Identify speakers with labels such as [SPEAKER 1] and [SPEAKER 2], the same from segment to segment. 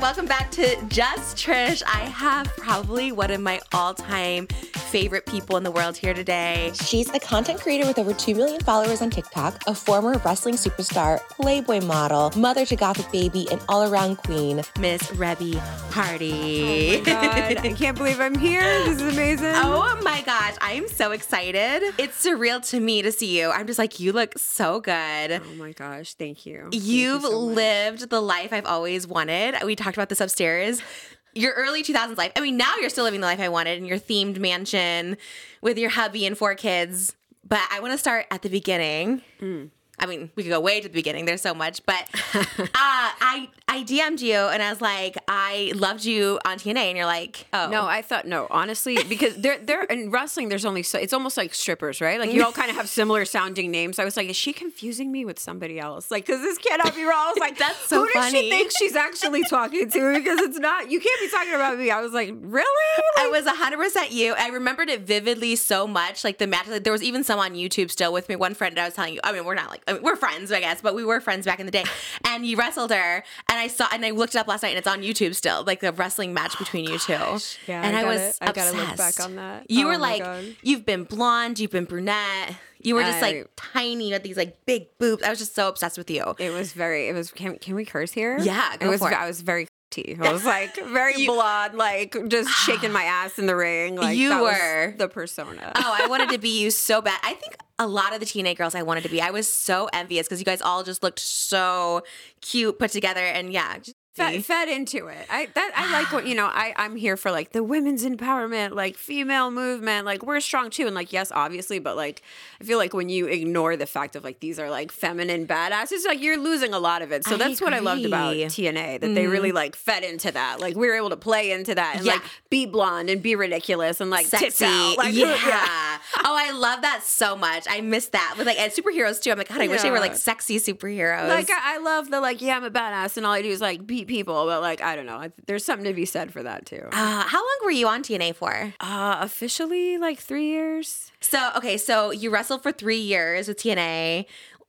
[SPEAKER 1] welcome back to Just Trish. I have probably one of my all time favorite people in the world here today.
[SPEAKER 2] She's a content creator with over 2 million followers on TikTok, a former wrestling superstar, Playboy model, mother to Gothic baby, and all around queen.
[SPEAKER 1] Miss Reby Hardy.
[SPEAKER 3] Oh my god, I can't believe I'm here. This is amazing.
[SPEAKER 1] Oh my gosh, I am so excited. It's surreal to me to see you. I'm just like, you look so good.
[SPEAKER 3] Oh my gosh, thank you.
[SPEAKER 1] You've
[SPEAKER 3] you so
[SPEAKER 1] lived the life I've always wanted. We talked about this upstairs. Your early 2000s life. I mean, now you're still living the life I wanted in your themed mansion with your hubby and four kids. But I want to start at the beginning.
[SPEAKER 3] Mm.
[SPEAKER 1] I mean, we could go way to the beginning. There's so much, but uh, I I DM'd you and I was like, I loved you on TNA, and you're like, oh
[SPEAKER 3] No, I thought no, honestly, because they're they're in wrestling. There's only so it's almost like strippers, right? Like you all kind of have similar sounding names. I was like, is she confusing me with somebody else? Like, because this cannot be wrong. I was like,
[SPEAKER 1] That's so
[SPEAKER 3] who does she think she's actually talking to? Because it's not. You can't be talking about me. I was like, really?
[SPEAKER 1] I was 100% you. I remembered it vividly so much. Like the match, like, there was even some on YouTube still with me. One friend I was telling you, I mean, we're not like, I mean, we're friends, I guess, but we were friends back in the day. And you wrestled her. And I saw, and I looked it up last night and it's on YouTube still, like the wrestling match oh, between you two.
[SPEAKER 3] Yeah,
[SPEAKER 1] and
[SPEAKER 3] I
[SPEAKER 1] I, was
[SPEAKER 3] I gotta look back on that.
[SPEAKER 1] You
[SPEAKER 3] Oh
[SPEAKER 1] were like,
[SPEAKER 3] God.
[SPEAKER 1] you've been blonde, you've been brunette. You were just
[SPEAKER 3] I-
[SPEAKER 1] like tiny with these like big boobs. I was just so obsessed with you.
[SPEAKER 3] It was very. It was. Can, can we curse here?
[SPEAKER 1] Yeah, go
[SPEAKER 3] it was.
[SPEAKER 1] for it.
[SPEAKER 3] I was very. Tea. I was like very
[SPEAKER 1] You-
[SPEAKER 3] blonde, like just shaking my ass in the ring. Like
[SPEAKER 1] You
[SPEAKER 3] that was
[SPEAKER 1] were.
[SPEAKER 3] the persona.
[SPEAKER 1] Oh, I wanted to be you so bad. I think a lot of the teenage girls I wanted to be. I was so envious because you guys all just looked so cute, put together, and yeah.
[SPEAKER 3] Fed, fed into it. I that I like what you know. I I'm here for like the women's empowerment, like female movement. Like we're strong too, and like yes, obviously, but like I feel like when you ignore the fact of like these are like feminine badasses, like you're losing a lot of it. So
[SPEAKER 1] I
[SPEAKER 3] that's what I loved about. TNA that they really mm-hmm. like fed into that. Like we were able to play into that and
[SPEAKER 1] Yeah.
[SPEAKER 3] like be blonde and be ridiculous and like
[SPEAKER 1] Sexy.
[SPEAKER 3] Like
[SPEAKER 1] yeah. oh, I love that so much. I miss that with like and superheroes too. I'm like, God, I wish they were like sexy superheroes.
[SPEAKER 3] Like I, I love the like yeah I'm a badass and all I do is like beat people but like I don't know there's something to be said for that too.
[SPEAKER 1] uh, how long were you on TNA for?
[SPEAKER 3] Uh, officially like three years.
[SPEAKER 1] So okay, so you wrestled for three years with TNA,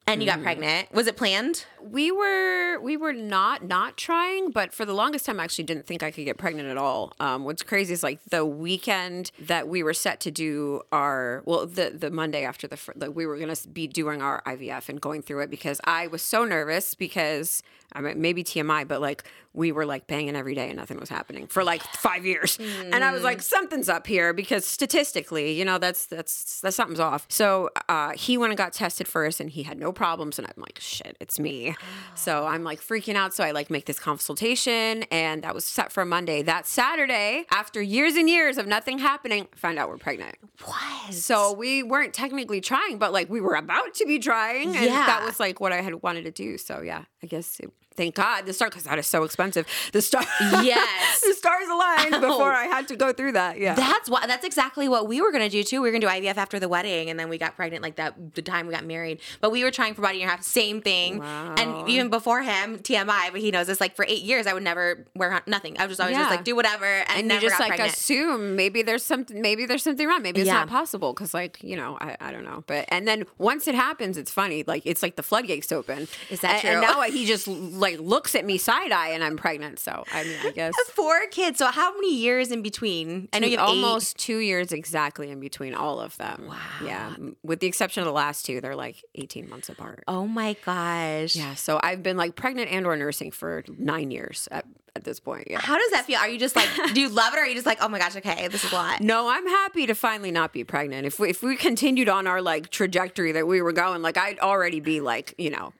[SPEAKER 1] and you got pregnant. Was it planned?
[SPEAKER 3] We were we were not not trying, but for the longest time, I actually didn't think I could get pregnant at all. Um, what's crazy is like the weekend that we were set to do our well, the the Monday after the, the we were gonna be doing our IVF and going through it because I was so nervous because I mean maybe TMI, but like we were like banging every day and nothing was happening for like five years, and I was like something's up here because statistically, you know that's that's that something's off. So uh, he went and got tested first, and he had no problems, and I'm like shit, it's me. So I'm like freaking out. So I like make this consultation, and that was set for Monday. That Saturday, after years and years of nothing happening, I found out we're pregnant.
[SPEAKER 1] What?
[SPEAKER 3] So we weren't technically trying, but like we were about to be trying, and
[SPEAKER 1] Yeah.
[SPEAKER 3] that was like what I had wanted to do. So yeah, I guess it, thank God the star because that is so expensive. The star,
[SPEAKER 1] Yes.
[SPEAKER 3] the stars aligned oh. before I had to go through that. Yeah,
[SPEAKER 1] That's why. That's exactly what we were gonna do too. We were gonna do IVF after the wedding, and then we got pregnant like that the time we got married. But we were trying for about a year and a half, same thing.
[SPEAKER 3] Wow.
[SPEAKER 1] And even before him, TMI, but he knows this. Like for eight years, I would never wear nothing. I was just always just like do whatever, and,
[SPEAKER 3] and you just
[SPEAKER 1] got
[SPEAKER 3] like
[SPEAKER 1] pregnant.
[SPEAKER 3] assume maybe there's something maybe there's something wrong maybe it's
[SPEAKER 1] Yeah.
[SPEAKER 3] not possible because like you know I, I don't know but and then once it happens it's funny like it's like the floodgates open
[SPEAKER 1] Is that
[SPEAKER 3] and, and
[SPEAKER 1] true?
[SPEAKER 3] now he just like looks at me side eye and I'm pregnant so I mean I guess
[SPEAKER 1] Four kids. So how many years in between? I know you have eight.
[SPEAKER 3] almost two years exactly in between all of them wow yeah with the exception of the last two they're like 18 months apart
[SPEAKER 1] Oh my gosh.
[SPEAKER 3] yeah so I've been like pregnant and or nursing for nine years at, at this point yeah
[SPEAKER 1] How does that feel? Are you just like, do you love it, or are you just like, oh my gosh, okay, this is a lot?
[SPEAKER 3] No, I'm happy to finally not be pregnant. If we, if we continued on our like trajectory that we were going, like I'd already be like, you know,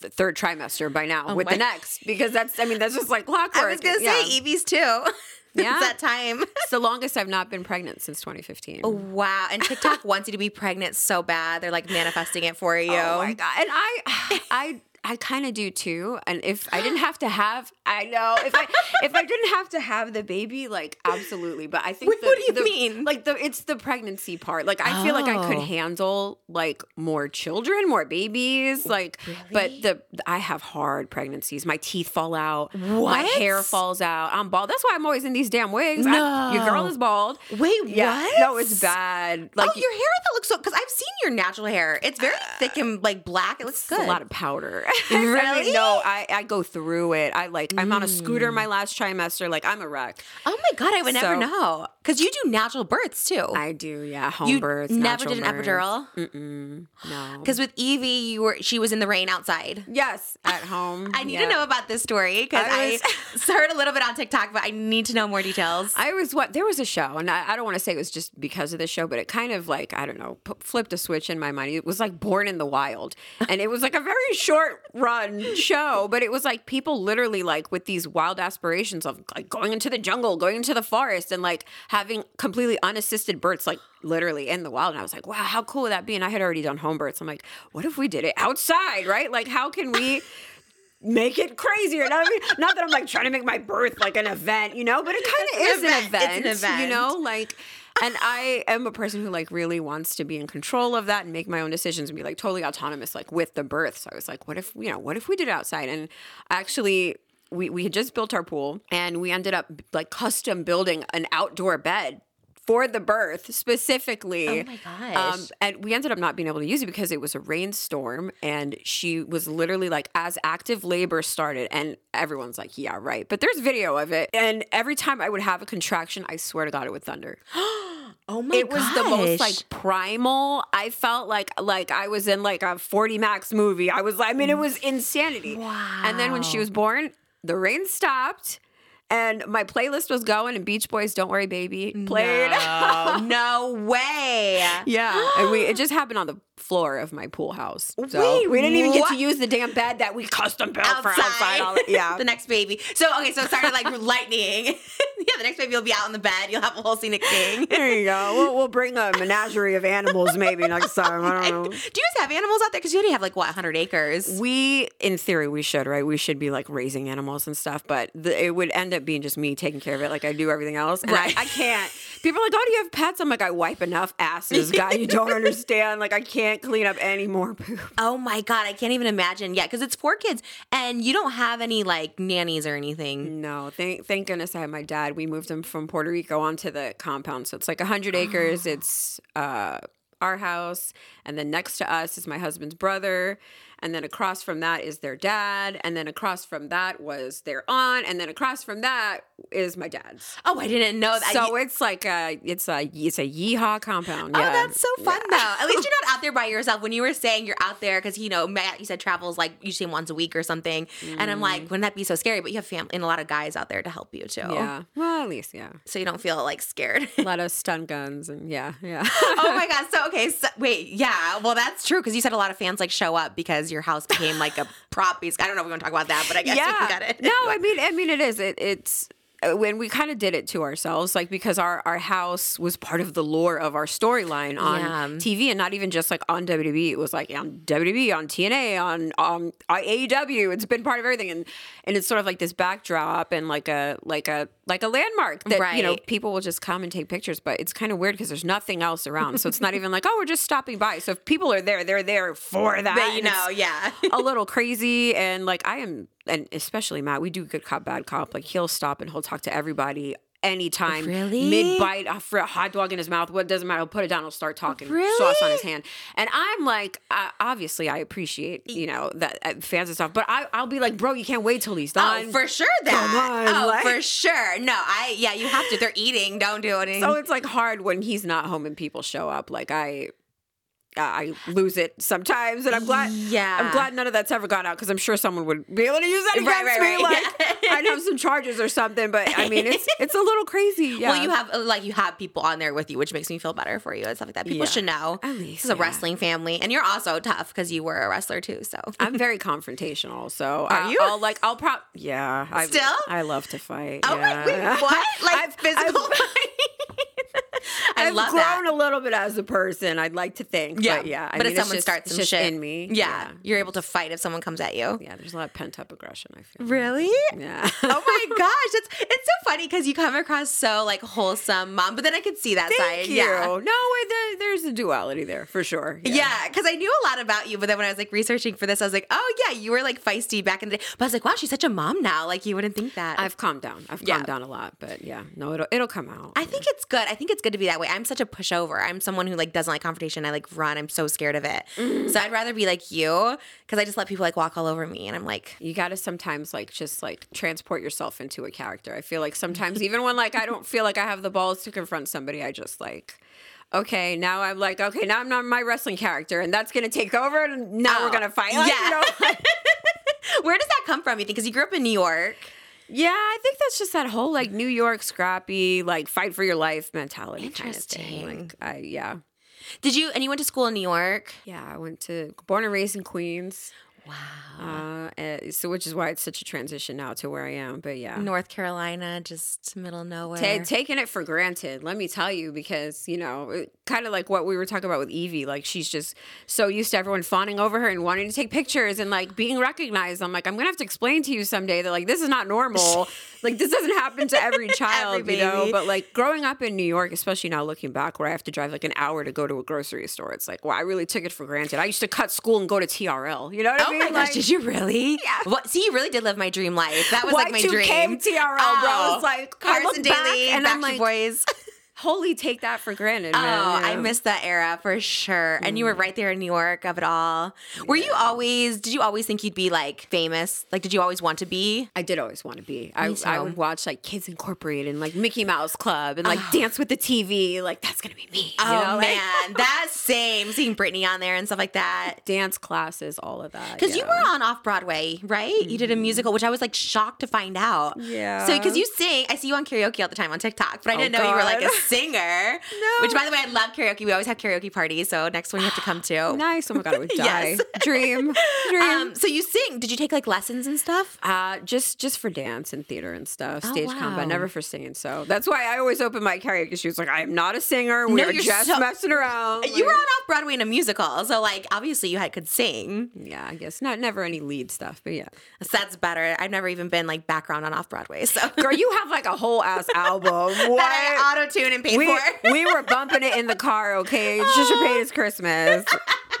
[SPEAKER 3] third trimester by now oh with
[SPEAKER 1] my-
[SPEAKER 3] the next because that's I mean that's just like clockwork.
[SPEAKER 1] I was gonna
[SPEAKER 3] Yeah.
[SPEAKER 1] say Evie's too.
[SPEAKER 3] Yeah.
[SPEAKER 1] it's that time.
[SPEAKER 3] it's the longest I've not been pregnant since 2015. Oh,
[SPEAKER 1] Wow. And TikTok wants you to be pregnant so bad. They're like manifesting it for oh you.
[SPEAKER 3] Oh my god! And I I I kind of do too. And if I didn't have to have, I know if I if I didn't have to have the baby, like absolutely. But I think
[SPEAKER 1] Wait,
[SPEAKER 3] the,
[SPEAKER 1] what do you
[SPEAKER 3] the-
[SPEAKER 1] mean?
[SPEAKER 3] Like the it's the pregnancy part. Like I feel like I could
[SPEAKER 1] Oh.
[SPEAKER 3] handle like more children, more babies. Oh, like, but the I have hard pregnancies. My teeth fall out.
[SPEAKER 1] What?
[SPEAKER 3] My hair falls out. I'm bald. That's why I'm always in these damn wigs. I- your girl is bald.
[SPEAKER 1] Wait,
[SPEAKER 3] Yeah,
[SPEAKER 1] what?
[SPEAKER 3] no, it's bad. Oh, like
[SPEAKER 1] oh, your hair that looks so because I've seen your natural hair. It's very uh, thick and like black. It looks
[SPEAKER 3] it's
[SPEAKER 1] good.
[SPEAKER 3] a lot of powder. I mean,
[SPEAKER 1] Really?
[SPEAKER 3] no, I, I go through it. I like I'm on a scooter mm. my last trimester. Like I'm a wreck.
[SPEAKER 1] Oh my god, I would never know because you do natural births too.
[SPEAKER 3] I do, yeah. Home
[SPEAKER 1] you
[SPEAKER 3] births.
[SPEAKER 1] never did an
[SPEAKER 3] births.
[SPEAKER 1] epidural
[SPEAKER 3] Mm-mm, no.
[SPEAKER 1] because with Evie, you were she was in the rain outside.
[SPEAKER 3] yes, at home.
[SPEAKER 1] I need
[SPEAKER 3] yeah.
[SPEAKER 1] to know about this story because
[SPEAKER 3] I
[SPEAKER 1] I, heard a little bit on TikTok, but I need to know more details.
[SPEAKER 3] I was what there was a show, and I, I don't want to say it was just because of the show, but it kind of like I don't know, p- flipped a switch in my mind. It was like Born in the Wild, and it was like a very short run show, but it was like people literally like with these wild aspirations of like going into the jungle, going into the forest, and like having completely unassisted births, like literally in the wild. And I was like, wow, how cool would that be? And I had already done home births. I'm like, what if we did it outside, right? Like, how can we? make it crazier. Not, I mean, not that I'm like trying to make my birth like an event, you know, but it kind of is
[SPEAKER 1] an event. an event.
[SPEAKER 3] you know, like. And I am a person who like really wants to be in control of that and make my own decisions and be like totally autonomous, like with the birth. So I was like, what if you know, what if we did outside? And actually, we we had just built our pool and we ended up like custom building an outdoor bed for the birth specifically.
[SPEAKER 1] Oh my gosh.
[SPEAKER 3] Um, and we ended up not being able to use it because it was a rainstorm and she was literally like as active labor started and everyone's like yeah right but there's video of it and every time i would have a contraction i swear to god it would thunder
[SPEAKER 1] oh my gosh.
[SPEAKER 3] it was the most like primal i felt like like i was in like a 40 max movie i was like, i mean it was insanity Wow. and then when she was born the rain stopped and my playlist was going and beach boys don't worry baby played
[SPEAKER 1] no, no way.
[SPEAKER 3] Yeah, and we it just happened on the floor of my pool house. So
[SPEAKER 1] Wait,
[SPEAKER 3] we didn't even get to use the damn bed that we custom built for outside. All. Yeah,
[SPEAKER 1] the next baby. So okay, so it started like lightning. yeah, the next baby will be out in the bed. You'll have a whole scenic king.
[SPEAKER 3] there you go. We'll, we'll bring a menagerie of animals maybe next time. I don't know.
[SPEAKER 1] Do you guys have animals out there? Because you already have like what, 100 acres?
[SPEAKER 3] We, in theory, we should, right? We should be like raising animals and stuff, but the, it would end up being just me taking care of it like I do everything else. And
[SPEAKER 1] Right.
[SPEAKER 3] I, I can't. People are like, oh, do you have pets? I'm like, I wipe enough asses, guy. You don't understand. Like, I can't clean up any more poop.
[SPEAKER 1] Oh my god, I can't even imagine. Yeah, because it's four kids, and you don't have any like nannies or anything.
[SPEAKER 3] No, thank thank goodness I had my dad. We moved him from Puerto Rico onto the compound, so it's like hundred acres. It's uh, our house, and then next to us is my husband's brother, and then across from that is their dad, and then across from that was their aunt, and then across from that is my dad's.
[SPEAKER 1] Oh, I didn't know that.
[SPEAKER 3] So it's like a it's a it's a yeehaw compound.
[SPEAKER 1] Oh,
[SPEAKER 3] yeah.
[SPEAKER 1] that's so fun though. At least you're not out there by yourself. When you were saying you're out there, because you know Matt, you said travels like usually once a week or something, and I'm like, mm. wouldn't that be so scary? But you have family and a lot of guys out there to help you too.
[SPEAKER 3] Yeah. Well, at least yeah.
[SPEAKER 1] So you don't feel like scared.
[SPEAKER 3] A lot of stun guns and yeah, yeah.
[SPEAKER 1] oh my god. So okay. So wait. Yeah. Well, that's true because you said a lot of fans like show up because your house became like a prop piece. I don't know if we're gonna talk about that, but I guess you got it.
[SPEAKER 3] No, I mean, I mean, it is. It, it's when we kind of did it to ourselves, like because our our house was part of the lore of our storyline on
[SPEAKER 1] Yeah.
[SPEAKER 3] TV, and not even just like on WWE. It was like on WWE, on TNA, on um AEW. It's been part of everything, and and it's sort of like this backdrop and like a like a like a landmark that you know people will just come and take pictures. But it's kind of weird because there's nothing else around, so it's not even like oh we're just stopping by. So if people are there, they're there for that.
[SPEAKER 1] But you know, yeah.
[SPEAKER 3] a little crazy and like I am and especially Matt, we do good cop, bad cop. Like he'll stop and he'll talk to everybody anytime.
[SPEAKER 1] Really?
[SPEAKER 3] Mid bite a hot dog in his mouth. What doesn't matter. He'll put it down. He'll start talking.
[SPEAKER 1] Really?
[SPEAKER 3] Sauce on his hand. And I'm like, uh, obviously, I appreciate you know that uh, fans and stuff. But I, I'll be like, bro, you can't wait till he's done.
[SPEAKER 1] Oh, for sure that.
[SPEAKER 3] Come on,
[SPEAKER 1] oh,
[SPEAKER 3] like-
[SPEAKER 1] for sure. No, I yeah, you have to. They're eating. Don't do anything.
[SPEAKER 3] so it's like hard when he's not home and people show up. Like I. I lose it sometimes, and I'm glad.
[SPEAKER 1] Yeah.
[SPEAKER 3] I'm glad none of that's ever gone out because I'm sure someone would be able to use that
[SPEAKER 1] Right,
[SPEAKER 3] against
[SPEAKER 1] right,
[SPEAKER 3] me.
[SPEAKER 1] right.
[SPEAKER 3] Like
[SPEAKER 1] Yeah.
[SPEAKER 3] I'd have some charges or something, but I mean, it's it's a little crazy. Yeah.
[SPEAKER 1] Well, you have uh, like you have people on there with you, which makes me feel better for you and stuff like that. People
[SPEAKER 3] Yeah.
[SPEAKER 1] should know.
[SPEAKER 3] At
[SPEAKER 1] this
[SPEAKER 3] least,
[SPEAKER 1] is a wrestling family, and you're also tough because you were a wrestler too. So
[SPEAKER 3] I'm very confrontational, so
[SPEAKER 1] Are
[SPEAKER 3] I,
[SPEAKER 1] you?
[SPEAKER 3] I'll like I'll prop. Yeah, I,
[SPEAKER 1] Still?
[SPEAKER 3] I love to fight.
[SPEAKER 1] oh
[SPEAKER 3] yeah.
[SPEAKER 1] my wait, what? Like
[SPEAKER 3] I've-
[SPEAKER 1] physical?
[SPEAKER 3] I've-
[SPEAKER 1] I
[SPEAKER 3] I've
[SPEAKER 1] love
[SPEAKER 3] grown
[SPEAKER 1] that.
[SPEAKER 3] a little bit as a person. I'd like to think.
[SPEAKER 1] Yeah,
[SPEAKER 3] but yeah. I
[SPEAKER 1] but
[SPEAKER 3] mean,
[SPEAKER 1] if someone
[SPEAKER 3] just-
[SPEAKER 1] starts
[SPEAKER 3] it's
[SPEAKER 1] some shit
[SPEAKER 3] in me,
[SPEAKER 1] yeah, you're able to fight if someone comes at you.
[SPEAKER 3] yeah. There's a lot of pent up aggression. I feel.
[SPEAKER 1] Really?
[SPEAKER 3] Yeah.
[SPEAKER 1] oh my gosh, that's it's so funny because you come across so like wholesome mom, but then I could see that
[SPEAKER 3] Thank
[SPEAKER 1] side.
[SPEAKER 3] you.
[SPEAKER 1] Yeah.
[SPEAKER 3] No, there, there's a duality there for sure.
[SPEAKER 1] Yeah, because I knew a lot about you, but then when I was like researching for this, I was like, oh yeah, you were like feisty back in the day. But I was like, wow, she's such a mom now. Like you wouldn't think that.
[SPEAKER 3] I've calmed down. I've
[SPEAKER 1] Yeah.
[SPEAKER 3] calmed down a lot, but yeah, no, it'll it'll come out.
[SPEAKER 1] I think it's good. I think it's good to be that way. I'm such a pushover. I'm someone who like doesn't like confrontation. I like run. I'm so scared of it.
[SPEAKER 3] Mm.
[SPEAKER 1] So I'd rather be like you because I just let people like walk all over me, and I'm like,
[SPEAKER 3] You got to sometimes like just like transport yourself into a character. I feel like sometimes even when like I don't feel like I have the balls to confront somebody, I just like okay, now I'm like okay, now I'm not my wrestling character and that's to take over and now we're
[SPEAKER 1] Oh,
[SPEAKER 3] going to fight. Like,
[SPEAKER 1] yeah.
[SPEAKER 3] you know,
[SPEAKER 1] where does that come from? You think? Because you grew up in New York.
[SPEAKER 3] Yeah, I think that's just that whole like New York scrappy like fight for your life mentality kind of thing.
[SPEAKER 1] Interesting.
[SPEAKER 3] Like I yeah.
[SPEAKER 1] Did you? And you went to school in New York.
[SPEAKER 3] Yeah, I went to born and raised in Queens.
[SPEAKER 1] Wow.
[SPEAKER 3] Uh, eh, so which is why it's such a transition now to where I am. But yeah,
[SPEAKER 1] North Carolina, just middle of nowhere.
[SPEAKER 3] Ta taking it for granted, let me tell you, because you know, kind of like what we were talking about with Evie. Like she's just so used to everyone fawning over her and wanting to take pictures and like being recognized. I'm like, I'm gonna have to explain to you someday that like this is not normal. like this doesn't happen to every child,
[SPEAKER 1] Every
[SPEAKER 3] you know. But like growing up in New York, especially now looking back, where I have to drive like an hour to go to a grocery store, it's like, well, I really took it for granted. I used to cut school and go to TRL. You know what I
[SPEAKER 1] Oh my gosh,
[SPEAKER 3] Like,
[SPEAKER 1] did you really?
[SPEAKER 3] Yeah.
[SPEAKER 1] What, see, you really did live my dream life. That was like my
[SPEAKER 3] Y2K
[SPEAKER 1] dream.
[SPEAKER 3] TRL,
[SPEAKER 1] Oh,
[SPEAKER 3] bro. It's like
[SPEAKER 1] Carson
[SPEAKER 3] look back
[SPEAKER 1] Daly
[SPEAKER 3] and
[SPEAKER 1] Backstreet
[SPEAKER 3] I'm like,
[SPEAKER 1] Boys.
[SPEAKER 3] Wholly take that for granted.
[SPEAKER 1] Oh. I missed that era for sure. And
[SPEAKER 3] Mm.
[SPEAKER 1] you were right there in New York of it all. Were you always? Did you always think you'd be like famous? Like, did you always want to be?
[SPEAKER 3] I did always want to be. I, I would watch like Kids Incorporated and like Mickey Mouse Club and like Dance with the TV. Like that's gonna be me. you
[SPEAKER 1] Oh
[SPEAKER 3] know? like-
[SPEAKER 1] man, that same seeing Britney on there and stuff like that.
[SPEAKER 3] dance classes, all of that.
[SPEAKER 1] Because you
[SPEAKER 3] yeah. Mm-hmm.
[SPEAKER 1] were on off Broadway, right? You did a musical, which I was like shocked to find out.
[SPEAKER 3] Yeah.
[SPEAKER 1] So because you sing, I see you on karaoke all the time on TikTok, but I
[SPEAKER 3] Oh,
[SPEAKER 1] didn't know you were like a
[SPEAKER 3] God.
[SPEAKER 1] singer.
[SPEAKER 3] No.
[SPEAKER 1] Which, by the way, I love karaoke. We always have karaoke parties, so next one you have to come to.
[SPEAKER 3] nice. Oh my god, I would die.
[SPEAKER 1] Yes.
[SPEAKER 3] Dream, dream.
[SPEAKER 1] Um, so you sing? Did you take like lessons and stuff?
[SPEAKER 3] Uh, just just for dance and theater and stuff,
[SPEAKER 1] Oh,
[SPEAKER 3] stage
[SPEAKER 1] wow.
[SPEAKER 3] combat, never for singing. So that's why I always open my karaoke shoes. Like I am not a singer. We
[SPEAKER 1] No,
[SPEAKER 3] are
[SPEAKER 1] you're
[SPEAKER 3] just
[SPEAKER 1] so-
[SPEAKER 3] messing around.
[SPEAKER 1] You were on off Broadway in a musical, so like obviously you had could sing.
[SPEAKER 3] yeah, I guess not. Never any lead stuff, but yeah.
[SPEAKER 1] So that's better. I've never even been like background on off Broadway, so
[SPEAKER 3] Girl, you have like a whole ass album. What?
[SPEAKER 1] auto tune and pay
[SPEAKER 3] we,
[SPEAKER 1] for.
[SPEAKER 3] we were bumping it in the car, okay? Trisha Paytas Christmas.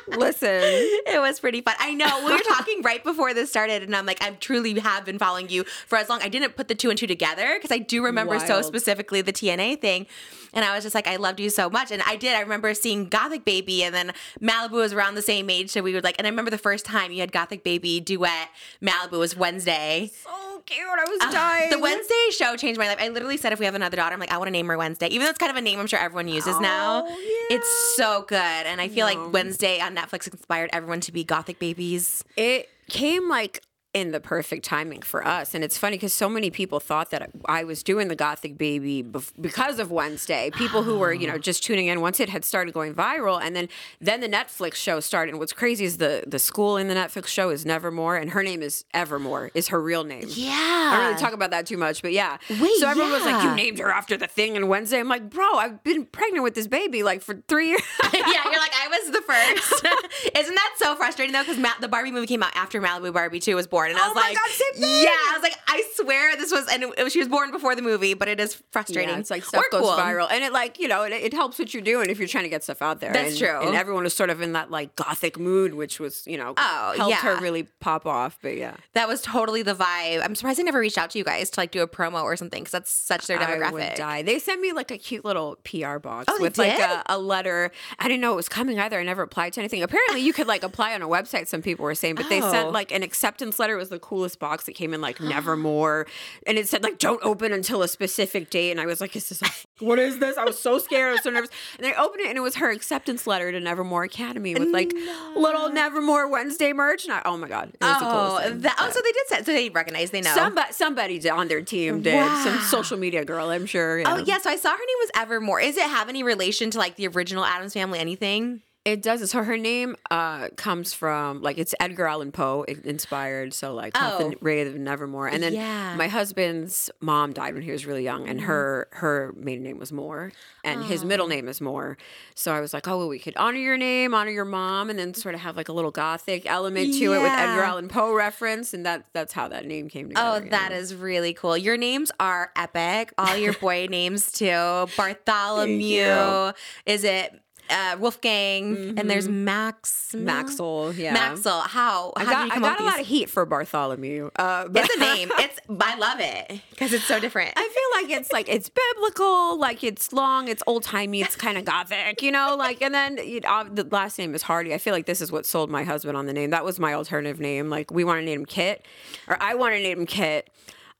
[SPEAKER 3] Listen.
[SPEAKER 1] It was pretty fun. I know we were talking right before this started, and I'm like, I truly have been following you for as long. I didn't put the two and two together because I do remember so specifically the TNA thing, and I was just like, I loved you so much, and I did. I remember seeing Gothic Baby, and then Malibu was around the same age, so we would like. And I remember the first time you had Gothic Baby duet. Malibu was Wednesday.
[SPEAKER 3] So cute. I was ah, dying.
[SPEAKER 1] The Wednesday show changed my life. I literally said if we have another daughter, I'm like, I want to name her Wednesday. Even though it's kind of a name I'm sure everyone uses now.
[SPEAKER 3] Oh,
[SPEAKER 1] It's so good. And I feel like Wednesday on Netflix inspired everyone to be gothic babies.
[SPEAKER 3] it came like in the perfect timing for us. And it's funny because so many people thought that I was doing the Gothic Baby bef- because of Wednesday. People who were, you know, just tuning in once it had started going viral. And then then the Netflix show started. And what's crazy is the, the school in the Netflix show is Nevermore. And her name is Evermore, is her real name.
[SPEAKER 1] Yeah.
[SPEAKER 3] I don't really talk about that too much, but yeah.
[SPEAKER 1] Wait,
[SPEAKER 3] so everyone was like, "You named her after the thing." And Wednesday, I'm like, "Bro, I've been pregnant with this baby like for three years."
[SPEAKER 1] yeah, you're like, I was the first. Isn't that so frustrating though? Because Ma- the Barbie movie came out after Malibu Barbie 2 was born. And I
[SPEAKER 3] Oh
[SPEAKER 1] was
[SPEAKER 3] my
[SPEAKER 1] like,
[SPEAKER 3] God,
[SPEAKER 1] yeah, I was like, I swear this was, and it, she was born before the movie, but it is frustrating.
[SPEAKER 3] Yeah, it's like stuff
[SPEAKER 1] Or
[SPEAKER 3] goes
[SPEAKER 1] cool.
[SPEAKER 3] viral, and it like you know it, it helps what you're doing if you're trying to get stuff out there.
[SPEAKER 1] That's
[SPEAKER 3] and,
[SPEAKER 1] true.
[SPEAKER 3] And everyone was sort of in that like gothic mood, which was you know
[SPEAKER 1] Oh,
[SPEAKER 3] helped her
[SPEAKER 1] yeah.
[SPEAKER 3] really pop off. But yeah,
[SPEAKER 1] That was totally the vibe. I'm surprised I never reached out to you guys to like do a promo or something because that's such their
[SPEAKER 3] I would
[SPEAKER 1] demographic.
[SPEAKER 3] die. They sent me like a cute little PR box
[SPEAKER 1] Oh,
[SPEAKER 3] with like a, a letter. I didn't know it was coming either. I never applied to anything. Apparently, you could like apply on a website. Some people were saying, but they
[SPEAKER 1] Oh.
[SPEAKER 3] sent like an acceptance letter. It was the coolest box. It came in like Nevermore, and it said like don't open until a specific date. And I was like, is this? A, what is this? I was so scared. I was so nervous. And I opened it, and it was her acceptance letter to Nevermore Academy with like little Nevermore Wednesday merch. And I, oh my god, it was the
[SPEAKER 1] Oh,
[SPEAKER 3] thing.
[SPEAKER 1] that, oh, so they did set, so they recognize, they know.
[SPEAKER 3] Somebody, somebody on their team did. Some social media girl, I'm sure.
[SPEAKER 1] Oh
[SPEAKER 3] yeah.
[SPEAKER 1] yeah, so I saw her name was Evermore. Is it have any relation to like the original Addams Family? Anything?
[SPEAKER 3] It does. So her name uh, comes from like it's Edgar Allan Poe inspired. So like
[SPEAKER 1] Oh.
[SPEAKER 3] Ray of Nevermore. And then
[SPEAKER 1] Yeah. Mm-hmm.
[SPEAKER 3] my husband's mom died when he was really young, and her her maiden name was Moore, and his middle name is Moore. So I was like, oh, well, we could honor your name, honor your mom, and then sort of have like a little gothic element to it with Edgar Allan Poe reference, and that that's how that name came
[SPEAKER 1] Oh,
[SPEAKER 3] together.
[SPEAKER 1] that is really cool. Your names are epic. All your boy names too. Bartholomew. Is it uh, Wolfgang, and there's Max
[SPEAKER 3] Maxwell, yeah.
[SPEAKER 1] Maxwell. How?
[SPEAKER 3] I got, I got a lot of heat for Bartholomew. Uh, but
[SPEAKER 1] It's a name. It's I love it because it's so different.
[SPEAKER 3] I feel like it's like it's biblical, like it's long, it's old timey, it's kind of gothic, you know. Like, and then you know, the last name is Hardy. I feel like this is what sold my husband on the name. That was my alternative name. Like, we want to name him Kit, or I want to name him Kit.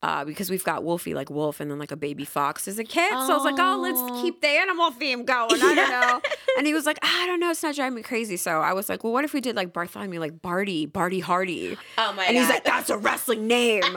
[SPEAKER 3] Uh, because we've got Wolfie like wolf and then like a baby fox as a kid. So I was like, oh, let's keep the animal theme going. I don't know. And he was like, I don't know, it's not driving me crazy. So I was like, well, what if we did like Bartholomew, like Barty, Barty Hardy?
[SPEAKER 1] Oh my
[SPEAKER 3] And he's like, that's a wrestling name.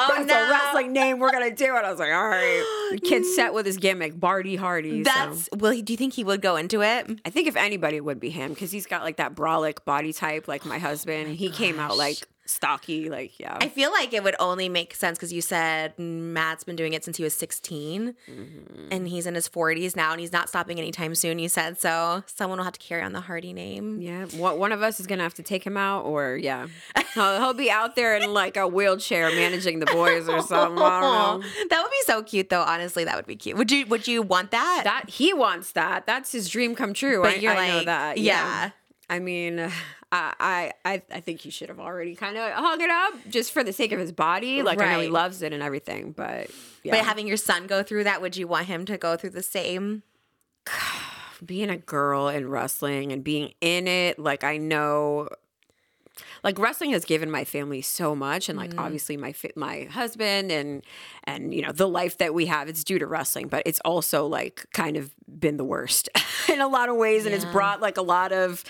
[SPEAKER 1] Oh,
[SPEAKER 3] that's
[SPEAKER 1] no.
[SPEAKER 3] a wrestling name. We're gonna do it. I was like, all right. The kid's set with his gimmick, Barty Hardy. so.
[SPEAKER 1] That's. Will he? Do you think he would go into it?
[SPEAKER 3] I think if anybody it would be him because he's got like that brolic body type, like my husband. he came out like stocky, like yeah.
[SPEAKER 1] I feel like it would only make sense because you said Matt's been doing it since he was 16
[SPEAKER 3] Mm-hmm.
[SPEAKER 1] and he's in his 40s now and he's not stopping anytime soon. You said so. Someone will have to carry on the Hardy name.
[SPEAKER 3] yeah, one one of us is gonna have to take him out, or yeah, he'll, he'll be out there in like a wheelchair managing the boys or something. I.
[SPEAKER 1] That would be so cute, though. Honestly, that would be cute. Would you? Would you want that?
[SPEAKER 3] That he wants that. That's his dream come true.
[SPEAKER 1] But
[SPEAKER 3] I,
[SPEAKER 1] you're
[SPEAKER 3] I know
[SPEAKER 1] like,
[SPEAKER 3] that.
[SPEAKER 1] yeah.
[SPEAKER 3] I mean, I I I think he should have already kind of hung it up just for the sake of his body. Like I know he loves it and everything, but yeah.
[SPEAKER 1] But having your son go through that, would you want him to go through the same?
[SPEAKER 3] being a girl in wrestling and being in it, like I know like wrestling has given my family so much and like mm. obviously my my husband and and you know the life that we have it's due to wrestling but it's also like kind of been the worst in a lot of ways and it's brought like a lot of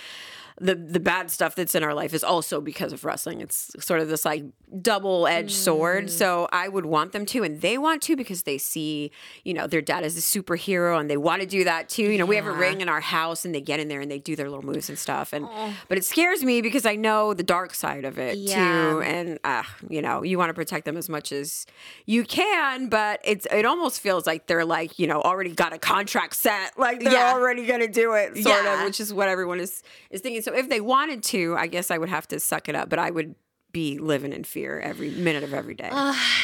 [SPEAKER 3] the the bad stuff that's in our life is also because of wrestling. It's sort of this like double edged sword. So I would want them to, and they want to because they see, you know, their dad is a superhero, and they want to do that too. You know, we have a ring in our house, and they get in there and they do their little moves and stuff. And but it scares me because I know the dark side of it
[SPEAKER 1] Yeah.
[SPEAKER 3] too. And uh, you know, you want to protect them as much as you can, but it's it almost feels like they're like you know already got a contract set, like they're
[SPEAKER 1] Yeah.
[SPEAKER 3] already gonna do it, sort
[SPEAKER 1] Yeah.
[SPEAKER 3] of, which is what everyone is is thinking. So if they wanted to, I guess I would have to suck it up, but I would be living in fear every minute of every day.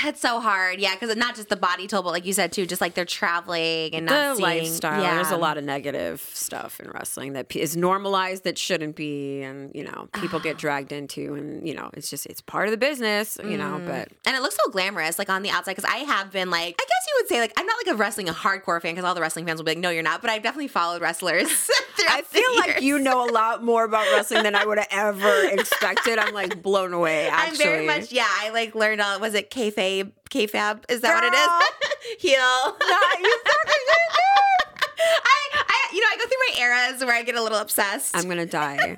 [SPEAKER 1] It's so hard, yeah, because not just the body toll, but like you said too, just like they're traveling and not
[SPEAKER 3] the
[SPEAKER 1] seeing,
[SPEAKER 3] lifestyle.
[SPEAKER 1] Yeah.
[SPEAKER 3] There's a lot of negative stuff in wrestling that is normalized that shouldn't be, and you know people get dragged into, and you know it's just it's part of the business, you know.
[SPEAKER 1] Mm.
[SPEAKER 3] But
[SPEAKER 1] and it looks so glamorous, like on the outside. Because I have been like, I guess you would say like I'm not like a wrestling a hardcore fan because all the wrestling fans will be like, no, you're not. But I've definitely followed wrestlers.
[SPEAKER 3] I feel like you know a lot more about wrestling than I would have ever expected. I'm like blown away. Actually,
[SPEAKER 1] I'm very much yeah. I like learned all. Was it kayfabe? Kayfab? Is that what it is? Heel.
[SPEAKER 3] you
[SPEAKER 1] I, I, you know, I go through my eras where I get a little obsessed.
[SPEAKER 3] I'm gonna die.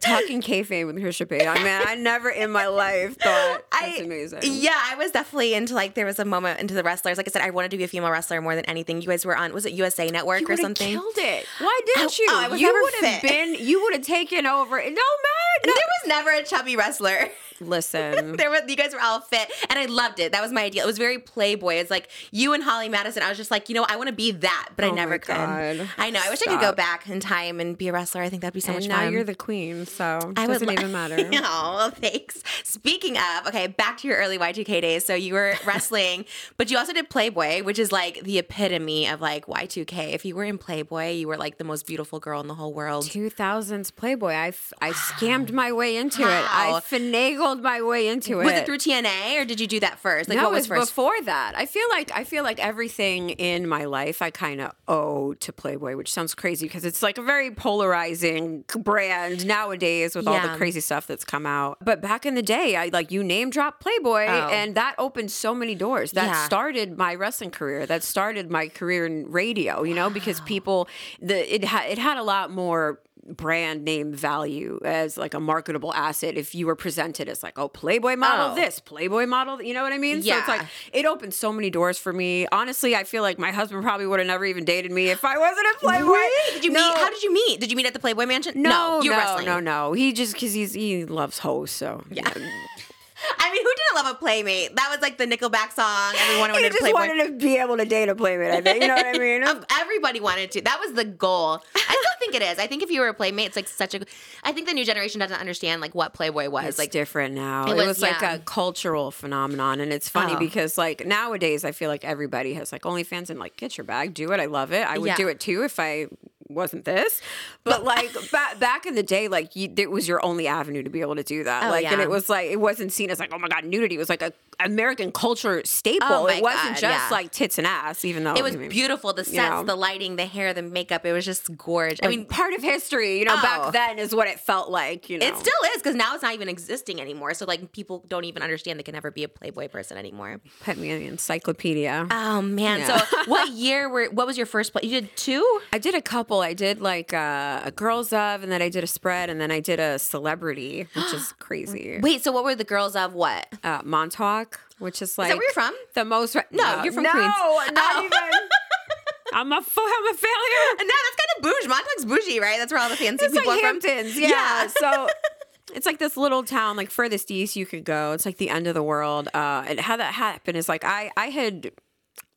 [SPEAKER 3] Talking kayfabe with Payne. I mean, I never in my life thought that's
[SPEAKER 1] I-
[SPEAKER 3] amazing.
[SPEAKER 1] Yeah, I was definitely into like there was a moment into the wrestlers. Like I said, I wanted to be a female wrestler more than anything. You guys were on was it USA Network
[SPEAKER 3] You
[SPEAKER 1] or something?
[SPEAKER 3] Killed it. Why didn't
[SPEAKER 1] I-
[SPEAKER 3] you?
[SPEAKER 1] oh, I was
[SPEAKER 3] you would have been. You would have taken over. It don't matter.
[SPEAKER 1] There was never a chubby wrestler.
[SPEAKER 3] Listen.
[SPEAKER 1] there was you guys were all fit, and I loved it. That was my idea. It was very Playboy. It's like you and Holly Madison. I was just like, you know, I want to be that, but I
[SPEAKER 3] Oh
[SPEAKER 1] never could.
[SPEAKER 3] God.
[SPEAKER 1] I know. I wish I could go back in time and be a wrestler. I think that'd be so
[SPEAKER 3] and
[SPEAKER 1] much
[SPEAKER 3] now
[SPEAKER 1] fun.
[SPEAKER 3] you're the queen, so it
[SPEAKER 1] I would
[SPEAKER 3] doesn't
[SPEAKER 1] lo-
[SPEAKER 3] even matter.
[SPEAKER 1] oh, well, thanks. Speaking of, okay, back to your early Y2K days. So you were wrestling, but you also did Playboy, which is like the epitome of like Y2K. If you were in Playboy, you were like the most beautiful girl in the whole world.
[SPEAKER 3] 2000s Playboy. I, f- I scammed my way into it. I finagled my way into it.
[SPEAKER 1] Was it through TNA or did you do that first? Like
[SPEAKER 3] no,
[SPEAKER 1] what
[SPEAKER 3] it
[SPEAKER 1] was
[SPEAKER 3] was
[SPEAKER 1] first?
[SPEAKER 3] before that. I feel like I feel like everything in my life I kind of owe to Playboy, which sounds crazy because it's like a very polarizing brand nowadays with all the crazy stuff that's come out. But back in the day, I like you name drop Playboy,
[SPEAKER 1] Oh.
[SPEAKER 3] and that opened so many doors. That
[SPEAKER 1] Yeah.
[SPEAKER 3] started my wrestling career. That started my career in radio. You know, because people the it had it had a lot more brand name value as like a marketable asset if you were presented as like oh playboy model
[SPEAKER 1] Oh.
[SPEAKER 3] this playboy model you know what i mean so it's
[SPEAKER 1] Yeah.
[SPEAKER 3] like it opened so many doors for me honestly i feel like my husband probably would have never even dated me if i wasn't a playboy
[SPEAKER 1] Really? Did you
[SPEAKER 3] No.
[SPEAKER 1] meet? How did you meet? Did you meet at the Playboy Mansion?
[SPEAKER 3] no, no,
[SPEAKER 1] wrestling.
[SPEAKER 3] no, no. He just because he's he loves hoes, so
[SPEAKER 1] Yeah. I mean, who didn't love a Playmate? That was like the Nickelback song. Everyone wanted to
[SPEAKER 3] just
[SPEAKER 1] Playboy.
[SPEAKER 3] wanted to be able to date a playmate. I think you know what I mean.
[SPEAKER 1] Everybody wanted to. That was the goal. I still think it is. I think if you were a playmate, it's like such a. I think the new generation doesn't understand like what Playboy was.
[SPEAKER 3] It's
[SPEAKER 1] like
[SPEAKER 3] different now.
[SPEAKER 1] It
[SPEAKER 3] It
[SPEAKER 1] was-
[SPEAKER 3] was, like
[SPEAKER 1] yeah.
[SPEAKER 3] a cultural phenomenon, and it's funny
[SPEAKER 1] Oh.
[SPEAKER 3] because like nowadays, I feel like everybody has like OnlyFans and like get your bag, do it. I love it. I would
[SPEAKER 1] Yeah.
[SPEAKER 3] do it too if I wasn't this, but like back back in the day, like you, it was your only avenue to be able to do that.
[SPEAKER 1] Oh,
[SPEAKER 3] like, and it was like it wasn't seen as like, oh my god, nudity. It was like a American culture staple.
[SPEAKER 1] Oh,
[SPEAKER 3] it wasn't
[SPEAKER 1] God,
[SPEAKER 3] just
[SPEAKER 1] yeah.
[SPEAKER 3] like tits and ass, even though
[SPEAKER 1] It was
[SPEAKER 3] I mean,
[SPEAKER 1] beautiful. The sets,
[SPEAKER 3] know.
[SPEAKER 1] the lighting, the hair, the makeup. It was just gorgeous. I mean,
[SPEAKER 3] part of history, you know,
[SPEAKER 1] Oh.
[SPEAKER 3] back then is what it felt like. You know,
[SPEAKER 1] it still is because now it's not even existing anymore. So like people don't even understand they can never be a Playboy person anymore.
[SPEAKER 3] put me in the encyclopedia.
[SPEAKER 1] Oh man!
[SPEAKER 3] Yeah.
[SPEAKER 1] So what year were? What was your first play? You did two.
[SPEAKER 3] I did a couple. I did like uh, a girls of, and then I did a spread, and then I did a celebrity, which is crazy.
[SPEAKER 1] Wait, so what were the girls of what?
[SPEAKER 3] Uh, Montauk, which is like
[SPEAKER 1] that where you're from?
[SPEAKER 3] The most. Re-
[SPEAKER 1] No, you're from
[SPEAKER 3] no,
[SPEAKER 1] Queens.
[SPEAKER 3] No, not
[SPEAKER 1] Oh.
[SPEAKER 3] even. I'm a fo- I'm a failure.
[SPEAKER 1] No, that's kind of bougie. Montauk's bougie, right? That's where all the fancy
[SPEAKER 3] It's
[SPEAKER 1] people
[SPEAKER 3] like
[SPEAKER 1] are from.
[SPEAKER 3] Hamptons, yeah. so it's like this little town, like furthest east you could go. It's like the end of the world. Uh, and how that happened is like I I had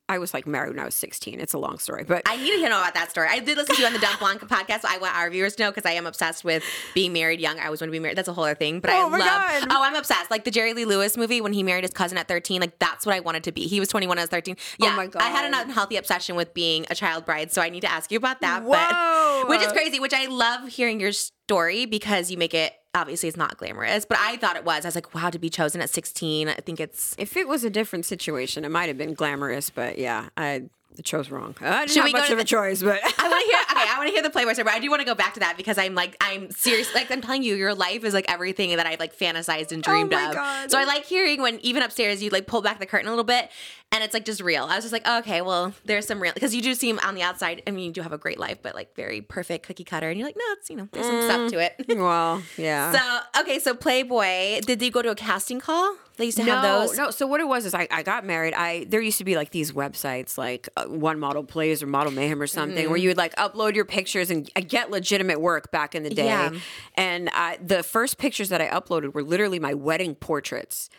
[SPEAKER 3] I was like married when I was 16. It's a long story, but
[SPEAKER 1] I need to know about that story. I did listen to you on the Dumb Blonde podcast, so I want our viewers to know because I am obsessed with being married young. I always want to be married. That's a whole other thing. But I
[SPEAKER 3] Oh my
[SPEAKER 1] love.
[SPEAKER 3] God.
[SPEAKER 1] Oh, I'm obsessed. Like the Jerry Lee Lewis movie when he married his cousin at 13. Like that's what I wanted to be. He was 21, I was 13. Yeah,
[SPEAKER 3] Oh my
[SPEAKER 1] I had an unhealthy obsession with being a child bride, so I need to ask you about that.
[SPEAKER 3] Whoa.
[SPEAKER 1] But which is crazy. Which I love hearing your story because you make it. Obviously, it's not glamorous, but I thought it was. I was like, wow, to be chosen at 16. I think it's.
[SPEAKER 3] if it was a different situation, it might have been glamorous. But yeah, I chose wrong. I didn't
[SPEAKER 1] Should
[SPEAKER 3] have much of a choice, but
[SPEAKER 1] I want to hear. Okay, I want to hear the Playboy story, but I do want to go back to that because I'm like, I'm serious. Like I'm telling you, your life is like everything that I've like fantasized and oh dreamed
[SPEAKER 3] my
[SPEAKER 1] of.
[SPEAKER 3] God.
[SPEAKER 1] So I like hearing when even upstairs you like pull back the curtain a little bit, and it's like just real. I was just like, okay, well, there's some real because you do seem on the outside. I mean, you do have a great life, but like very perfect cookie cutter, and you're like, no, it's you know, there's some stuff to it.
[SPEAKER 3] well, yeah.
[SPEAKER 1] So okay, so Playboy, did you go to a casting call? They used to
[SPEAKER 3] no,
[SPEAKER 1] have those.
[SPEAKER 3] no. No. So what it was is I, I got married. I there used to be like these websites like uh, One Model Place or Model Mayhem or something
[SPEAKER 1] Mm-hmm.
[SPEAKER 3] where you would like upload your pictures and uh, get legitimate work back in the day.
[SPEAKER 1] Yeah.
[SPEAKER 3] And I, the first pictures that I uploaded were literally my wedding portraits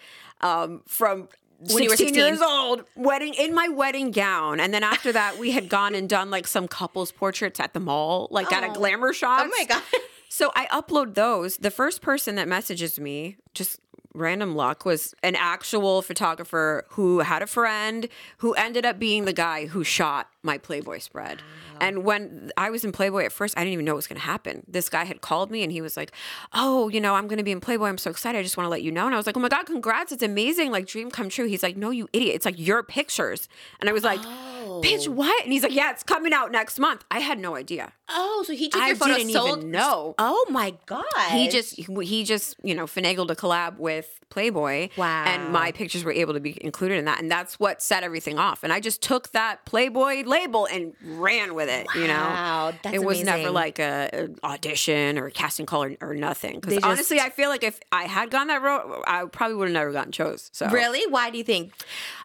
[SPEAKER 3] um, from.
[SPEAKER 1] When you were
[SPEAKER 3] 16
[SPEAKER 1] 16.
[SPEAKER 3] years old, wedding in my wedding gown, and then after that, we had gone and done like some couples portraits at the mall, like at a
[SPEAKER 1] Oh.
[SPEAKER 3] glamour shop.
[SPEAKER 1] Oh my god.
[SPEAKER 3] So I upload those. The first person that messages me, just random luck, was an actual photographer who had a friend who ended up being the guy who shot my Playboy spread. And when I was in Playboy at first, I didn't even know what was going to happen. This guy had called me and he was like, Oh, you know, I'm going to be in Playboy. I'm so excited. I just want to let you know. And I was like, Oh my God, congrats. It's amazing. Like, dream come true. He's like, No, you idiot. It's like your pictures. And I was like, Bitch, oh. what? And he's like, Yeah, it's coming out next month. I had no idea.
[SPEAKER 1] Oh, so he took
[SPEAKER 3] I
[SPEAKER 1] your photo,
[SPEAKER 3] didn't
[SPEAKER 1] sold.
[SPEAKER 3] even know.
[SPEAKER 1] Oh my god.
[SPEAKER 3] He just he just you know finagled a collab with Playboy.
[SPEAKER 1] Wow.
[SPEAKER 3] And my pictures were able to be included in that, and that's what set everything off. And I just took that Playboy label and ran with it. You know,
[SPEAKER 1] that's
[SPEAKER 3] it was never like a, a audition or a casting call or, or nothing. Because honestly, I feel like if I had gone that road, I probably would have never gotten chose. So
[SPEAKER 1] Really? Why do you think?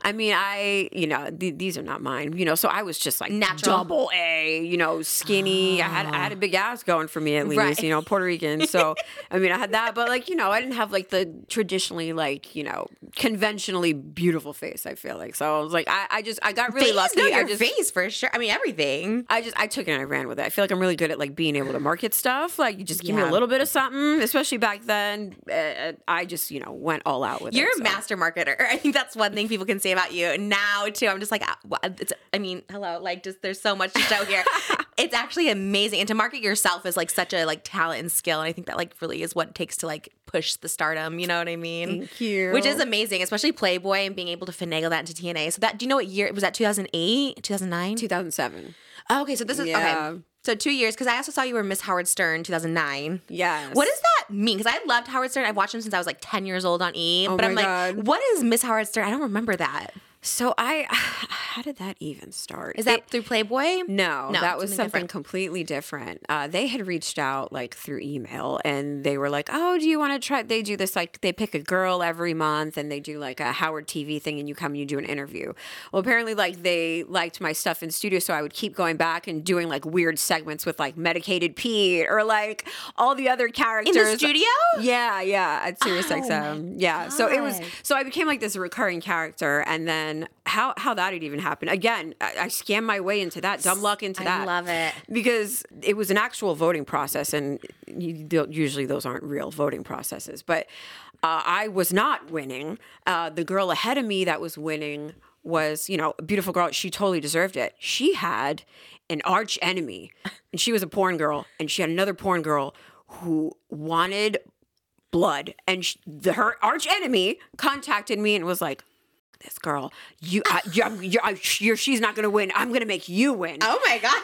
[SPEAKER 3] I mean, I, you know, th- these are not mine, you know, so I was just like
[SPEAKER 1] Natural.
[SPEAKER 3] double A, you know, skinny. I had I ah. had a big ass going for me at least,
[SPEAKER 1] Right.
[SPEAKER 3] you know, Puerto Rican. So, I mean, I had that, but like, you know, I didn't have like the traditionally like, you know, conventionally beautiful face, I feel like. So I was like, I, I just, I got really
[SPEAKER 1] face?
[SPEAKER 3] lucky.
[SPEAKER 1] No,
[SPEAKER 3] I
[SPEAKER 1] your
[SPEAKER 3] just,
[SPEAKER 1] face for sure. I mean, everything.
[SPEAKER 3] I just I took it and I ran with it. I feel like I'm really good at like being able to market stuff. Like you just give me a little bit of something, especially back then. Uh, I just you know went all out with it.
[SPEAKER 1] You're
[SPEAKER 3] it.
[SPEAKER 1] a
[SPEAKER 3] so.
[SPEAKER 1] master marketer. I think that's one thing people can say about you. Now too, I'm just like, ah, it's, I mean, hello, like just there's so much to show here. it's actually amazing, and to market yourself is like such a like talent and skill. And I think that like really is what it takes to like push the stardom. You know what I mean?
[SPEAKER 3] Thank you.
[SPEAKER 1] Which is amazing, especially Playboy and being able to finagle that into TNA. So that do you know what year was? That 2008, 2009.
[SPEAKER 3] 2007.
[SPEAKER 1] Oh, okay, so this is
[SPEAKER 3] Yeah.
[SPEAKER 1] okay. So two years because I also saw you were Miss Howard Stern 2009.
[SPEAKER 3] Yes.
[SPEAKER 1] What does that mean? Because I loved Howard Stern. I've watched him since I was like 10 years old on E.
[SPEAKER 3] Oh
[SPEAKER 1] but I'm
[SPEAKER 3] my
[SPEAKER 1] like,
[SPEAKER 3] God.
[SPEAKER 1] what is Miss Howard Stern? I don't remember that.
[SPEAKER 3] So I, how did that even start?
[SPEAKER 1] Is that
[SPEAKER 3] It-
[SPEAKER 1] through Playboy?
[SPEAKER 3] no,
[SPEAKER 1] No,
[SPEAKER 3] that was
[SPEAKER 1] something
[SPEAKER 3] something
[SPEAKER 1] different.
[SPEAKER 3] completely different. Uh, they had reached out like through email and they were like, Oh, do you want to try? They do this like they pick a girl every month and they do like a Howard TV thing and you come and you do an interview. Well, apparently, like they liked my stuff in studio, so I would keep going back and doing like weird segments with like Medicated Pete or like all the other characters In
[SPEAKER 1] the studio?
[SPEAKER 3] Yeah, yeah, at Sirius
[SPEAKER 1] Oh.
[SPEAKER 3] Yeah. So it was so I became like this recurring character and then how how that had even happened. Again, I, I scammed my way into that, dumb luck into
[SPEAKER 1] I
[SPEAKER 3] that.
[SPEAKER 1] I love it.
[SPEAKER 3] Because it was an actual voting process and you, usually those aren't real voting processes. But uh, I was not winning. Uh, the girl ahead of me that was winning was, you know, a beautiful girl. She totally deserved it. She had an arch enemy, and she was a porn girl, and she had another porn girl who wanted blood, and sh the, her arch enemy contacted me and was like. This girl, you, I, you, you, I, you're, she's not gonna win. I'm gonna make you win,
[SPEAKER 1] Oh my god.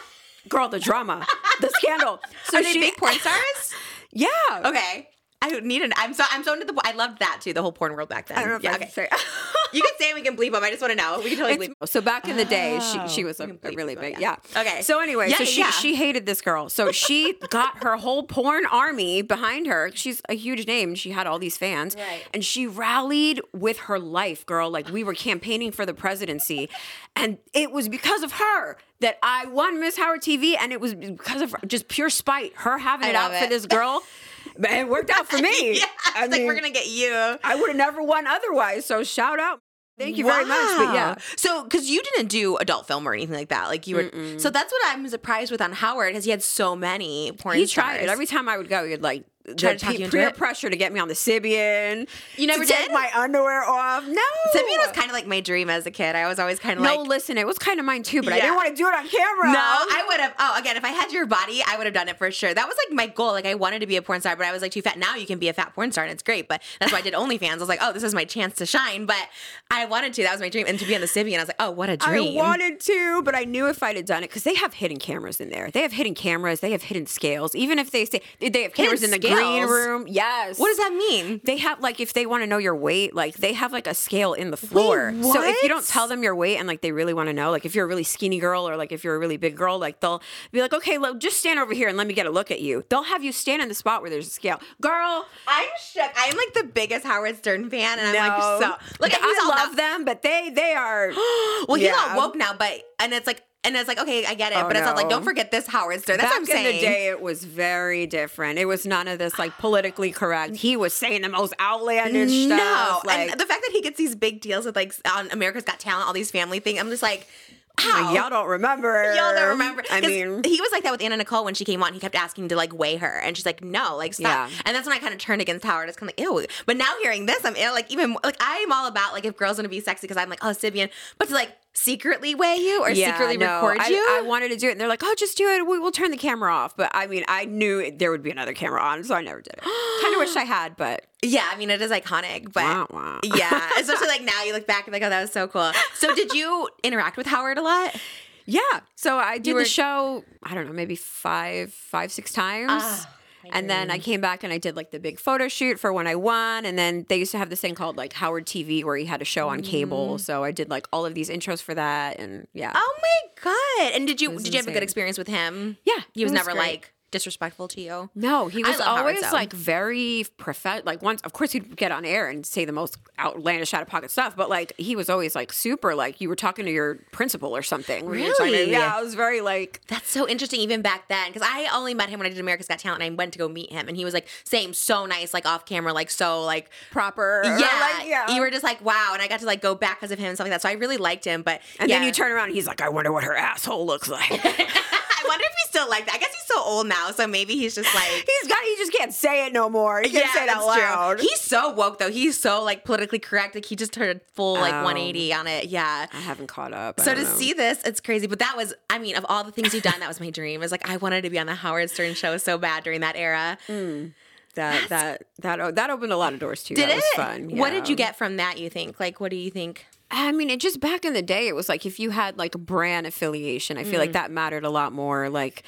[SPEAKER 3] girl. The drama, the scandal. So
[SPEAKER 1] Are they
[SPEAKER 3] she,
[SPEAKER 1] big porn stars?
[SPEAKER 3] yeah.
[SPEAKER 1] Okay. I don't need an. I'm so. I'm so into the. I loved that too. The whole porn world back then.
[SPEAKER 3] I don't know if
[SPEAKER 1] yeah,
[SPEAKER 3] I
[SPEAKER 1] okay. you can say we can bleep them. I just want to know. We can totally bleep.
[SPEAKER 3] It's- so back in the day, she ah. she
[SPEAKER 1] Oh,
[SPEAKER 3] was a, a
[SPEAKER 1] bleep
[SPEAKER 3] really
[SPEAKER 1] them,
[SPEAKER 3] big,
[SPEAKER 1] yeah.
[SPEAKER 3] yeah.
[SPEAKER 1] Okay.
[SPEAKER 3] So anyway,
[SPEAKER 1] Yeah,
[SPEAKER 3] so she she hated this girl. So she got her whole porn army behind her. She's a huge name. She had all these fans,
[SPEAKER 1] Right.
[SPEAKER 3] and she rallied with her life, girl. Like we were campaigning for the presidency, and it was because of her that I won Miss Howard TV, and it was because of just pure spite. Her having it out
[SPEAKER 1] love
[SPEAKER 3] for this girl. But it worked out for me.
[SPEAKER 1] yeah.
[SPEAKER 3] I
[SPEAKER 1] like we're gonna get you.
[SPEAKER 3] I would have never won otherwise. So shout out. Thank you very much. But yeah.
[SPEAKER 1] So, because you didn't do adult film or anything like that, like you were. So that's what I'm surprised with on Howard, because he had so many porn
[SPEAKER 3] He
[SPEAKER 1] stars.
[SPEAKER 3] tried it every time I would go. He'd like
[SPEAKER 1] Try to talk
[SPEAKER 3] pe-
[SPEAKER 1] you into
[SPEAKER 3] peer
[SPEAKER 1] it?
[SPEAKER 3] pressure to get me on the Sybian.
[SPEAKER 1] You never
[SPEAKER 3] to take
[SPEAKER 1] did?
[SPEAKER 3] my underwear off. No,
[SPEAKER 1] Sybian was kind of like my dream as a kid. I was always kind of
[SPEAKER 3] no.
[SPEAKER 1] like.
[SPEAKER 3] No, listen, it was kind of mine too, but I didn't want to do it on camera.
[SPEAKER 1] No, I would have. Oh, again, if I had your body, I would have done it for sure. That was like my goal. Like I wanted to be a porn star, but I was like too fat. Now you can be a fat porn star, and it's great. But that's why I did OnlyFans. I was like, oh, this is my chance to shine. But I wanted to. That was my dream, and to be on the Sibian, I was like, oh, what a dream.
[SPEAKER 3] I wanted to, but I knew if I'd have done it because they have hidden cameras in there. They have hidden cameras. They have hidden scales. Even if they say they have cameras in the green room. Yes.
[SPEAKER 1] what does that mean?
[SPEAKER 3] They have like if they want to know your weight, like they have like a scale in the floor. So if you don't tell them your weight and like they really want to know, like if you're a really skinny girl or like if you're a really big girl, like they'll be like, okay, look, just stand over here and let me get a look at you. They'll have you stand in the spot where there's a scale, girl.
[SPEAKER 1] I'm shook. I'm like the biggest Howard Stern fan, and I'm like so. He's
[SPEAKER 3] I love them, but they they are.
[SPEAKER 1] Well, he's
[SPEAKER 3] Yeah.
[SPEAKER 1] all woke now, but and it's like, and it's like, okay, I get it,
[SPEAKER 3] Oh,
[SPEAKER 1] but it's not like, don't forget this Howard Stern. That's
[SPEAKER 3] Back
[SPEAKER 1] what I'm
[SPEAKER 3] in
[SPEAKER 1] saying.
[SPEAKER 3] the day, it was very different. It was none of this like politically correct. He was saying the most outlandish
[SPEAKER 1] no,
[SPEAKER 3] stuff. Like,
[SPEAKER 1] and the fact that he gets these big deals with like on America's Got Talent, all these family things, I'm just like, how?
[SPEAKER 3] y'all don't remember.
[SPEAKER 1] Y'all don't remember.
[SPEAKER 3] I mean,
[SPEAKER 1] he was like that with Anna Nicole when she came on. He kept asking to like weigh her, and she's like, "No, like stop."
[SPEAKER 3] Yeah.
[SPEAKER 1] And that's when I kind of turned against Howard. It's kind of like, ew. But now hearing this, I'm ill. Like even more- like I'm all about like if girls want to be sexy because I'm like, oh, Sybian, but to like secretly weigh you or secretly
[SPEAKER 3] no,
[SPEAKER 1] record
[SPEAKER 3] I,
[SPEAKER 1] you.
[SPEAKER 3] I wanted to do it, and they're like, "Oh, just do it. We, we'll turn the camera off." But I mean, I knew there would be another camera on, so I never did it. kind of wish I had, but
[SPEAKER 1] yeah, I mean it is iconic, but yeah, especially like now you look back and like, oh, that was so cool. So did you interact with Howard a lot?
[SPEAKER 3] yeah. So I did
[SPEAKER 1] were-
[SPEAKER 3] the show. I don't know, maybe five, five, six times.
[SPEAKER 1] Ah,
[SPEAKER 3] and then I mm-hmm. came back and I did like the big photo shoot for when I won. And then they used to have this thing called like Howard TV where he had a show on cable. Mm-hmm. So I did like all of these intros for that. And yeah.
[SPEAKER 1] Oh my god! And did you did you have a good experience with him?
[SPEAKER 3] Yeah,
[SPEAKER 1] he was,
[SPEAKER 3] was
[SPEAKER 1] never
[SPEAKER 3] great.
[SPEAKER 1] like disrespectful to you.
[SPEAKER 3] No, he was
[SPEAKER 1] Howard
[SPEAKER 3] always like very prof. Like once, of course, he'd get on air and say the most outlandish, out of pocket stuff. But like he was always like super, like you were talking to your principal or something. when you were talking to-
[SPEAKER 1] Really?
[SPEAKER 3] Yeah, I was very like.
[SPEAKER 1] That's so interesting, even back then, because I only met him when I did America's Got Talent, and I went to go meet him, and he was like, same, so nice, like off camera, like so, like
[SPEAKER 3] Proper,
[SPEAKER 1] yeah,
[SPEAKER 3] like, yeah.
[SPEAKER 1] You were just like, wow, and I got to like go back because of him and stuff like that. So I really liked him, but
[SPEAKER 3] and
[SPEAKER 1] yeah.
[SPEAKER 3] then you turn around and he's like, I wonder what her asshole looks like.
[SPEAKER 1] I wonder if he's still like that. I guess he's so old now, so maybe he's just like.
[SPEAKER 3] he's got. He just can't say it no more. He can't say it out
[SPEAKER 1] that's true. He's so woke though. He's so like politically correct. Like he just turned full like um,
[SPEAKER 3] Oh.
[SPEAKER 1] 180 on it. Yeah.
[SPEAKER 3] I haven't caught up. I
[SPEAKER 1] So to
[SPEAKER 3] know.
[SPEAKER 1] see this, it's crazy. But that was, I mean, of all the things you've done, that was my dream. It was like I wanted to be on the Howard Stern show so bad during that era. Hmm.
[SPEAKER 3] that that that that opened a lot of doors too.
[SPEAKER 1] Did
[SPEAKER 3] that
[SPEAKER 1] it?
[SPEAKER 3] was fun.
[SPEAKER 1] What did you get from that? You think? Like, what do you think?
[SPEAKER 3] I mean, it just back in the day, it was like if you had like a brand affiliation, I feel like mm. that mattered a lot more. Like,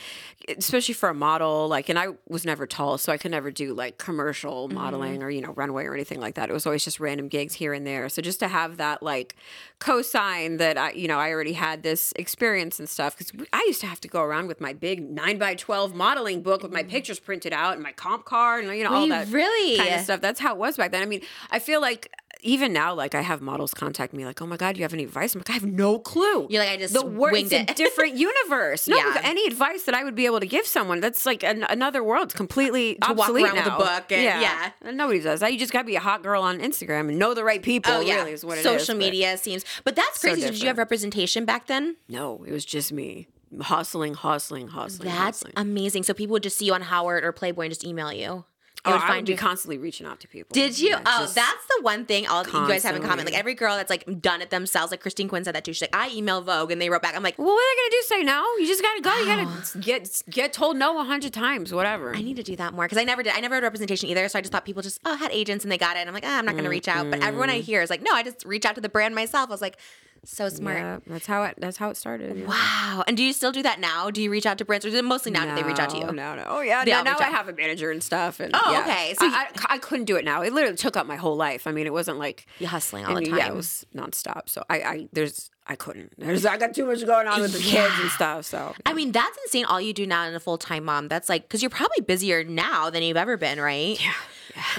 [SPEAKER 3] especially for a model, like, and I was never tall, so I could never do like commercial mm-hmm. modeling or you know runway or anything like that. It was always just random gigs here and there. So just to have that like cosign that I, you know, I already had this experience and stuff because I used to have to go around with my big nine by twelve modeling book with my mm-hmm. pictures printed out and my comp card and you know all that
[SPEAKER 1] really?
[SPEAKER 3] kind of stuff. That's how it was back then. I mean, I feel like even now, like I have models contact me, like, "Oh my god, you have any advice?" I'm like, "I have no clue."
[SPEAKER 1] You're like, I just
[SPEAKER 3] the word
[SPEAKER 1] winged
[SPEAKER 3] it's a different universe. No,
[SPEAKER 1] Yeah.
[SPEAKER 3] any advice that I would be able to give someone that's like an, another world. It's completely
[SPEAKER 1] To walk
[SPEAKER 3] obsolete
[SPEAKER 1] around with a book and- yeah.
[SPEAKER 3] And nobody does that. You just got to be a hot girl on Instagram and know the right people.
[SPEAKER 1] Oh yeah,
[SPEAKER 3] really is what it is.
[SPEAKER 1] social
[SPEAKER 3] but
[SPEAKER 1] media seems. But that's
[SPEAKER 3] So
[SPEAKER 1] crazy. Did you have representation back then?
[SPEAKER 3] No, it was just me hustling, hustling, hustling.
[SPEAKER 1] That's
[SPEAKER 3] hustling.
[SPEAKER 1] amazing. So people would just see you on Howard or Playboy and just email you.
[SPEAKER 3] Oh,
[SPEAKER 1] would
[SPEAKER 3] I
[SPEAKER 1] find
[SPEAKER 3] would be
[SPEAKER 1] you.
[SPEAKER 3] constantly reaching out to people.
[SPEAKER 1] Did you?
[SPEAKER 3] Yeah,
[SPEAKER 1] oh, that's the one thing all you guys have in common. Like every girl that's like done it themselves. Like Christine Quinn said that too. She's like, I email Vogue and they wrote back. I'm like,
[SPEAKER 3] Well, what are they gonna do? Say no? You just gotta go. You gotta get get told no a hundred times. Whatever.
[SPEAKER 1] I need to do that more because I never did. I never had representation either. So I just thought people just oh had agents and they got it. And I'm like, ah, I'm not going to reach out. But everyone I hear is like, no, I just reach out to the brand myself. I was like, so smart.
[SPEAKER 3] Yeah, that's how it. That's how it started. yeah.
[SPEAKER 1] Wow. And do you still do that now? Do you reach out to brands or mostly now that they reach out to you?
[SPEAKER 3] No, No, no. Oh yeah. Now, now I have a manager and stuff. And
[SPEAKER 1] Oh,
[SPEAKER 3] yeah.
[SPEAKER 1] okay. So
[SPEAKER 3] I, I, I couldn't do it now. It literally took up my whole life. I mean, it wasn't like
[SPEAKER 1] You're hustling all the
[SPEAKER 3] and Yeah,
[SPEAKER 1] time.
[SPEAKER 3] it was nonstop. So I, I there's I couldn't. There's I got too much going on with the kids and stuff. So
[SPEAKER 1] I mean, that's insane. All you do now in a full time mom. That's like, because you're probably busier now than you've ever been, right?
[SPEAKER 3] yeah.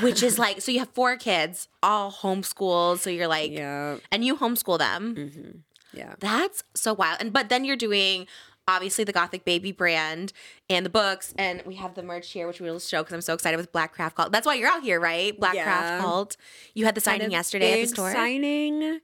[SPEAKER 1] Which is like, so you have four kids, all homeschooled. So you're like,
[SPEAKER 3] Yeah.
[SPEAKER 1] and you homeschool them. Mm-hmm.
[SPEAKER 3] Yeah.
[SPEAKER 1] That's so wild. And but then you're doing obviously the Gothic Baby brand and the books, and we have the merch here, which we will show because I'm so excited with Black Craft Cult. That's why you're out here, right? Black
[SPEAKER 3] Yeah.
[SPEAKER 1] Craft Cult. You had the signing
[SPEAKER 3] Had
[SPEAKER 1] yesterday at the store.
[SPEAKER 3] Signing.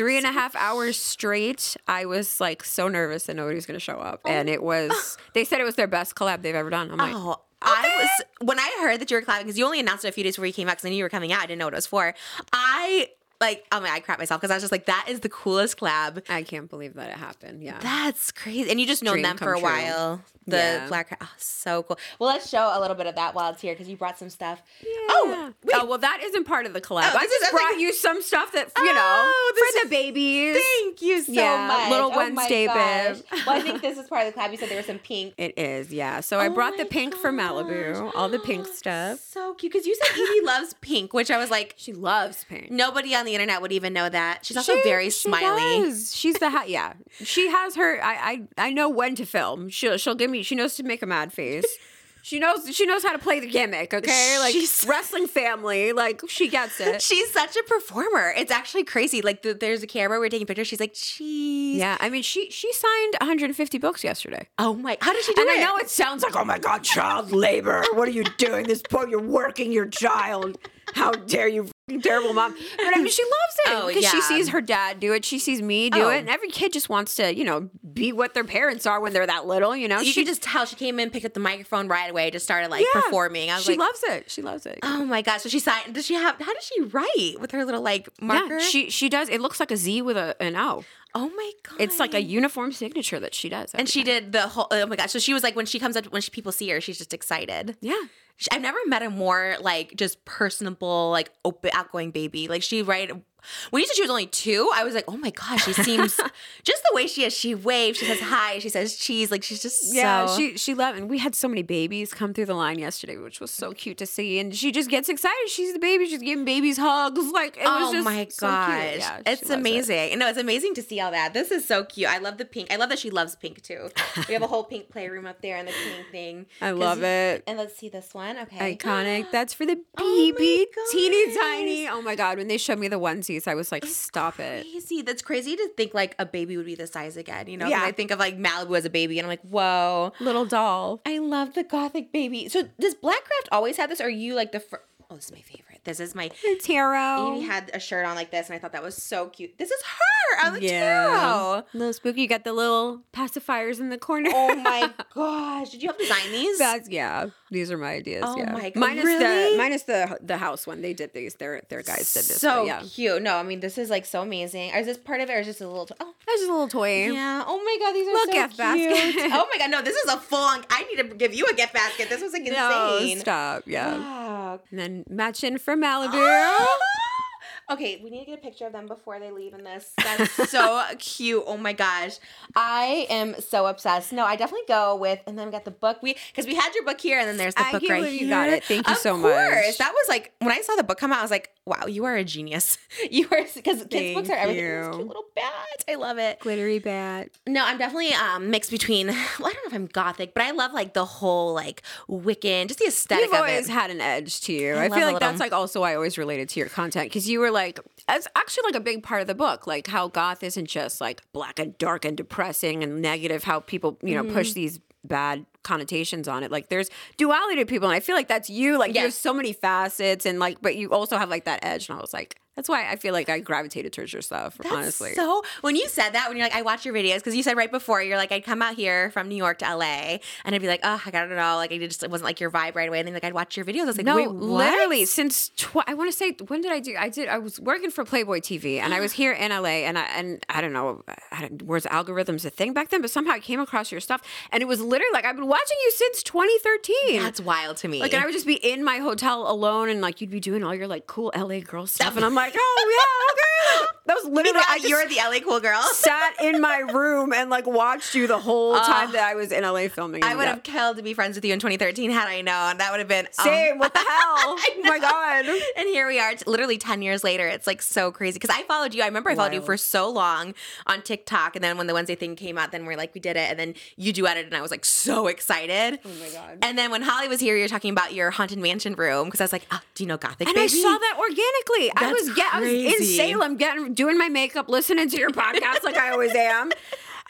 [SPEAKER 3] Three and a half hours straight. I was like so nervous that nobody was going to show up, and oh. it was. They said it was their best collab they've ever done. I'm like,
[SPEAKER 1] Oh, I was when I heard that you were collabing because you only announced it a few days before you came out because I knew you were coming out. I didn't know what it was for. I like, oh my, God, I crap myself because I was just like, that is the coolest collab.
[SPEAKER 3] I can't believe that it happened. Yeah.
[SPEAKER 1] That's crazy. And you just known them for a
[SPEAKER 3] true.
[SPEAKER 1] while. The
[SPEAKER 3] Yeah.
[SPEAKER 1] Black Craft. Oh, so cool. Well, let's show a little bit of that while it's here because you brought some stuff.
[SPEAKER 3] Oh,
[SPEAKER 1] Oh, wait.
[SPEAKER 3] oh, well, that isn't part of the collab.
[SPEAKER 1] Oh,
[SPEAKER 3] I just brought
[SPEAKER 1] like-
[SPEAKER 3] you some stuff that you know
[SPEAKER 1] Oh, this
[SPEAKER 3] for the babies.
[SPEAKER 1] Thank you so
[SPEAKER 3] Yeah,
[SPEAKER 1] much.
[SPEAKER 3] little
[SPEAKER 1] Oh
[SPEAKER 3] Wednesday bib.
[SPEAKER 1] Well, I think this is part of the collab. You said there was some pink.
[SPEAKER 3] It is, yeah. So I oh brought the
[SPEAKER 1] Oh
[SPEAKER 3] pink from
[SPEAKER 1] gosh.
[SPEAKER 3] Malibu, all the pink stuff.
[SPEAKER 1] So cute because you said Evie loves pink, which I was like,
[SPEAKER 3] She loves pink.
[SPEAKER 1] nobody on the internet would even know that. She's also
[SPEAKER 3] She-
[SPEAKER 1] very
[SPEAKER 3] she
[SPEAKER 1] smiley.
[SPEAKER 3] does. She's the ha- yeah. She has her. I, I I know when to film. She'll she'll give me. She knows to make a mad face. She knows she knows how to play the gimmick. Okay, like
[SPEAKER 1] She's-
[SPEAKER 3] wrestling family. Like she gets it.
[SPEAKER 1] She's such a performer. It's actually crazy. Like the, there's a camera, we're taking pictures. She's like, cheese.
[SPEAKER 3] Yeah, I mean she she signed 150 books yesterday.
[SPEAKER 1] Oh my, how did she do
[SPEAKER 3] And
[SPEAKER 1] it?
[SPEAKER 3] I know it sounds like, oh my God, child labor. What are you doing? This poor, you're working your child. How dare you, terrible mom. But I mean, she loves it
[SPEAKER 1] Oh,
[SPEAKER 3] because she sees her dad do it. She sees me do
[SPEAKER 1] Oh.
[SPEAKER 3] it. And every kid just wants to, you know, be what their parents are when they're that little, you know?
[SPEAKER 1] You
[SPEAKER 3] she
[SPEAKER 1] just tell she came in, picked up the microphone right away, just started like
[SPEAKER 3] Yeah.
[SPEAKER 1] performing. I was
[SPEAKER 3] she
[SPEAKER 1] like,
[SPEAKER 3] loves it. She loves it.
[SPEAKER 1] oh my gosh. So she signed, does she have, how does she write with her little like marker?
[SPEAKER 3] Yeah, she she does. It looks like a Z with a, an O.
[SPEAKER 1] oh my God.
[SPEAKER 3] It's like a uniform signature that she does.
[SPEAKER 1] And she did the whole, oh my gosh. So she was like, when she comes up, when she, people see her, she's just excited.
[SPEAKER 3] yeah.
[SPEAKER 1] I've never met a more like just personable, like open, outgoing baby. Like she right when you said she was only two, I was like, oh my gosh, she seems just the way she is. She waves, she says hi, she says cheese. Like she's just
[SPEAKER 3] Yeah,
[SPEAKER 1] so.
[SPEAKER 3] she she loved, and we had so many babies come through the line yesterday, which was so cute to see. And she just gets excited. She's the baby. She's giving babies hugs. Like it was
[SPEAKER 1] oh
[SPEAKER 3] just
[SPEAKER 1] my
[SPEAKER 3] so
[SPEAKER 1] gosh,
[SPEAKER 3] cute. Yeah,
[SPEAKER 1] it's
[SPEAKER 3] loves it.
[SPEAKER 1] amazing. No, it's amazing to see all that. This is so cute. I love the pink. I love that she loves pink too. we have a whole pink playroom up there and the pink thing.
[SPEAKER 3] I love it.
[SPEAKER 1] And let's see this one. Okay,
[SPEAKER 3] Iconic. That's for the
[SPEAKER 1] Oh
[SPEAKER 3] baby, teeny tiny. Oh my god! When they showed me the I was like, "Stop it!"
[SPEAKER 1] crazy. That's crazy to think like a baby would be the size again. You know?
[SPEAKER 3] Yeah.
[SPEAKER 1] I think of like Malibu as a baby, and I'm like, whoa.
[SPEAKER 3] Little doll.
[SPEAKER 1] I love the gothic baby. So does Blackcraft always have this? Or are you like the first? Oh, this is my favorite. This is my.
[SPEAKER 3] The tarot.
[SPEAKER 1] Evie had a shirt on like this, and I thought that was so cute. This is her on the tarot.
[SPEAKER 3] Little spooky. You got the little pacifiers in the corner.
[SPEAKER 1] Oh my gosh! Did you help design these?
[SPEAKER 3] That's yeah. These are my ideas.
[SPEAKER 1] Oh
[SPEAKER 3] yeah.
[SPEAKER 1] my God,
[SPEAKER 3] Minus
[SPEAKER 1] really?
[SPEAKER 3] the minus the the house one. They did these. Their their guys did this.
[SPEAKER 1] so
[SPEAKER 3] yeah.
[SPEAKER 1] cute. No, I mean this is like so amazing. Is this part of it, or is this a little? oh,
[SPEAKER 3] That's just a little toy.
[SPEAKER 1] yeah. Oh my god, these are
[SPEAKER 3] Little
[SPEAKER 1] so
[SPEAKER 3] gift
[SPEAKER 1] cute.
[SPEAKER 3] basket.
[SPEAKER 1] oh my god, no, this is a full on. I need to give you a gift basket. This was like
[SPEAKER 3] No,
[SPEAKER 1] insane.
[SPEAKER 3] stop. Yeah.
[SPEAKER 1] Wow.
[SPEAKER 3] And then matching for Malibu.
[SPEAKER 1] Oh, okay, we need to get a picture of them before they leave in this. That's so cute. Oh my gosh. I am so obsessed. No, I definitely go with and then we got the book. We because we had your book here and then there's the
[SPEAKER 3] I
[SPEAKER 1] book right here.
[SPEAKER 3] you got it. Thank you
[SPEAKER 1] Of
[SPEAKER 3] so much.
[SPEAKER 1] course. That was like when I saw the book come out, I was like, wow, you are a genius. You are because kids' books are everything.
[SPEAKER 3] You.
[SPEAKER 1] cute little bat. I love it.
[SPEAKER 3] Glittery bat.
[SPEAKER 1] No, I'm definitely um mixed between well, I don't know if I'm gothic, but I love like the whole like Wiccan, just the aesthetic
[SPEAKER 3] You've
[SPEAKER 1] of
[SPEAKER 3] always
[SPEAKER 1] it.
[SPEAKER 3] had an edge to you.
[SPEAKER 1] I
[SPEAKER 3] I, feel like that's like also why I always related to your content because you were like, it's actually like a big part of the book, like how goth isn't just like black and dark and depressing and negative. How people you know
[SPEAKER 1] Mm-hmm.
[SPEAKER 3] push these bad connotations on it. Like there's duality to people, and I feel like that's you. Like
[SPEAKER 1] Yes.
[SPEAKER 3] have so many facets, and like, but you also have like that edge. And I was like, That's why I feel like I gravitated towards your stuff. honestly,
[SPEAKER 1] So when you said that, when you're like, I watch your videos, because you said right before, you're like, I'd come out here from New York to LA, and I'd be like, oh, I don't know, like it just it wasn't like your vibe right away, and then like I'd watch your videos. I was like,
[SPEAKER 3] no,
[SPEAKER 1] wait,
[SPEAKER 3] literally since tw- I want to say when did I do? I did. I was working for Playboy TV, and I was here in LA, and I and I don't know, I don't, was algorithms a thing back then? But somehow I came across your stuff, and it was literally like I've been watching you since 2013.
[SPEAKER 1] That's wild to me.
[SPEAKER 3] Like, and I would just be in my hotel alone, and like you'd be doing all your like cool LA girl stuff, and I'm like, oh yeah, okay. That was literally I
[SPEAKER 1] you're the LA cool girl.
[SPEAKER 3] sat in my room and like watched you the whole time that I was in LA filming.
[SPEAKER 1] I would
[SPEAKER 3] yeah.
[SPEAKER 1] have killed to be friends with you in 2013 had I known. That would have been um,
[SPEAKER 3] same. What the hell? oh my god.
[SPEAKER 1] And here we are, literally 10 years later. It's like so crazy. Because I followed you. I remember I followed you for so long on TikTok. And then when the Wednesday thing came out, then we're like, we did it. And then you do edit. And I was like so excited.
[SPEAKER 3] Oh my god.
[SPEAKER 1] And then when Holly was here, you were talking about your haunted mansion room. Because I was like, oh, do you know Gothic
[SPEAKER 3] And
[SPEAKER 1] Baby?
[SPEAKER 3] I saw that organically. I was get, I was in. Salem getting doing my makeup, listening to your podcast like I always am.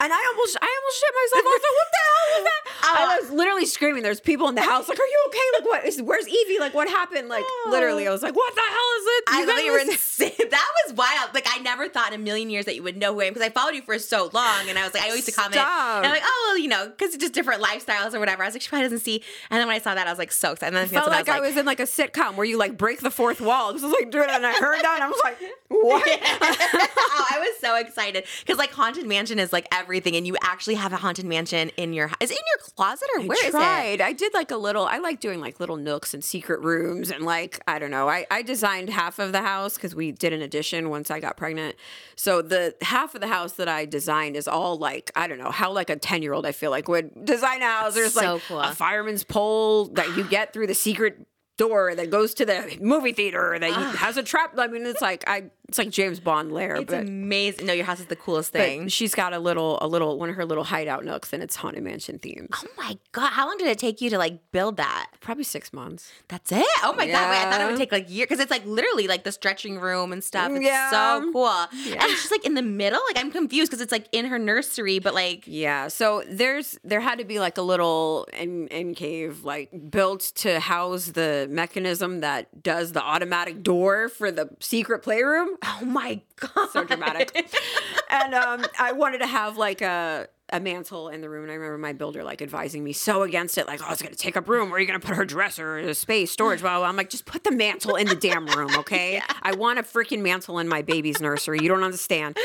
[SPEAKER 3] And I almost I almost shit myself. I was like, what the hell was that?
[SPEAKER 1] Oh.
[SPEAKER 3] I was literally screaming. There's people in the house like, are you okay? Like what is where's Evie? Like what happened? Like literally, I was like, what the hell is it?
[SPEAKER 1] I
[SPEAKER 3] You
[SPEAKER 1] you were insane. That was wild. Like I never thought in a million years that you would know who I am because I followed you for so long, and I was like, I used to comment, and I'm like, oh well, you know, because it's just different lifestyles or whatever. I was like, she probably doesn't see. And then when I saw that, I was like, so excited. And then I
[SPEAKER 3] felt like I was in like a sitcom where you like break the fourth wall. This was like it, and I heard that, and I was like, what?
[SPEAKER 1] oh, I was so excited because like haunted mansion is like everything, and you actually have a haunted mansion in your is it in your closet or where
[SPEAKER 3] I
[SPEAKER 1] is
[SPEAKER 3] tried. I did like a little. I like doing like little nooks and secret rooms and like I don't know. I I designed half of the house because we did an addition once I got pregnant. So the half of the house that I designed is all like I don't know how like a ten year old I feel like would design a house. There's
[SPEAKER 1] So
[SPEAKER 3] like
[SPEAKER 1] cool.
[SPEAKER 3] a fireman's pole that you get through the secret door that goes to the movie theater that you, ah. has a trap. I mean, it's like I it's like James Bond lair.
[SPEAKER 1] It's
[SPEAKER 3] but.
[SPEAKER 1] amazing. No, your house is the coolest thing.
[SPEAKER 3] she's got a little, a little, one of her little hideout nooks, and it's haunted mansion themed.
[SPEAKER 1] Oh my god! How long did it take you to like build that?
[SPEAKER 3] Probably six months.
[SPEAKER 1] That's it. Oh my god! Wait, I thought it would take like years because it's like literally like the stretching room and stuff. It's
[SPEAKER 3] Yeah.
[SPEAKER 1] so cool. And she's like in the middle. Like I'm confused because it's like in her nursery, but like
[SPEAKER 3] Yeah, so there's there had to be like a little in, in cave like built to house the mechanism that does the automatic door for the secret playroom.
[SPEAKER 1] Oh my god,
[SPEAKER 3] So dramatic. and um, I wanted to have like a a mantle in the room, and I remember my builder like advising me so against it, like, oh, it's gonna take up room. Where are you gonna put her dresser, a space, storage? Blah, blah, blah. I'm like, just put the mantle in the damn room, okay? I want a freaking mantle in my baby's nursery. You don't understand.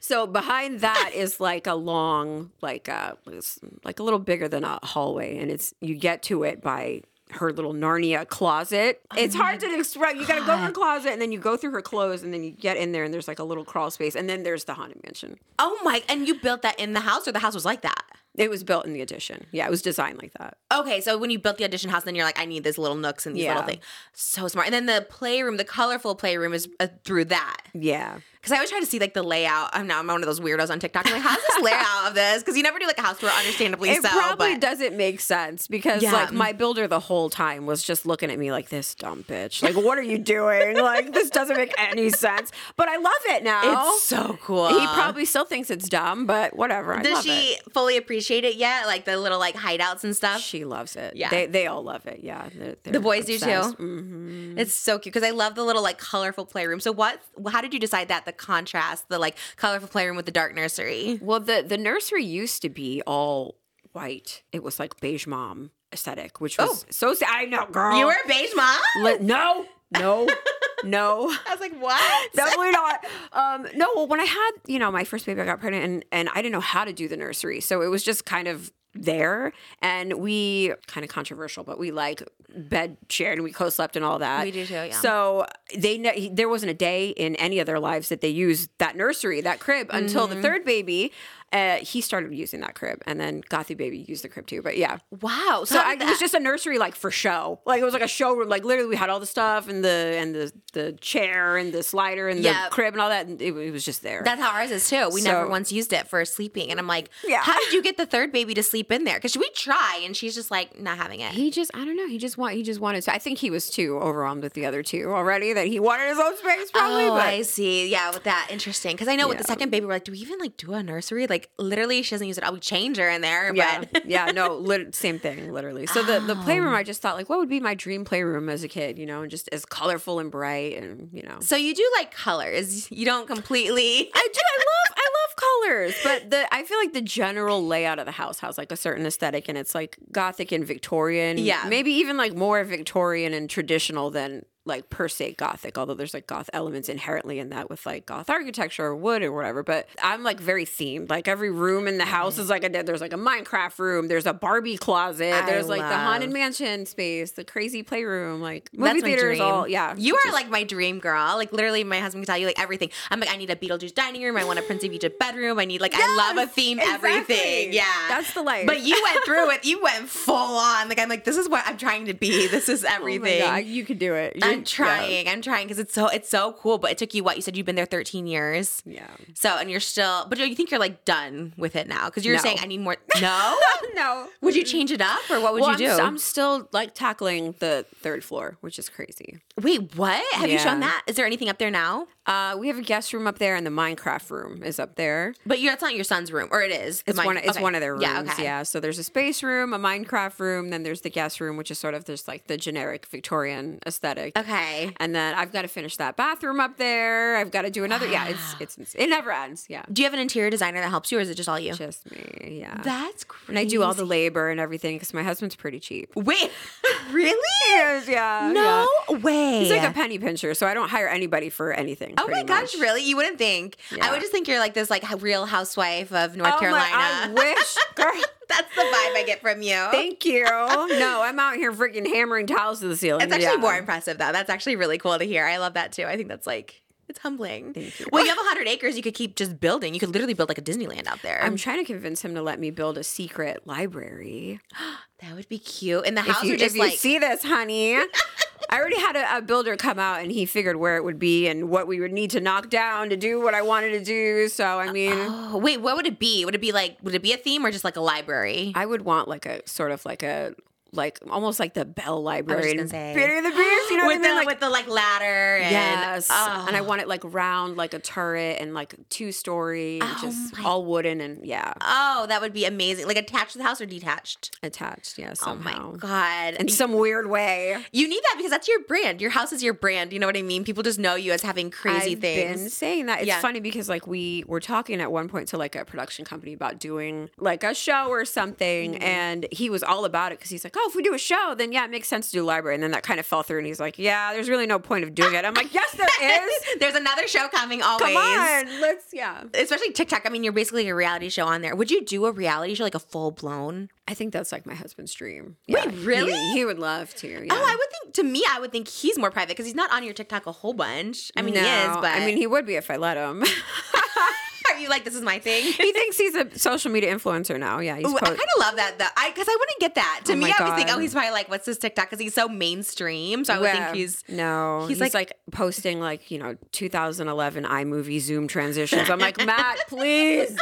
[SPEAKER 3] So behind that is like a long, like uh, it's like a little bigger than a hallway, and it's you get to it by her little Narnia closet. It's hard to describe. You got to go in her closet, and then you go through her clothes, and then you get in there, and there's like a little crawl space, and then there's the haunted mansion.
[SPEAKER 1] Oh my! And you built that in the house, or the house was like that?
[SPEAKER 3] It was built in the addition. Yeah, it was designed like that.
[SPEAKER 1] Okay, so when you built the addition house, then you're like, I need these little nooks and these little
[SPEAKER 3] Yeah.
[SPEAKER 1] things. So smart. And then the playroom, the colorful playroom, is uh, through that.
[SPEAKER 3] Yeah.
[SPEAKER 1] Because I always try to see like the layout. I'm now I'm one of those weirdos on TikTok. I'm like, how's this layout of this? Because you never do like a house tour, understandably
[SPEAKER 3] It
[SPEAKER 1] so.
[SPEAKER 3] probably
[SPEAKER 1] but
[SPEAKER 3] doesn't make sense because
[SPEAKER 1] Yeah.
[SPEAKER 3] like my builder the whole time was just looking at me like this dumb bitch. Like, what are you doing? like, this doesn't make any sense. But I love it now.
[SPEAKER 1] it's so cool.
[SPEAKER 3] he probably still thinks it's dumb, but whatever. I
[SPEAKER 1] does she
[SPEAKER 3] it.
[SPEAKER 1] fully appreciate it yet? Like the little like hideouts and stuff.
[SPEAKER 3] She loves it.
[SPEAKER 1] Yeah.
[SPEAKER 3] They they all love it. Yeah. They're,
[SPEAKER 1] the
[SPEAKER 3] they're
[SPEAKER 1] boys do
[SPEAKER 3] obsessed.
[SPEAKER 1] too.
[SPEAKER 3] Mhm.
[SPEAKER 1] It's so cute because I love the little like colorful playroom. So what? How did you decide that the contrast, the like colorful playroom with the dark nursery?
[SPEAKER 3] Well, the the nursery used to be all white. It was like beige mom aesthetic, which was so sad. I know, girl.
[SPEAKER 1] Oh. You were a beige mom.
[SPEAKER 3] Li- no, no, no.
[SPEAKER 1] I was like, what?
[SPEAKER 3] Definitely not. Um, no, well, when I had, you know, my first baby, I got pregnant and, and I didn't know how to do the nursery. So it was just kind of there. And we, kind of controversial, but we like bed shared and we co slept and all that.
[SPEAKER 1] We do too, yeah.
[SPEAKER 3] So they, ne- there wasn't a day in any of their lives that they used that nursery, that crib, until
[SPEAKER 1] Mm-hmm.
[SPEAKER 3] the third baby. Uh, he started using that crib, and then Gothy baby used the crib too. But yeah,
[SPEAKER 1] Wow.
[SPEAKER 3] so I, it was just a nursery like for show. Like it was like a showroom. Like literally, we had all the stuff and the and the the chair and the slider and
[SPEAKER 1] Yeah.
[SPEAKER 3] the crib and all that. And it, it was just there.
[SPEAKER 1] That's how ours is too. We never once used it for sleeping. And I'm like,
[SPEAKER 3] Yeah.
[SPEAKER 1] how did you get the third baby to sleep in there because we try and she's just like not having it.
[SPEAKER 3] He just, I don't know. He just want, he just wanted to. I think he was too overwhelmed with the other two already that he wanted his own space. Probably,
[SPEAKER 1] oh,
[SPEAKER 3] but
[SPEAKER 1] I see. Yeah, with that, interesting. Because I know with the second baby, we're like, do we even like do a nursery? Like, literally, she doesn't use it. all. We change her in there.
[SPEAKER 3] yeah,
[SPEAKER 1] But
[SPEAKER 3] yeah, no, lit- same thing, literally. So the the
[SPEAKER 1] Oh.
[SPEAKER 3] playroom, I just thought like, what would be my dream playroom as a kid? You know, and just as colorful and bright, and you know.
[SPEAKER 1] so you do like colors. You don't completely.
[SPEAKER 3] I do. I love. I love colors, but the I feel like the general layout of the house has like a certain aesthetic, and it's like gothic and Victorian.
[SPEAKER 1] Yeah.
[SPEAKER 3] maybe even like more Victorian and traditional than like per se gothic. Although there's like goth elements inherently in that with like goth architecture or wood or whatever. But I'm like very themed. Like every room in the mm-hmm. house is like a there's like a Minecraft room. There's a Barbie closet.
[SPEAKER 1] I
[SPEAKER 3] there's like the haunted mansion space, the crazy playroom. Like movie
[SPEAKER 1] That's my
[SPEAKER 3] theaters.
[SPEAKER 1] dream.
[SPEAKER 3] All yeah.
[SPEAKER 1] You are
[SPEAKER 3] just-
[SPEAKER 1] like my dream girl. Like literally, my husband can tell you like everything. I'm like, I need a Beetlejuice dining room. I want a Prince of Egypt bedroom. I need like, I love a theme
[SPEAKER 3] exactly.
[SPEAKER 1] everything. Yeah,
[SPEAKER 3] That's the life.
[SPEAKER 1] But you went through it. You went full on. Like I'm like, this is what I'm trying to be. This is
[SPEAKER 3] Oh
[SPEAKER 1] everything.
[SPEAKER 3] God, you could do it. You-
[SPEAKER 1] I'm trying. I'm trying because it's so it's so cool. But it took you what? You said you've been there 13 years.
[SPEAKER 3] Yeah.
[SPEAKER 1] So and you're still, but you think you're like done with it now? Because you're
[SPEAKER 3] No.
[SPEAKER 1] saying I need more. No.
[SPEAKER 3] no.
[SPEAKER 1] would you change it up or what would
[SPEAKER 3] well,
[SPEAKER 1] you
[SPEAKER 3] I'm,
[SPEAKER 1] do?
[SPEAKER 3] s- I'm still like tackling the third floor, which is crazy.
[SPEAKER 1] Wait, what? Have you shown that? Is there anything up there now?
[SPEAKER 3] Uh, we have a guest room up there, and the Minecraft room is up there.
[SPEAKER 1] But you that's not your son's room, or it is.
[SPEAKER 3] It's
[SPEAKER 1] mine-
[SPEAKER 3] one. It's
[SPEAKER 1] okay.
[SPEAKER 3] one of their rooms.
[SPEAKER 1] Yeah. okay.
[SPEAKER 3] Yeah, So there's a space room, a Minecraft room, then there's the guest room, which is sort of there's like the generic Victorian aesthetic.
[SPEAKER 1] Okay.
[SPEAKER 3] And then I've got to finish that bathroom up there. I've got to do another. Yeah, it's it's it never ends. Yeah,
[SPEAKER 1] Do you have an interior designer that helps you, or is it just all you?
[SPEAKER 3] just me. Yeah.
[SPEAKER 1] That's crazy.
[SPEAKER 3] and I do all the labor and everything because my husband's pretty cheap.
[SPEAKER 1] Wait, really?
[SPEAKER 3] Yes, yeah.
[SPEAKER 1] No
[SPEAKER 3] yeah.
[SPEAKER 1] way.
[SPEAKER 3] He's like a penny pincher, so I don't hire anybody for anything.
[SPEAKER 1] Oh my gosh,
[SPEAKER 3] much.
[SPEAKER 1] really? You wouldn't think. I would just think you're like this like real housewife of North
[SPEAKER 3] Oh my-
[SPEAKER 1] Carolina.
[SPEAKER 3] I wish, girl.
[SPEAKER 1] That's the vibe I get from you.
[SPEAKER 3] Thank you. No, I'm out here freaking hammering tiles to the ceiling.
[SPEAKER 1] It's actually
[SPEAKER 3] Yeah.
[SPEAKER 1] more impressive though. That's actually really cool to hear. I love that too. I think that's like it's humbling.
[SPEAKER 3] Thank you.
[SPEAKER 1] Well, you have hundred acres. You could keep just building. You could literally build like a Disneyland out there.
[SPEAKER 3] I'm trying to convince him to let me build a secret library.
[SPEAKER 1] that would be cute. In the
[SPEAKER 3] If
[SPEAKER 1] house,
[SPEAKER 3] you,
[SPEAKER 1] or just
[SPEAKER 3] if you
[SPEAKER 1] like
[SPEAKER 3] see this, honey. I already had a, a builder come out and he figured where it would be and what we would need to knock down to do what I wanted to do. So, I mean,
[SPEAKER 1] Oh, wait, what would it be? Would it be like would it be a theme or just like a library?
[SPEAKER 3] I would want like a sort of like a, like almost like the Belle Library
[SPEAKER 1] say.
[SPEAKER 3] Beauty and the Beast. You know what I mean?
[SPEAKER 1] the
[SPEAKER 3] Like,
[SPEAKER 1] with the like ladder and
[SPEAKER 3] Yes,
[SPEAKER 1] oh.
[SPEAKER 3] and I want it like round, like a turret, and like two story, and
[SPEAKER 1] Oh
[SPEAKER 3] just
[SPEAKER 1] my-
[SPEAKER 3] all wooden and yeah,
[SPEAKER 1] Oh, that would be amazing. Like attached to the house or detached?
[SPEAKER 3] attached. Yeah,
[SPEAKER 1] Oh my god.
[SPEAKER 3] In some weird way.
[SPEAKER 1] you need that because that's your brand. Your house is your brand. You know what I mean? People just know you as having crazy
[SPEAKER 3] I've
[SPEAKER 1] things.
[SPEAKER 3] been saying that. It's
[SPEAKER 1] Yeah.
[SPEAKER 3] funny because like we were talking at one point to like a production company about doing like a show or something,
[SPEAKER 1] Mm-hmm.
[SPEAKER 3] and he was all about it because he's like, "Oh, Oh, if we do a show, then yeah, it makes sense to do library." And then that kind of fell through, and he's like, "Yeah, there's really no point of doing it." I'm like, "Yes, there is.
[SPEAKER 1] There's another show coming always.
[SPEAKER 3] Come on, let's yeah."
[SPEAKER 1] Especially TikTok. I mean, you're basically a reality show on there. Would you do a reality show like a full blown?
[SPEAKER 3] I think that's like my husband's dream.
[SPEAKER 1] Wait,
[SPEAKER 3] Yeah, he-
[SPEAKER 1] really?
[SPEAKER 3] He, would love to. Oh, yeah.
[SPEAKER 1] Oh, I would think. To me, I would think he's more private because he's not on your TikTok a whole bunch. I mean, he is, but
[SPEAKER 3] I mean, he would be if I let him.
[SPEAKER 1] are you like this is my thing?
[SPEAKER 3] he thinks he's a social media influencer now. Yeah, he's
[SPEAKER 1] Ooh, I kind of love that though. I because I wouldn't get that. To
[SPEAKER 3] Oh
[SPEAKER 1] me, I would think, oh,
[SPEAKER 3] God.
[SPEAKER 1] oh, he's probably like, what's this TikTok? Because he's so mainstream. So I would
[SPEAKER 3] Yeah.
[SPEAKER 1] think he's.
[SPEAKER 3] no.
[SPEAKER 1] he's
[SPEAKER 3] He's,
[SPEAKER 1] like-
[SPEAKER 3] like, posting like you know 2011 iMovie Zoom transitions. I'm like Matt, please,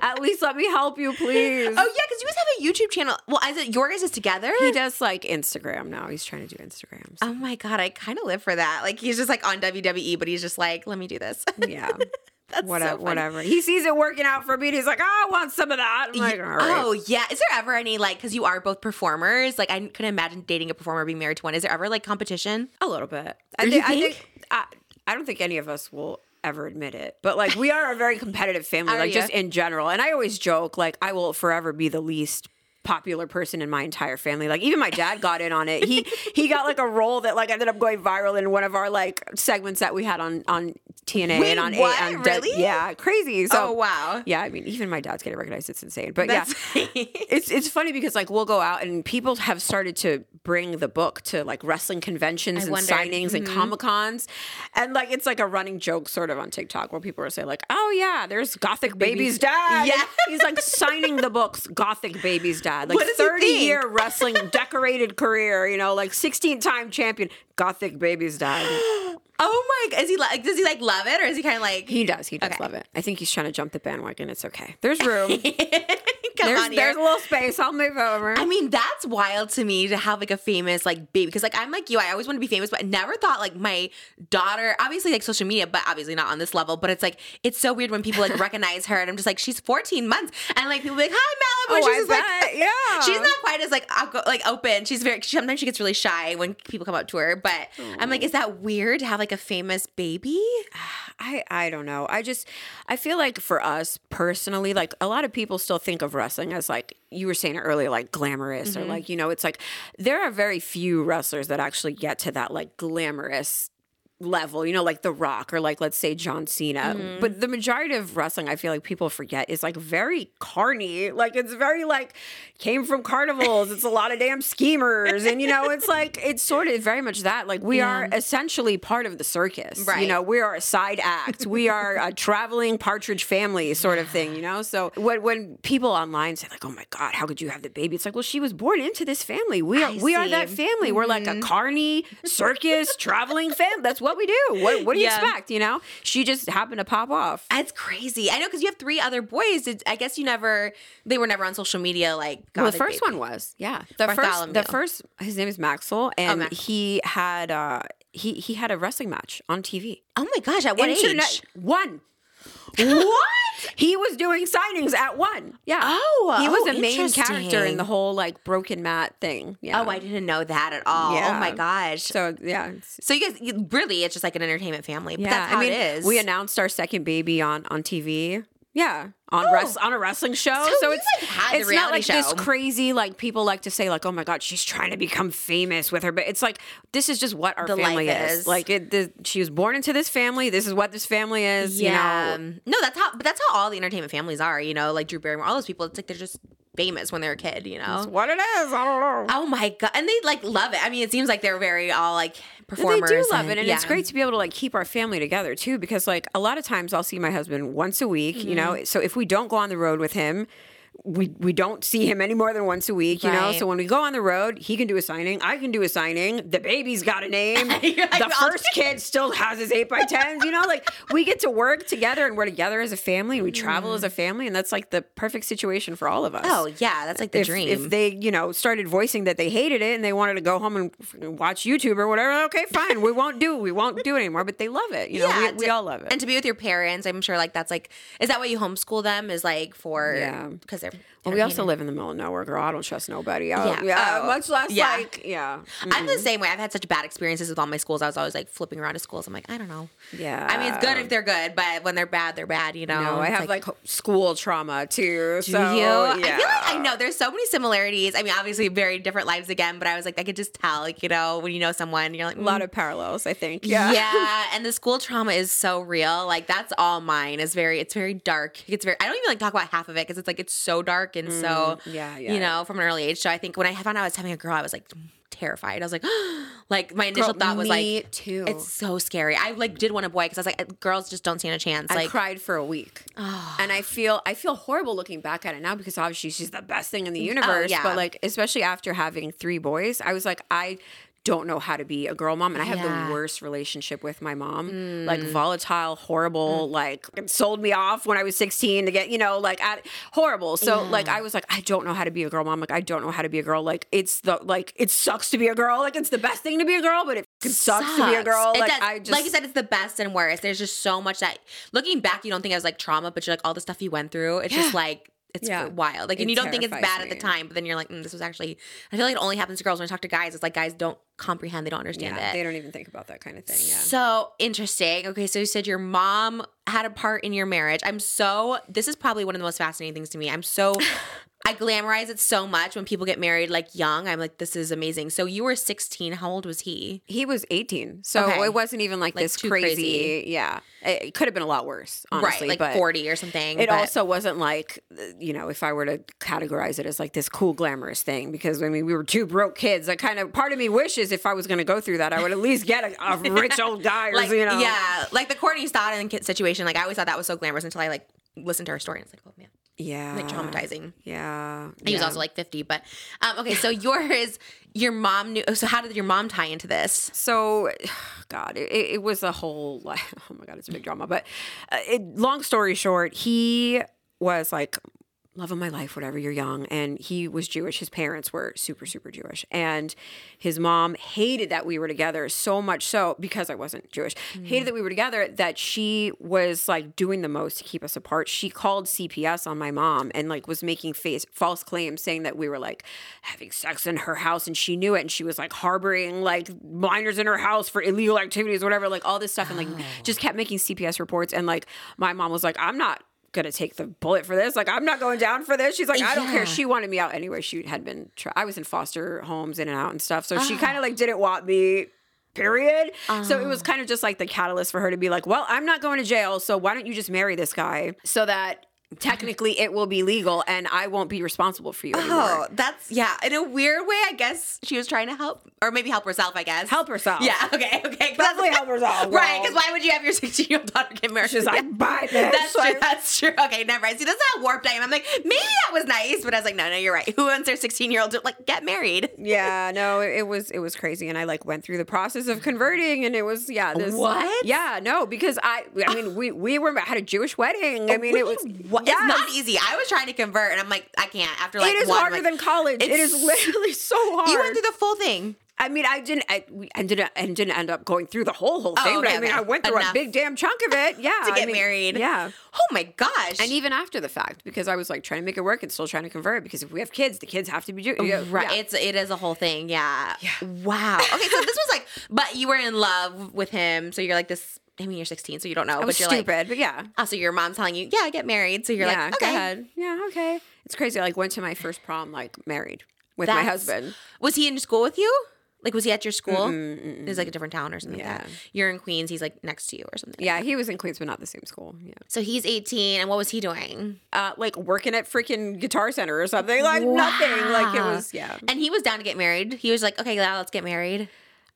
[SPEAKER 3] at least let me help you, please.
[SPEAKER 1] Oh yeah, because you guys have a YouTube channel. Well, is it your guys is together?
[SPEAKER 3] He does like Instagram now. He's trying to do Instagrams.
[SPEAKER 1] Oh my god, I kind of live for that. Like he's just like on WWE, but he's just like, let me do this.
[SPEAKER 3] yeah. Whatever,
[SPEAKER 1] so
[SPEAKER 3] whatever. He sees it working out for me. and He's like, oh, I want some of that. I'm like, right.
[SPEAKER 1] Oh yeah. Is there ever any like because you are both performers? Like I couldn't imagine dating a performer being married to one. Is there ever like competition?
[SPEAKER 3] A little bit. I,
[SPEAKER 1] You
[SPEAKER 3] thi- I
[SPEAKER 1] think?
[SPEAKER 3] think I, I don't think any of us will ever admit it, but like we are a very competitive family,
[SPEAKER 1] Are oh,
[SPEAKER 3] like
[SPEAKER 1] ya?
[SPEAKER 3] just in general. And I always joke like I will forever be the least popular person in my entire family. Like even my dad got in on it. He he got like a role that like ended up going viral in one of our like segments that we had on on TNA
[SPEAKER 1] Wait,
[SPEAKER 3] and on
[SPEAKER 1] what?
[SPEAKER 3] on
[SPEAKER 1] Really?
[SPEAKER 3] yeah, crazy. So
[SPEAKER 1] oh wow.
[SPEAKER 3] yeah, I mean even my dad's getting recognized. It's insane. But
[SPEAKER 1] That's
[SPEAKER 3] yeah. It's it's funny because like we'll go out and people have started to bring the book to like wrestling conventions
[SPEAKER 1] I
[SPEAKER 3] and
[SPEAKER 1] wondered.
[SPEAKER 3] signings and mm-hmm. comic cons, and like it's like a running joke sort of on TikTok where people are saying like, "Oh yeah, there's Gothic Baby's dad."
[SPEAKER 1] Yeah.
[SPEAKER 3] He's like signing the books Gothic Baby's dad, like
[SPEAKER 1] he
[SPEAKER 3] thirty
[SPEAKER 1] think?
[SPEAKER 3] year wrestling decorated career, you know, like sixteen time champion Gothic Baby's dad.
[SPEAKER 1] Oh my god. Is he like? Does he like love it or is he kind of like?
[SPEAKER 3] He does, he does
[SPEAKER 1] Okay.
[SPEAKER 3] love it. I think he's trying to jump the bandwagon. It's okay. There's room.
[SPEAKER 1] come
[SPEAKER 3] there's
[SPEAKER 1] on here.
[SPEAKER 3] there's a little space. I'll move over.
[SPEAKER 1] I mean, that's wild to me to have like a famous like baby because like I'm like you, I always want to be famous, but I never thought like my daughter, obviously like social media, but obviously not on this level. But it's like it's so weird when people like recognize her, and I'm just like she's 14 months, and like people be like hi Malibu,
[SPEAKER 3] Oh,
[SPEAKER 1] she's like
[SPEAKER 3] yeah.
[SPEAKER 1] she's not quite as like like open. She's very sometimes she gets really shy when people come up to her, but I'm like, is that weird to have like a famous baby?
[SPEAKER 3] I I don't know. I just I feel like for us personally, like a lot of people still think of wrestling as like you were saying earlier, like glamorous or mm-hmm. like you know, it's like there are very few wrestlers that actually get to that like glamorous level, you know, like The Rock or like let's say John Cena. Mm-hmm. But the majority of wrestling, I feel like people forget is like very carny. Like it's very like came from carnivals. it's a lot of damn schemers, and you know, it's like it's sort of very much that. Like we are essentially part of the circus.
[SPEAKER 1] Right.
[SPEAKER 3] You know, we are a side act. we are a traveling partridge family sort of thing. You know, so when when people online say like, "Oh my god, how could you have the baby?" It's like, well, she was born into this family. We are
[SPEAKER 1] I
[SPEAKER 3] we are that family. We're like a mm-hmm. carny circus traveling family. That's what we do. What, what do you
[SPEAKER 1] Yeah.
[SPEAKER 3] expect? You know, she just happened to pop off.
[SPEAKER 1] That's crazy. I know because you have three other boys. I guess you never, they were never on social media. Like,
[SPEAKER 3] Well, the first
[SPEAKER 1] Baby.
[SPEAKER 3] one was yeah. The first the first his name is Maxel, and
[SPEAKER 1] Maxel.
[SPEAKER 3] he had uh he he had a wrestling match on TV.
[SPEAKER 1] Oh my gosh! At what
[SPEAKER 3] Internet-
[SPEAKER 1] age?
[SPEAKER 3] One.
[SPEAKER 1] What?
[SPEAKER 3] He was doing signings at one. Yeah.
[SPEAKER 1] Oh,
[SPEAKER 3] he was
[SPEAKER 1] oh,
[SPEAKER 3] a main character in the whole like Broken Matt thing. Yeah.
[SPEAKER 1] Oh, I didn't know that at all. Oh my gosh. So,
[SPEAKER 3] So yeah. So
[SPEAKER 1] you guys you, really, it's just like an entertainment family. But
[SPEAKER 3] Yeah,
[SPEAKER 1] that's how
[SPEAKER 3] I mean,
[SPEAKER 1] it is.
[SPEAKER 3] we announced our second baby on on TV. Yeah, on oh, res- on a wrestling show.
[SPEAKER 1] So
[SPEAKER 3] So, it's
[SPEAKER 1] like,
[SPEAKER 3] it's not like this crazy like people like to say like oh my god she's trying to become famous with her, but it's like this is just what our
[SPEAKER 1] The
[SPEAKER 3] family is.
[SPEAKER 1] is.
[SPEAKER 3] Like it, the, she was born into this family. This is what this family is.
[SPEAKER 1] yeah.
[SPEAKER 3] You know,
[SPEAKER 1] no, that's how. But that's how all the entertainment families are. You know, like Drew Barrymore, all those people. It's like they're just famous when they're a kid. You know.
[SPEAKER 3] what it is. I don't know.
[SPEAKER 1] Oh my god! And they like love it. I mean, it seems like they're very all like performers.
[SPEAKER 3] They do love it, and it's great to be able to like keep our family together too. Because like a lot of times I'll see my husband once a week, you know.
[SPEAKER 1] Mm-hmm.
[SPEAKER 3] So if we don't go on the road with him, we we don't see him any more than once a week, you know. So when we go on the road, he can do a signing, I can do a signing. The baby's got a name.
[SPEAKER 1] Like,
[SPEAKER 3] the first kid still has his eight by tens, you know. Like we get to work together, and we're together as a family, and we travel as a family, and that's like the perfect situation for all of us
[SPEAKER 1] Mm. Oh yeah, that's like the
[SPEAKER 3] if,
[SPEAKER 1] dream.
[SPEAKER 3] if they, you know, started voicing that they hated it and they wanted to go home and watch YouTube or whatever, okay, fine. we won't do we won't do it anymore. But they love it. You know, we, we
[SPEAKER 1] to-
[SPEAKER 3] all love it.
[SPEAKER 1] And to be with your parents, I'm sure like that's like is that why you homeschool them? Is like for
[SPEAKER 3] Yeah.
[SPEAKER 1] They're
[SPEAKER 3] well, we also live in the middle of nowhere, girl. I don't trust nobody. I,
[SPEAKER 1] Yeah.
[SPEAKER 3] yeah,
[SPEAKER 1] Oh.
[SPEAKER 3] much less
[SPEAKER 1] Yeah.
[SPEAKER 3] like yeah.
[SPEAKER 1] I'm the same way. I've had such bad experiences with all my schools. I was always like flipping around to schools. I'm like, I don't know.
[SPEAKER 3] Yeah.
[SPEAKER 1] I mean, it's good if they're good, but when they're bad, they're bad. You know.
[SPEAKER 3] No, I
[SPEAKER 1] It's
[SPEAKER 3] have like, school trauma too.
[SPEAKER 1] Do
[SPEAKER 3] so,
[SPEAKER 1] you?
[SPEAKER 3] Yeah.
[SPEAKER 1] I feel like I know there's so many similarities. I mean, obviously very different lives again, but I was like, I could just tell, like, you know, when you know someone, you're like,
[SPEAKER 3] a lot
[SPEAKER 1] mm,
[SPEAKER 3] of parallels, I think.
[SPEAKER 1] yeah.
[SPEAKER 3] Yeah.
[SPEAKER 1] and the school trauma is so real. Like that's all mine. Is very, it's very dark. It's very. I don't even like talk about half of it because it's like it's so dark and so,
[SPEAKER 3] Mm, yeah, yeah.
[SPEAKER 1] you know, from an early age. So I think when I found out I was having a girl, I was like terrified. I was like, like my initial
[SPEAKER 3] Girl,
[SPEAKER 1] thought was like,
[SPEAKER 3] too.
[SPEAKER 1] It's so scary. I like did want a boy because I was like, girls just don't stand a chance. Like, I
[SPEAKER 3] cried for a week, and I feel I feel horrible looking back at it now because obviously she's the best thing in the universe.
[SPEAKER 1] Oh, yeah.
[SPEAKER 3] But like, especially after having three boys, I was like, I don't know how to be a girl mom, and I have
[SPEAKER 1] Yeah. Mm.
[SPEAKER 3] the worst relationship with my mom. Like volatile, horrible. Like sold me off when I was sixteen to get you know like at, horrible. So like I was like, I don't know how to be a girl mom. Like I don't know how to be a girl. Like it's the like it sucks to be a girl. Like it's the best thing to be a girl, but it fucking sucks, to be a girl.
[SPEAKER 1] It
[SPEAKER 3] like
[SPEAKER 1] does.
[SPEAKER 3] I just
[SPEAKER 1] like you said, it's the best and worst. There's just so much that looking back, you don't think it was like trauma, but you're like all the stuff you went through. It's just like it's
[SPEAKER 3] Yeah.
[SPEAKER 1] wild. Like, and
[SPEAKER 3] It
[SPEAKER 1] you don't think it's bad at the time, but then you're like, mm, this was actually. I feel like it only happens to girls when I talk to guys. It's like guys don't comprehend, they don't understand
[SPEAKER 3] yeah,
[SPEAKER 1] it.
[SPEAKER 3] they don't even think about that kind of thing. Yeah.
[SPEAKER 1] So interesting. Okay, so you said your mom had a part in your marriage. I'm so. This is probably one of the most fascinating things to me. I'm so. I glamorize it so much when people get married like young. I'm like, this is amazing. So you were 16. How old was he?
[SPEAKER 3] He was 18, so
[SPEAKER 1] Okay.
[SPEAKER 3] it wasn't even like,
[SPEAKER 1] Like,
[SPEAKER 3] this crazy,
[SPEAKER 1] crazy.
[SPEAKER 3] Yeah, it, could have been a lot worse, honestly.
[SPEAKER 1] right, like
[SPEAKER 3] but
[SPEAKER 1] 40 or something.
[SPEAKER 3] It
[SPEAKER 1] but-
[SPEAKER 3] also wasn't like, you know, if I were to categorize it as like this cool, glamorous thing, because I mean, we were two broke kids. I kind of, part of me wishes if I was going to go through that, I would at least get a, a rich old guy or,
[SPEAKER 1] like
[SPEAKER 3] you know.
[SPEAKER 1] yeah, like the Courtney Stodden situation. Like I always thought that was so glamorous until I like listened to her story and it's like, oh man,
[SPEAKER 3] Yeah.
[SPEAKER 1] like traumatizing.
[SPEAKER 3] Yeah.
[SPEAKER 1] He was also like 50, but um, okay. So yours, your mom knew. So how did your mom tie into this?
[SPEAKER 3] So, God, it, it was a whole like, oh my God, it's a big drama. But uh, it, long story short, he was like love of my life, whatever, you're young. And he was Jewish. His parents were super, super Jewish. And his mom hated that we were together so much so because I wasn't Jewish, mm. hated that we were together that she was like doing the most to keep us apart. She called CPS on my mom and like was making face false claims saying that we were like having sex in her house and she knew it and she was like harboring like minors in her house for illegal activities, whatever, like all this stuff and like oh. just kept making CPS reports. And like my mom was like, I'm not gonna take the bullet for this. Like, I'm not going down for this. She's like, I don't care. She wanted me out anyway. She had been. Tra- I was in foster homes, in and out and stuff. So she ah. kind of like didn't want me. Period. So it was ah. kind of just like the catalyst for her to be like, well, I'm not going to jail. So why don't you just marry this guy so that technically it will be legal and I won't be responsible for you anymore.
[SPEAKER 1] Oh, that's yeah. In a weird way, I guess she was trying to help, or maybe help herself. I guess
[SPEAKER 3] Help herself.
[SPEAKER 1] Yeah. Okay. Okay.
[SPEAKER 3] Definitely help herself,
[SPEAKER 1] Right. Because why would you have your 16 year old daughter get married?
[SPEAKER 3] She's like, bye, bitch.
[SPEAKER 1] That's
[SPEAKER 3] Like-
[SPEAKER 1] true. That's true. Okay, never mind. See, that's not warped I am. I'm like, maybe that was nice, but I was like, no, no, you're right. Who wants their 16 year old to like get married?
[SPEAKER 3] yeah no it, it was it was crazy and i like went through the process of converting and it was yeah this
[SPEAKER 1] What?
[SPEAKER 3] yeah no because i i mean we we were had a jewish wedding i oh, mean it was
[SPEAKER 1] What?
[SPEAKER 3] Yes.
[SPEAKER 1] It's not easy. I was trying to convert, and I'm like, I can't. After like
[SPEAKER 3] it is
[SPEAKER 1] one,
[SPEAKER 3] harder
[SPEAKER 1] like-
[SPEAKER 3] than college
[SPEAKER 1] It's-
[SPEAKER 3] literally so hard
[SPEAKER 1] You went through the full thing.
[SPEAKER 3] I mean, I didn't. I, we- I didn't. I didn't end up going through the whole whole oh, thing.
[SPEAKER 1] Oh, okay,
[SPEAKER 3] I mean,
[SPEAKER 1] okay.
[SPEAKER 3] I went through
[SPEAKER 1] Enough.
[SPEAKER 3] a big damn chunk of it. Yeah,
[SPEAKER 1] to
[SPEAKER 3] I
[SPEAKER 1] get
[SPEAKER 3] mean,
[SPEAKER 1] married.
[SPEAKER 3] Yeah,
[SPEAKER 1] Oh my gosh.
[SPEAKER 3] and even after the fact, because I was like trying to make it work and still trying to convert. Because if we have kids, the kids have to be yeah,
[SPEAKER 1] Right.
[SPEAKER 3] yeah.
[SPEAKER 1] It's it is a whole thing. Yeah. Wow. Okay, so this was like, but you were in love with him, so you're like this. I mean, you're 16, so you don't know,
[SPEAKER 3] I
[SPEAKER 1] but you're
[SPEAKER 3] stupid,
[SPEAKER 1] like,
[SPEAKER 3] but yeah.
[SPEAKER 1] Also, your mom's telling you, yeah, get married. So you're
[SPEAKER 3] yeah,
[SPEAKER 1] like,
[SPEAKER 3] go
[SPEAKER 1] okay.
[SPEAKER 3] ahead. Yeah, okay. It's crazy. I like went to my first prom like married with my husband.
[SPEAKER 1] Was he in school with you? Like, was he at your school? It was like a different town or something. Yeah.
[SPEAKER 3] Yeah.
[SPEAKER 1] You're in Queens. He's like next to you or something.
[SPEAKER 3] Yeah, he was in Queens, but not the same school. Yeah,
[SPEAKER 1] So he's 18, and what was he doing?
[SPEAKER 3] uh, like working at freaking Guitar Center or something. Like nothing. Like it was. Yeah.
[SPEAKER 1] And he was down to get married. He was like, okay, let's get married.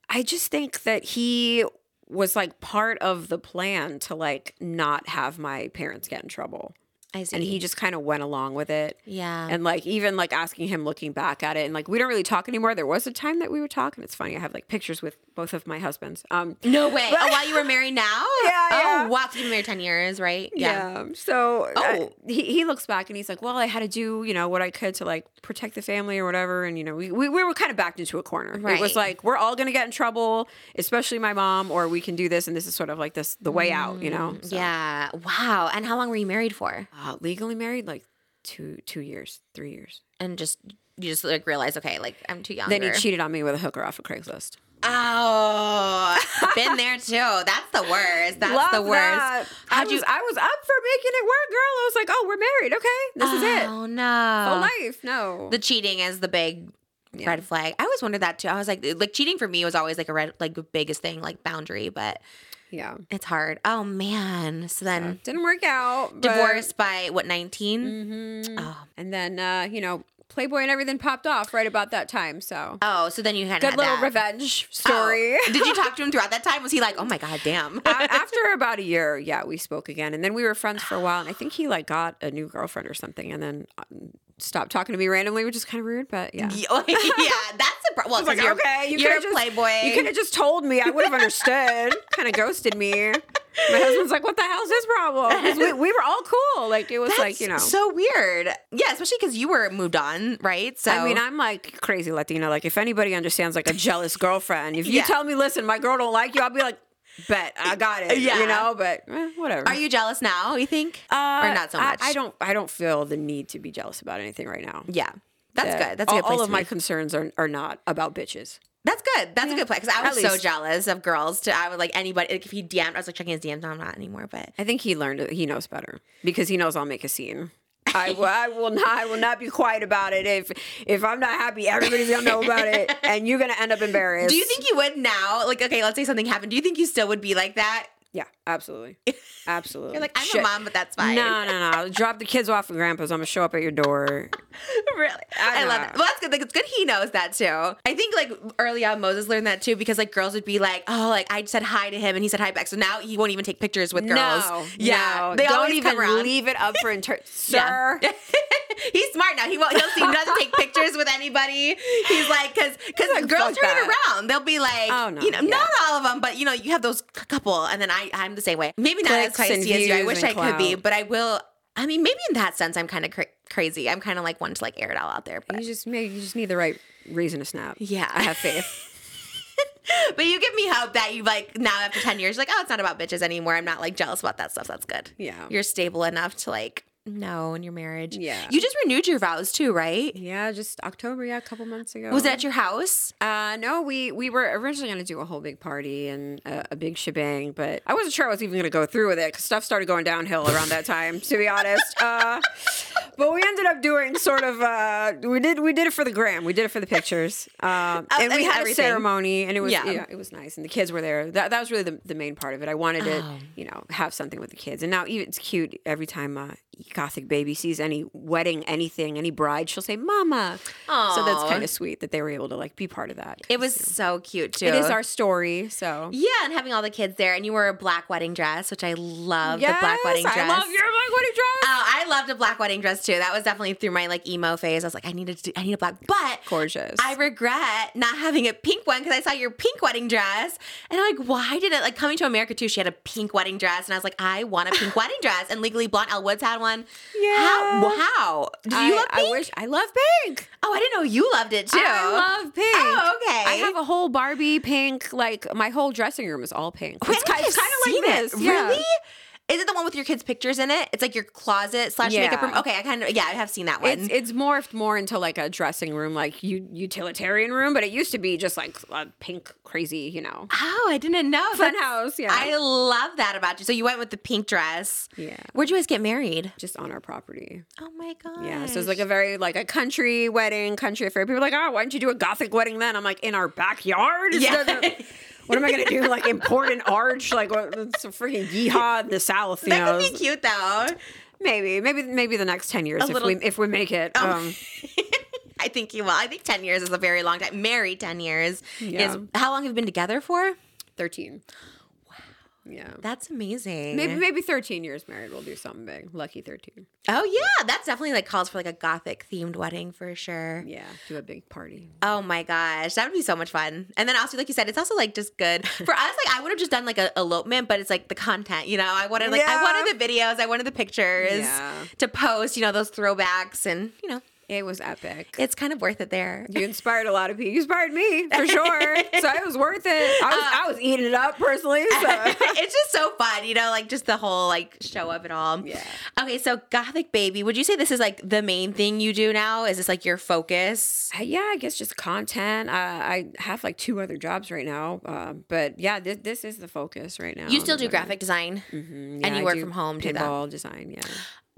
[SPEAKER 3] I just think that he was like part of the plan to like not have my parents get in trouble.
[SPEAKER 1] I see.
[SPEAKER 3] And he just kind of went along with it.
[SPEAKER 1] yeah.
[SPEAKER 3] And like even like asking him looking back at it and like we don't really talk anymore. There was a time that we would talk and it's funny. I have like pictures with both of my husbands. Um
[SPEAKER 1] no way. oh, while you were married now?
[SPEAKER 3] Yeah,
[SPEAKER 1] Oh,
[SPEAKER 3] yeah.
[SPEAKER 1] wow. You've been married 10 years, right?
[SPEAKER 3] yeah. So
[SPEAKER 1] Oh.
[SPEAKER 3] he, he looks back and he's like, well, I had to do, you know, what I could to like protect the family or whatever. And, you know, we, we, we were kind of backed into a corner.
[SPEAKER 1] Right.
[SPEAKER 3] It was like, we're all going to get in trouble, especially my mom, or we can do this. And this is sort of like this, the way out, you know? So,
[SPEAKER 1] Yeah. Wow. And how long were you married for?
[SPEAKER 3] Uh, legally married, like two, two years, three years.
[SPEAKER 1] And just, you just like realize okay, like I'm too young.
[SPEAKER 3] Then he cheated on me with a hooker off of Craigslist.
[SPEAKER 1] Oh, been there too. That's the worst. That's the worst.
[SPEAKER 3] I
[SPEAKER 1] How'd
[SPEAKER 3] was,
[SPEAKER 1] you?
[SPEAKER 3] I was up for making it work, girl. I was like, oh, we're married. Okay. This is it.
[SPEAKER 1] Oh no.
[SPEAKER 3] Full life. No.
[SPEAKER 1] The cheating is the big red flag. I always wondered that too. I was like, like cheating for me was always like a red, like the biggest thing, like boundary, but
[SPEAKER 3] yeah.
[SPEAKER 1] it's hard. Oh man. So then
[SPEAKER 3] Didn't work out.
[SPEAKER 1] divorced by what 19?
[SPEAKER 3] Mhm.
[SPEAKER 1] Oh.
[SPEAKER 3] And then, uh, you know, Playboy and everything popped off right about that time. So
[SPEAKER 1] Oh, so then you had a
[SPEAKER 3] good little
[SPEAKER 1] that.
[SPEAKER 3] revenge
[SPEAKER 1] Oh.
[SPEAKER 3] story.
[SPEAKER 1] Did you talk to him throughout that time? Was he like, oh my god, damn?
[SPEAKER 3] After about a year, yeah, we spoke again, and then we were friends for a while. And I think he like got a new girlfriend or something, and then um, stopped talking to me randomly, which is kind of rude, But yeah,
[SPEAKER 1] yeah, that's a problem. well.
[SPEAKER 3] Was
[SPEAKER 1] you're,
[SPEAKER 3] okay, you
[SPEAKER 1] you're
[SPEAKER 3] could
[SPEAKER 1] a
[SPEAKER 3] just
[SPEAKER 1] playboy.
[SPEAKER 3] You could have just told me. I would have understood. kind of ghosted me. My husband's like, "What the hell's his problem? we, we were all cool. Like it was
[SPEAKER 1] That's
[SPEAKER 3] like you know.
[SPEAKER 1] so weird. Yeah, especially because you were moved on, right? So
[SPEAKER 3] I mean, I'm like crazy Latina. Like, if anybody understands like a jealous girlfriend, if you
[SPEAKER 1] Yeah.
[SPEAKER 3] tell me, listen, my girl don't like you, I'll be like, bet I got it.
[SPEAKER 1] Yeah.
[SPEAKER 3] you know. But eh, whatever.
[SPEAKER 1] are you jealous now? You think,
[SPEAKER 3] Uh,
[SPEAKER 1] or not so
[SPEAKER 3] I-
[SPEAKER 1] much?
[SPEAKER 3] I, don't. I don't feel the need to be jealous about anything right now.
[SPEAKER 1] Yeah, that's
[SPEAKER 3] Yeah.
[SPEAKER 1] good. That's a
[SPEAKER 3] all,
[SPEAKER 1] good place
[SPEAKER 3] all of my
[SPEAKER 1] be.
[SPEAKER 3] concerns are, are not about bitches.
[SPEAKER 1] That's good. That's a good place because I was so jealous of girls. To I was like anybody. Like, if he DM'd, I was like checking his DMs. I'm not anymore. But
[SPEAKER 3] I think he learned. He knows better because he knows I'll make a scene. I, will- I will not. I will not be quiet about it. If if I'm not happy, everybody's gonna know about it, and you're gonna end up embarrassed.
[SPEAKER 1] do you think you would now? Like, okay, let's say something happened. Do you think you still would be like that?
[SPEAKER 3] Yeah, absolutely, absolutely.
[SPEAKER 1] You're like, I'm
[SPEAKER 3] Shit.
[SPEAKER 1] a mom, but that's fine.
[SPEAKER 3] No, no, no. Drop the kids off at grandpa's. I'm gonna show up at your door.
[SPEAKER 1] really, I,
[SPEAKER 3] I
[SPEAKER 1] love that. Well, that's good. Like, it's good he knows that too. I think like early on, Moses learned that too because like girls would be like, oh, like I said hi to him and he said hi back. So now he won't even take pictures with girls.
[SPEAKER 3] No,
[SPEAKER 1] yeah,
[SPEAKER 3] no.
[SPEAKER 1] they
[SPEAKER 3] don't even leave it up for inter- sir.
[SPEAKER 1] He's smart now. He won't. He'll see. He doesn't take pictures with anybody. He's like, because because girls turn it around. They'll be like,
[SPEAKER 3] Oh, no.
[SPEAKER 1] you know,
[SPEAKER 3] Yeah.
[SPEAKER 1] not all of them, but you know, you have those couple, and then I I'm the same way. Maybe not as
[SPEAKER 3] Clicks and
[SPEAKER 1] feisty as you. I wish I could be, but I will. I mean, maybe in that sense, I'm kind of cra- crazy. I'm kind of like one to like air it all out there. But
[SPEAKER 3] You just maybe you just need the right reason to snap.
[SPEAKER 1] Yeah.
[SPEAKER 3] I have faith.
[SPEAKER 1] but you give me hope that you like now after 10 years, like, oh, it's not about bitches anymore. I'm not like jealous about that stuff. That's good.
[SPEAKER 3] Yeah.
[SPEAKER 1] You're stable enough to like know in your marriage.
[SPEAKER 3] Yeah.
[SPEAKER 1] You just renewed your vows too, right?
[SPEAKER 3] yeah, just October, yeah, a couple months ago.
[SPEAKER 1] Was it at your house?
[SPEAKER 3] Uh, no, we we were originally going to do a whole big party and a, a big shebang, but I wasn't sure I was even going to go through with it because stuff started going downhill around that time, to be honest. Uh, but we ended up doing sort of uh, we did we did it for the gram, we did it for the pictures, um,
[SPEAKER 1] I
[SPEAKER 3] and we had
[SPEAKER 1] everything.
[SPEAKER 3] a ceremony, and it was
[SPEAKER 1] Yeah.
[SPEAKER 3] yeah. it was nice, and the kids were there. That that was really the, the main part of it. I wanted to
[SPEAKER 1] Oh.
[SPEAKER 3] you know have something with the kids, and now even it's cute every time. Uh, Gothic baby sees any wedding, anything, any bride, she'll say "Mama." So that's kind of sweet that they were able to like be part of that.
[SPEAKER 1] It was so cute too.
[SPEAKER 3] It is our story, so.
[SPEAKER 1] Yeah, and having all the kids there, and you wore a black wedding dress, which I love. the black wedding dress.
[SPEAKER 3] I love your black wedding dress.
[SPEAKER 1] Oh, I loved a black wedding dress too. That was definitely through my like emo phase. I was like, I needed to, do, I need a black, but
[SPEAKER 3] Gorgeous.
[SPEAKER 1] I regret not having a pink one because I saw your pink wedding dress, and I'm like, why did it like coming to America too? She had a pink wedding dress, and I was like, I want a pink wedding dress. And Legally Blonde, Elle Woods had one.
[SPEAKER 3] Yeah.
[SPEAKER 1] How? How?
[SPEAKER 3] I,
[SPEAKER 1] you love
[SPEAKER 3] I wish I love pink.
[SPEAKER 1] oh, I didn't know you loved it too.
[SPEAKER 3] I love pink.
[SPEAKER 1] Oh, okay.
[SPEAKER 3] I have a whole Barbie pink. Like my whole dressing room is all pink.
[SPEAKER 1] Wait,
[SPEAKER 3] it's
[SPEAKER 1] I
[SPEAKER 3] kind, it's kind of like
[SPEAKER 1] it.
[SPEAKER 3] this. yeah.
[SPEAKER 1] Really? Is it the one with your kids' pictures in it? It's like your closet slash makeup room. Okay, I kind of yeah, I have seen that one.
[SPEAKER 3] It's it's morphed more into like a dressing room, like u- utilitarian room, but it used to be just like a pink, crazy, you know,
[SPEAKER 1] oh, I didn't know.
[SPEAKER 3] fun
[SPEAKER 1] That's-
[SPEAKER 3] house. Yeah,
[SPEAKER 1] I love that about you. So you went with the pink dress.
[SPEAKER 3] yeah,
[SPEAKER 1] Where'd you guys get married?
[SPEAKER 3] just on our property.
[SPEAKER 1] Oh my god.
[SPEAKER 3] Yeah, so it's like a very like a country wedding, country affair. People are like, oh, why don't you do a gothic wedding then? I'm like, in our backyard.
[SPEAKER 1] Yeah.
[SPEAKER 3] What am I gonna do? Like import an arch? Like what, it's a freaking yeehaw in the south. You
[SPEAKER 1] that
[SPEAKER 3] know?
[SPEAKER 1] could be cute though.
[SPEAKER 3] Maybe, maybe, maybe the next ten years
[SPEAKER 1] A
[SPEAKER 3] if
[SPEAKER 1] little-
[SPEAKER 3] we if we make it.
[SPEAKER 1] Oh.
[SPEAKER 3] Um,
[SPEAKER 1] I think you will. I think ten years is a very long time. Married ten years
[SPEAKER 3] Yeah.
[SPEAKER 1] is how long have you been together for?
[SPEAKER 3] Thirteen. Yeah.
[SPEAKER 1] That's amazing.
[SPEAKER 3] Maybe maybe thirteen years married. We'll do something big. Lucky thirteen.
[SPEAKER 1] Oh yeah, that's definitely like calls for like a gothic themed wedding for sure.
[SPEAKER 3] Yeah. Do a big party.
[SPEAKER 1] Oh my gosh, that would be so much fun. And then also, like you said, it's also like just good for us. Like I would have just done like a elopement, but it's like the content, you know. I wanted like I wanted the videos, I wanted the pictures
[SPEAKER 3] Yeah.
[SPEAKER 1] to post, you know, those throwbacks, and you know,
[SPEAKER 3] It was epic.
[SPEAKER 1] it's kind of worth it there.
[SPEAKER 3] You inspired a lot of people. You inspired me for sure. so it was worth it. I was
[SPEAKER 1] Uh,
[SPEAKER 3] I was eating it up personally. So.
[SPEAKER 1] it's just so fun, you know, like just the whole like show of it all.
[SPEAKER 3] Yeah.
[SPEAKER 1] Okay, so Gothic Baby, would you say this is like the main thing you do now? Is this like your focus?
[SPEAKER 3] Uh, yeah, I guess just content. Uh, I have like two other jobs right now, uh, but yeah, this, this is the focus right now.
[SPEAKER 1] You still do graphic design,
[SPEAKER 3] Mhm,
[SPEAKER 1] and you
[SPEAKER 3] I
[SPEAKER 1] work from home, do that.
[SPEAKER 3] Pinball design, yeah.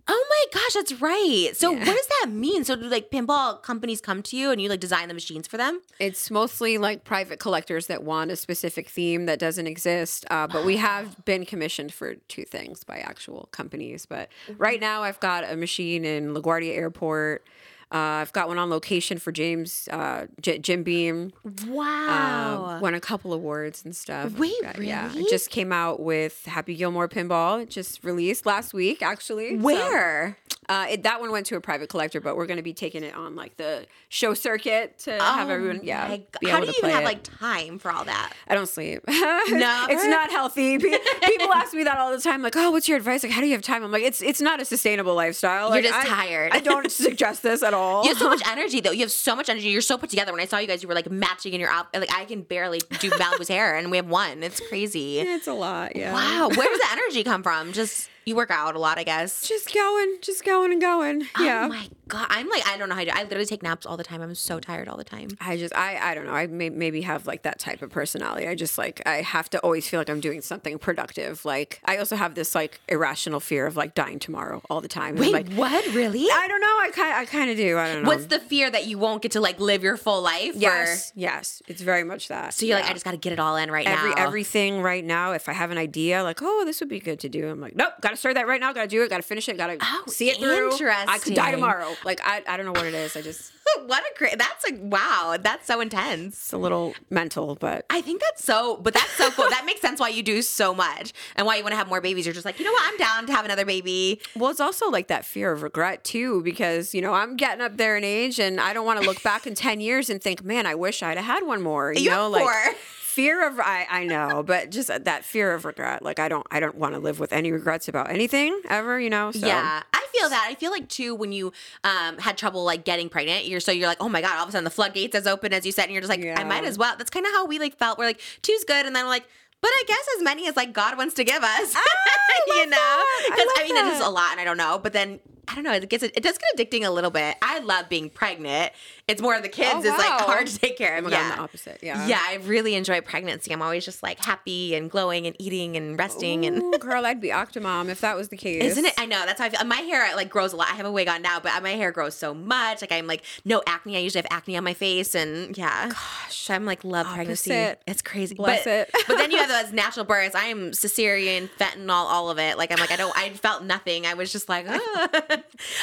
[SPEAKER 1] Oh my gosh, that's right. So
[SPEAKER 3] Yeah.
[SPEAKER 1] what does that mean? So do like pinball companies come to you and you like design the machines for them?
[SPEAKER 3] It's mostly like private collectors that want a specific theme that doesn't exist. Uh, but we have been commissioned for two things by actual companies. But right now, I've got a machine in LaGuardia Airport. Uh, I've got one on location for James uh, J- Jim Beam.
[SPEAKER 1] Wow.
[SPEAKER 3] Um, won a couple awards and stuff.
[SPEAKER 1] Wait,
[SPEAKER 3] Uh, Yeah,
[SPEAKER 1] really?
[SPEAKER 3] I just came out with Happy Gilmore Pinball. It just released last week, actually. So,
[SPEAKER 1] Where?
[SPEAKER 3] uh, it, that one went to a private collector, but we're going to be taking it on like the show circuit to have everyone. Yeah,
[SPEAKER 1] Oh How do you even have
[SPEAKER 3] it.
[SPEAKER 1] like time for all that?
[SPEAKER 3] I don't sleep.
[SPEAKER 1] No.
[SPEAKER 3] it's not healthy. People ask me that all the time. Like, oh, what's your advice? Like, how do you have time? I'm like, it's it's not a sustainable lifestyle.
[SPEAKER 1] You're just
[SPEAKER 3] I-
[SPEAKER 1] tired.
[SPEAKER 3] I don't suggest this at all.
[SPEAKER 1] You have so much energy though. You have so much energy. You're so put together. When I saw you guys, you were like matching in your outfit. Like I can barely do Malibu's hair, and we have one. It's crazy.
[SPEAKER 3] it's a lot. Yeah.
[SPEAKER 1] Wow, where does the energy come from? Just you work out a lot, I guess.
[SPEAKER 3] Just going, just going and going. Oh yeah.
[SPEAKER 1] Oh my god, I'm like I don't know how to. do I literally take naps all the time. I'm so tired all the time.
[SPEAKER 3] I just I I don't know. I may, maybe have like that type of personality. I just like I have to always feel like I'm doing something productive. Like I also have this like irrational fear of like dying tomorrow all the time. And,
[SPEAKER 1] Wait,
[SPEAKER 3] like
[SPEAKER 1] what? Really?
[SPEAKER 3] I don't know. I kind I kind of do. I don't know.
[SPEAKER 1] What's the fear that you won't get to like live your full life?
[SPEAKER 3] yes yes? It's very much that.
[SPEAKER 1] So you're like, I just got to get it all in right
[SPEAKER 3] Every
[SPEAKER 1] now.
[SPEAKER 3] everything right now. If I have an idea, like, oh, this would be good to do, I'm like, nope, got to start that right now. Got to do it. Got to finish it. Got to
[SPEAKER 1] Oh,
[SPEAKER 3] see it through. I could die tomorrow. Like, I, I don't know what it is. I just
[SPEAKER 1] what a great. That's like wow. That's so intense.
[SPEAKER 3] it's a little mental, but
[SPEAKER 1] I think that's so, but that's so cool. that makes sense why you do so much and why you want to have more babies. You're just like, you know what? I'm down to have another baby.
[SPEAKER 3] well, it's also like that fear of regret too, because you know I'm getting up there in age, and I don't want to look back in ten years and think, man, I wish I'd have had one more. You,
[SPEAKER 1] You
[SPEAKER 3] know, like. Fear of I, I know, but just that fear of regret. Like I don't I don't want to live with any regrets about anything ever, you know. So.
[SPEAKER 1] Yeah, I feel that. I feel like too when you um had trouble like getting pregnant, you're so you're like, oh my god, all of a sudden the floodgates as open as you said, and you're just like, I might as well. That's kind of how we like felt. We're like, two's good, and then we're like. But I guess as many as like God wants to give us, you know.
[SPEAKER 3] I
[SPEAKER 1] because I,
[SPEAKER 3] love
[SPEAKER 1] mean it is a lot, and I don't know. But then I don't know. It gets it does get addicting a little bit. I love being pregnant. It's more of the kids
[SPEAKER 3] Oh,
[SPEAKER 1] is like hard to take care
[SPEAKER 3] Oh
[SPEAKER 1] of.
[SPEAKER 3] God, I'm
[SPEAKER 1] yeah,
[SPEAKER 3] the opposite. Yeah.
[SPEAKER 1] yeah. I really enjoy pregnancy. I'm always just like happy and glowing and eating and resting and
[SPEAKER 3] Ooh, girl, I'd be Octomom if that was the case.
[SPEAKER 1] isn't it? I know. That's how I feel. My hair like grows a lot. I have a wig on now, but my hair grows so much. Like I'm like no acne. I usually have acne on my face, and yeah, gosh, I'm like love pregnancy. It's crazy.
[SPEAKER 3] Bless
[SPEAKER 1] but,
[SPEAKER 3] it.
[SPEAKER 1] but then you have those natural births. I am cesarean, fentanyl, all of it. Like I'm like I don't. I felt nothing. I was just like.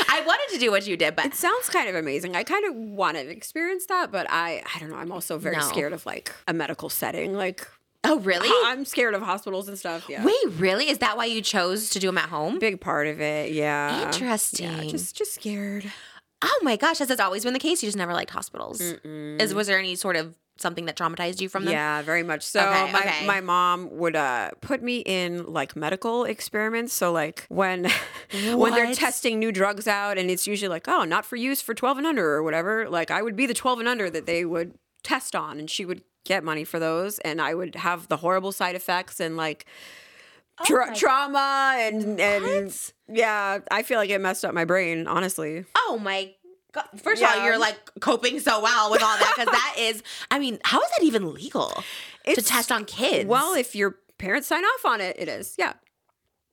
[SPEAKER 1] I wanted to do what you did, but
[SPEAKER 3] It sounds kind of amazing. I kind of want to experienced that, but I I don't know. I'm also very
[SPEAKER 1] No.
[SPEAKER 3] scared of like a medical setting. Like
[SPEAKER 1] oh really?
[SPEAKER 3] I'm scared of hospitals and stuff. Yeah.
[SPEAKER 1] Wait, really? Is that why you chose to do them at home?
[SPEAKER 3] Big part of it. Yeah.
[SPEAKER 1] Interesting.
[SPEAKER 3] Yeah, just just scared.
[SPEAKER 1] Oh my gosh, has this always been the case? You just never liked hospitals. Is was there any sort of something that traumatized you from them?
[SPEAKER 3] Yeah, very much so.
[SPEAKER 1] Okay,
[SPEAKER 3] my
[SPEAKER 1] okay.
[SPEAKER 3] my mom would uh put me in like medical experiments. So like when when they're testing new drugs out and it's usually like, oh, not for use for 12 and under or whatever. Like I would be the 12 and under that they would test on and she would get money for those and I would have the horrible side effects and like tra-
[SPEAKER 1] Oh
[SPEAKER 3] trauma and and
[SPEAKER 1] What?
[SPEAKER 3] yeah, I feel like it messed up my brain, honestly.
[SPEAKER 1] Oh my First of all, you're like coping so well with all that because that is. I mean, how is that even legal to test on kids?
[SPEAKER 3] Well, if your parents sign off on it, it is. Yeah.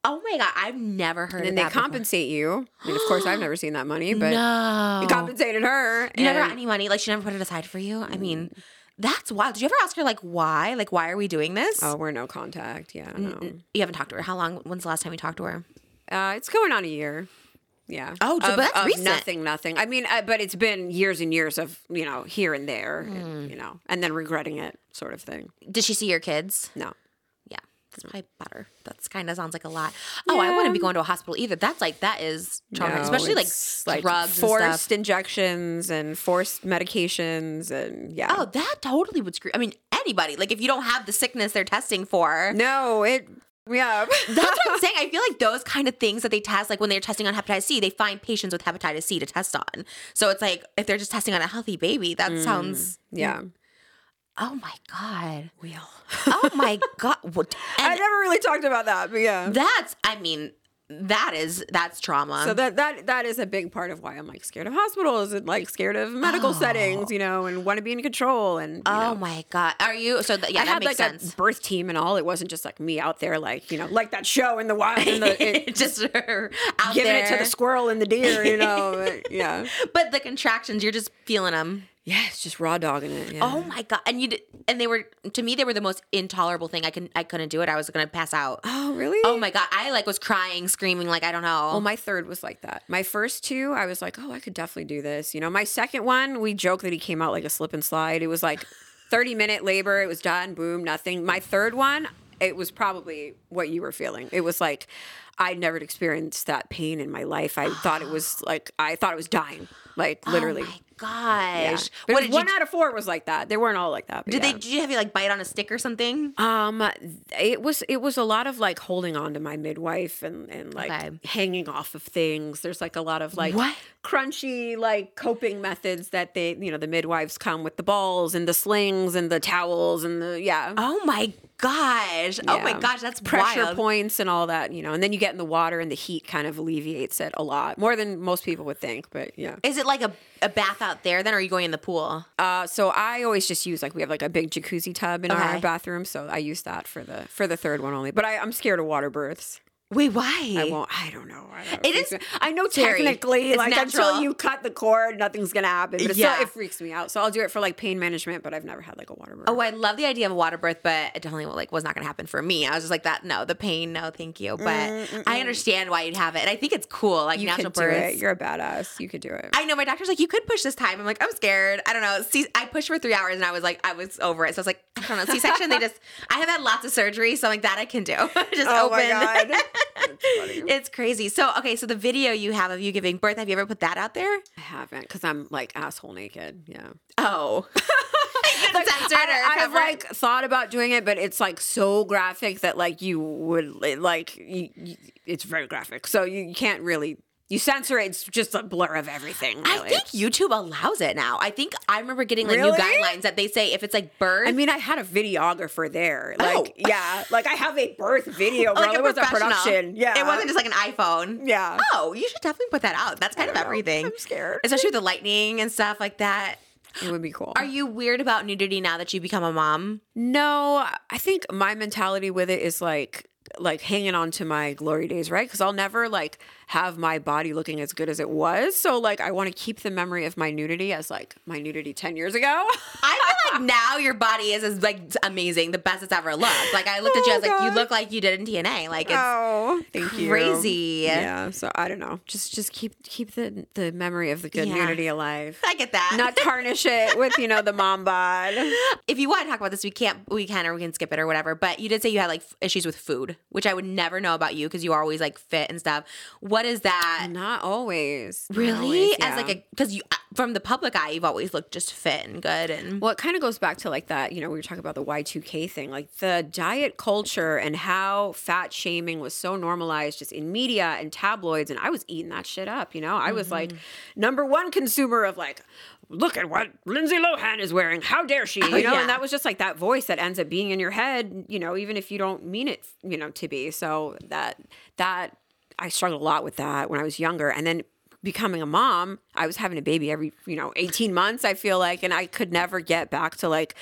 [SPEAKER 1] oh my god, I've never heard
[SPEAKER 3] And
[SPEAKER 1] of
[SPEAKER 3] they
[SPEAKER 1] that. before.
[SPEAKER 3] compensate you. I mean, of course, I've never seen that money, but
[SPEAKER 1] no,
[SPEAKER 3] you compensated her.
[SPEAKER 1] You never got any money. Like she never put it aside for you. I mean, that's wild. Did you ever ask her like why? Like why are we doing this?
[SPEAKER 3] Oh, we're no contact. Yeah, no.
[SPEAKER 1] You haven't talked to her. How long? When's the last time you talked to her?
[SPEAKER 3] Uh, it's going on a year. Yeah.
[SPEAKER 1] Oh, so-
[SPEAKER 3] Of-
[SPEAKER 1] but that's
[SPEAKER 3] of
[SPEAKER 1] recent.
[SPEAKER 3] Nothing, nothing. I mean, uh, but it's been years and years of you know here and there,
[SPEAKER 1] Hmm.
[SPEAKER 3] and, you know, and then regretting it, sort of thing.
[SPEAKER 1] Did she see your kids?
[SPEAKER 3] No.
[SPEAKER 1] Yeah, that's probably better. That's kind of sounds like a lot. Oh, I wouldn't be going to a hospital either. That's like that is traumatic,
[SPEAKER 3] No,
[SPEAKER 1] especially like,
[SPEAKER 3] like
[SPEAKER 1] drugs and
[SPEAKER 3] forced
[SPEAKER 1] stuff.
[SPEAKER 3] injections and forced medications, and yeah.
[SPEAKER 1] Oh, that totally would screw. I mean, anybody. Like if you don't have the sickness they're testing for.
[SPEAKER 3] no, it. Yeah.
[SPEAKER 1] That's what I'm saying. I feel like those kind of things that they test, like when they're testing on hepatitis C, they find patients with hepatitis C to test on. So it's like if they're just testing on a healthy baby, that mm, sounds.
[SPEAKER 3] yeah. Mm.
[SPEAKER 1] Oh my god.
[SPEAKER 3] Wheel.
[SPEAKER 1] Oh my god. What-
[SPEAKER 3] I never really talked about that, but yeah.
[SPEAKER 1] that's. I mean, that is that's trauma.
[SPEAKER 3] So that that that is a big part of why I'm like scared of hospitals and like scared of medical oh. settings, you know, and want to be in control. And
[SPEAKER 1] oh
[SPEAKER 3] know,
[SPEAKER 1] my god. Are you? So th- yeah,
[SPEAKER 3] I
[SPEAKER 1] that
[SPEAKER 3] had
[SPEAKER 1] makes
[SPEAKER 3] like
[SPEAKER 1] sense.
[SPEAKER 3] a birth team and all. It wasn't just like me out there, like you know, like that show in the wild, in the, it,
[SPEAKER 1] just out
[SPEAKER 3] giving it to the squirrel and the deer, you know. but, yeah,
[SPEAKER 1] But the contractions, you're just feeling them.
[SPEAKER 3] Yeah, it's just raw dogging it. Yeah.
[SPEAKER 1] Oh my god! And you did, and they were to me they were the most intolerable thing. I can I couldn't do it. I was gonna pass out.
[SPEAKER 3] oh really?
[SPEAKER 1] Oh my god! I like was crying, screaming like I don't know.
[SPEAKER 3] Well, my third was like that. My first two, I was like, oh, I could definitely do this. You know, my second one, we joke that he came out like a slip and slide. It was like 30 minute labor. It was done, boom, nothing. My third one, it was probably what you were feeling. It was like, I never experienced that pain in my life. I thought it was like, I thought it was dying, like oh literally.
[SPEAKER 1] Oh my
[SPEAKER 3] Yeah.
[SPEAKER 1] gosh! What did
[SPEAKER 3] was
[SPEAKER 1] you?
[SPEAKER 3] one out of four was like that. They weren't all like that.
[SPEAKER 1] did
[SPEAKER 3] yeah.
[SPEAKER 1] they? Did you have you like bite on a stick or something?
[SPEAKER 3] Um, it was it was a lot of like holding on to my midwife and and like
[SPEAKER 1] Okay.
[SPEAKER 3] hanging off of things. There's like a lot of like
[SPEAKER 1] What?
[SPEAKER 3] crunchy like coping methods that they you know the midwives come with the balls and the slings and the towels and the yeah.
[SPEAKER 1] Oh my gosh! Oh my gosh! That's
[SPEAKER 3] pressure
[SPEAKER 1] wild.
[SPEAKER 3] points and all that, you know, and then you get in the water and the heat kind of alleviates it a lot more than most people would think. But yeah,
[SPEAKER 1] Is it like a, a bath out there then, or are you going in the pool?
[SPEAKER 3] uh, so I always just use like we have like a big jacuzzi tub in
[SPEAKER 1] Okay.
[SPEAKER 3] our bathroom, so I use that for the for the third one only. But I, I'm scared of water births.
[SPEAKER 1] Wait, why?
[SPEAKER 3] I won't. I don't know. I don't
[SPEAKER 1] It is
[SPEAKER 3] me- I know
[SPEAKER 1] scary.
[SPEAKER 3] technically, like
[SPEAKER 1] natural.
[SPEAKER 3] until you cut the cord, nothing's gonna happen. But
[SPEAKER 1] Yeah.
[SPEAKER 3] still, it freaks me out. So I'll do it for like pain management. But I've never had like a water birth.
[SPEAKER 1] Oh, I love the idea of a water birth, but it definitely like was not going to happen for me. I was just like that. No, the pain. No, thank you. But I understand why you'd have it, and I think it's cool. Like
[SPEAKER 3] you
[SPEAKER 1] natural
[SPEAKER 3] it. You're a badass. You could do it.
[SPEAKER 1] I know my doctor's like, you could push this time. I'm like, I'm scared. I don't know. See, I pushed for three hours and I was like, I was over it. So I was like, I don't know. C section, they just, I have had lots of surgery. So I'm like, that I can do. just
[SPEAKER 3] oh
[SPEAKER 1] open.
[SPEAKER 3] my god. That's funny.
[SPEAKER 1] it's crazy. So, okay. So the video you have of you giving birth, have you ever put that out there?
[SPEAKER 3] I haven't because I'm like asshole naked. Yeah.
[SPEAKER 1] Oh. couldn't censor it or
[SPEAKER 3] I, I've like thought about doing it, but it's like so graphic that like you would like you, you, it's very graphic, so you, you can't really you censor it. It's just a blur of everything.
[SPEAKER 1] I think YouTube allows it now. I think I remember getting like
[SPEAKER 3] Really?
[SPEAKER 1] new guidelines that they say if it's like birth.
[SPEAKER 3] I mean, I had a videographer there. Oh. Like,
[SPEAKER 1] Oh.
[SPEAKER 3] yeah, like I have a birth video. Girl.
[SPEAKER 1] like
[SPEAKER 3] it was a production. Yeah,
[SPEAKER 1] It wasn't just like an iPhone.
[SPEAKER 3] Yeah.
[SPEAKER 1] Oh, you should definitely put that out. That's kind of
[SPEAKER 3] don't know.
[SPEAKER 1] everything.
[SPEAKER 3] I'm scared.
[SPEAKER 1] Especially with the lightning and stuff like that.
[SPEAKER 3] It would be cool.
[SPEAKER 1] Are you weird about nudity now that you become a mom?
[SPEAKER 3] No, I think my mentality with it is like like hanging on to my glory days, right? Because I'll never like have my body looking as good as it was. So like I want to keep the memory of my nudity as like my nudity ten years ago.
[SPEAKER 1] I feel like now your body is as like amazing, the best it's ever looked. Like I looked at you, I oh, was
[SPEAKER 3] Oh,
[SPEAKER 1] like, you look like you did in TNA. Like it's
[SPEAKER 3] oh, thank you.
[SPEAKER 1] crazy.
[SPEAKER 3] Yeah. So I don't know. Just just keep keep the the memory of the good
[SPEAKER 1] Yeah.
[SPEAKER 3] nudity alive.
[SPEAKER 1] I get that.
[SPEAKER 3] Not tarnish it with you know the mom bod.
[SPEAKER 1] if you want to talk about this, we can't, we can, or we can skip it or whatever. But you did say you had like issues with food, which I would never know about you because you are always like fit and stuff. What is that?
[SPEAKER 3] Not always. Not
[SPEAKER 1] Really?
[SPEAKER 3] always,
[SPEAKER 1] As like a, because you, uh, from the public eye, you've always looked just fit and good. And
[SPEAKER 3] Well, it kind of goes back to like that, you know, we were talking about the Y2K thing, like the diet culture and how fat shaming was so normalized just in media and tabloids. And I was eating that shit up, you know? I was like number one consumer of like, look at what Lindsay Lohan is wearing. How dare she? You know?
[SPEAKER 1] yeah.
[SPEAKER 3] And that was just like that voice that ends up being in your head, you know, even if you don't mean it, you know, to be. So that, that, I struggled a lot with that when I was younger. And then becoming a mom, I was having a baby every, you know, 18 months, I feel like, and I could never get back to like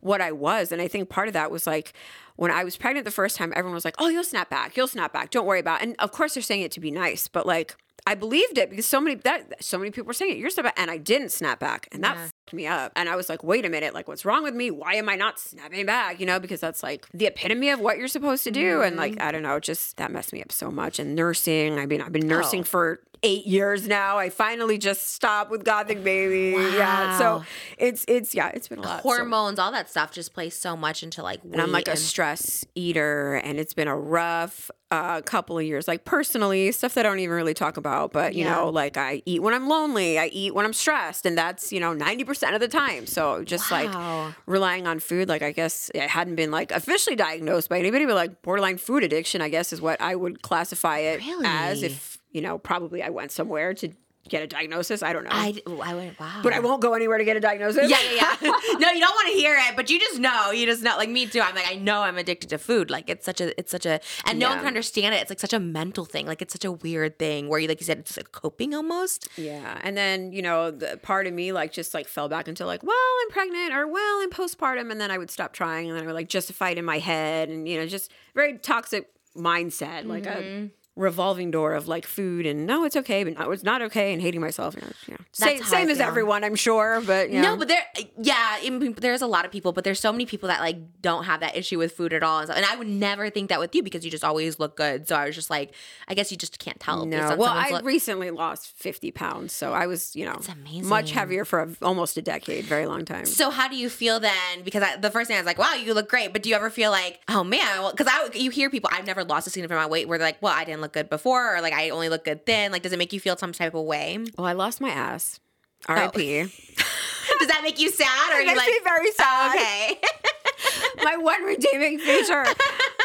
[SPEAKER 3] what I was. And I think part of that was like when I was pregnant the first time, everyone was like, oh, you'll snap back. You'll snap back. Don't worry about it. And of course, they're saying it to be nice, but like, I believed it because so many that so many people were saying it. You're snap and I didn't snap back, and that
[SPEAKER 1] Yeah.
[SPEAKER 3] fucked me up. And I was like, wait a minute, like what's wrong with me? Why am I not snapping back? You know, because that's like the epitome of what you're supposed to do. And like mm-hmm. I don't know, just that messed me up so much. And nursing, I mean, I've been nursing
[SPEAKER 1] Oh.
[SPEAKER 3] for eight years now. I finally just stopped with Gothic Baby. Yeah, so it's it's yeah, it's been a lot. So-
[SPEAKER 1] hormones, all that stuff just plays so much into like
[SPEAKER 3] and I'm like a stress eater, and it's been a rough uh, couple of years. Like personally, stuff that I don't even really talk about, but you
[SPEAKER 1] Yeah.
[SPEAKER 3] know, like I eat when I'm lonely, I eat when I'm stressed, and that's you know ninety percent of the time. So just
[SPEAKER 1] Wow.
[SPEAKER 3] like relying on food, like I guess it hadn't been like officially diagnosed by anybody, but like borderline food addiction, I guess is what I would classify it as. If you know, probably I went somewhere to get a diagnosis. I don't know,
[SPEAKER 1] I, ooh, I went, wow.
[SPEAKER 3] but I won't go anywhere to get a diagnosis.
[SPEAKER 1] Yeah, yeah, yeah. no, you don't want to hear it, but you just know. You just know. Like me too. I'm like, I know I'm addicted to food. Like it's such a, it's such a, and no one can understand it. It's like such a mental thing. Like it's such a weird thing where you, like you said, it's like coping almost.
[SPEAKER 3] Yeah. And then, you know, the part of me like just like fell back into like, well, I'm pregnant or well, I'm postpartum. And then I would stop trying and then I would like justify it in my head and, you know, just very toxic mindset, like a mm-hmm. Revolving door of like food and no, it's okay, but no, it's not okay and hating myself. You know, yeah. Same,
[SPEAKER 1] how I
[SPEAKER 3] same as everyone, I'm sure. But you
[SPEAKER 1] No, but there, yeah, there's a lot of people, but there's so many people that like don't have that issue with food at all. And, stuff. and I would never think that with you because you just always look good. So I was just like, I guess you just can't tell.
[SPEAKER 3] No, well, I
[SPEAKER 1] look.
[SPEAKER 3] recently lost 50 pounds. So I was, you know, much heavier for a, almost a decade, very long time.
[SPEAKER 1] So how do you feel then? Because I, the first thing I was like, "Wow, you look great," but do you ever feel like, "Oh man," because I you hear people I've never lost a significant amount of weight where they're like, "Well, I didn't look good before," or like, "I only look good then." Like, does it make you feel some type of way?
[SPEAKER 3] well, I lost my ass. Oh. R.I.P.
[SPEAKER 1] does that make you sad, or are you
[SPEAKER 3] makes
[SPEAKER 1] like,
[SPEAKER 3] me very sad.
[SPEAKER 1] okay?
[SPEAKER 3] my one redeeming feature.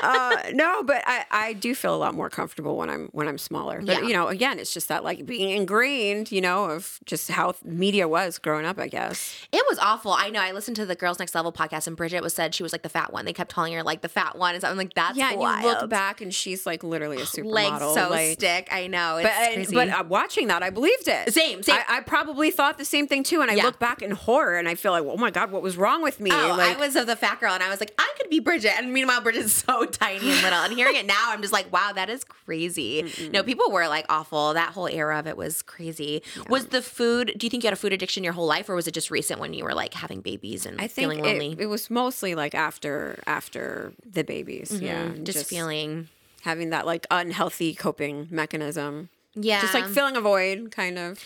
[SPEAKER 3] Uh, no, but I, I do feel a lot more comfortable when I'm when I'm smaller. But
[SPEAKER 1] Yeah.
[SPEAKER 3] you know, again, it's just that like being ingrained, you know, of just how media was growing up. I guess.
[SPEAKER 1] It was awful. I know. I listened to the Girls Next Level podcast, and Bridget was said she was like the fat one. They kept calling her like the fat one, and so I'm like, "That's
[SPEAKER 3] Yeah, and you look back and she's like literally a supermodel.
[SPEAKER 1] legs so
[SPEAKER 3] like,
[SPEAKER 1] stick. I know. It's
[SPEAKER 3] But,
[SPEAKER 1] crazy.
[SPEAKER 3] but uh, watching that, I believed it.
[SPEAKER 1] Same, same.
[SPEAKER 3] I, I probably thought the same thing too, and I
[SPEAKER 1] Yeah.
[SPEAKER 3] look back in horror and I feel like, oh my god, what was wrong with me?
[SPEAKER 1] Oh,
[SPEAKER 3] like,
[SPEAKER 1] I was of the fat girl, and I was like, I could be Bridget. And meanwhile, Bridget's so tiny and little. And hearing it now, I'm just like, wow, that is crazy. No, people were like awful. That whole era of it was crazy. Was the food? Do you think you had a food addiction your whole life, or was it just recent when you were like having babies and
[SPEAKER 3] I think
[SPEAKER 1] feeling lonely?
[SPEAKER 3] it, it was mostly like after after the babies. Yeah,
[SPEAKER 1] Mm-hmm. just, feeling.
[SPEAKER 3] having that like unhealthy coping mechanism.
[SPEAKER 1] Yeah,
[SPEAKER 3] Just like filling a void, kind of.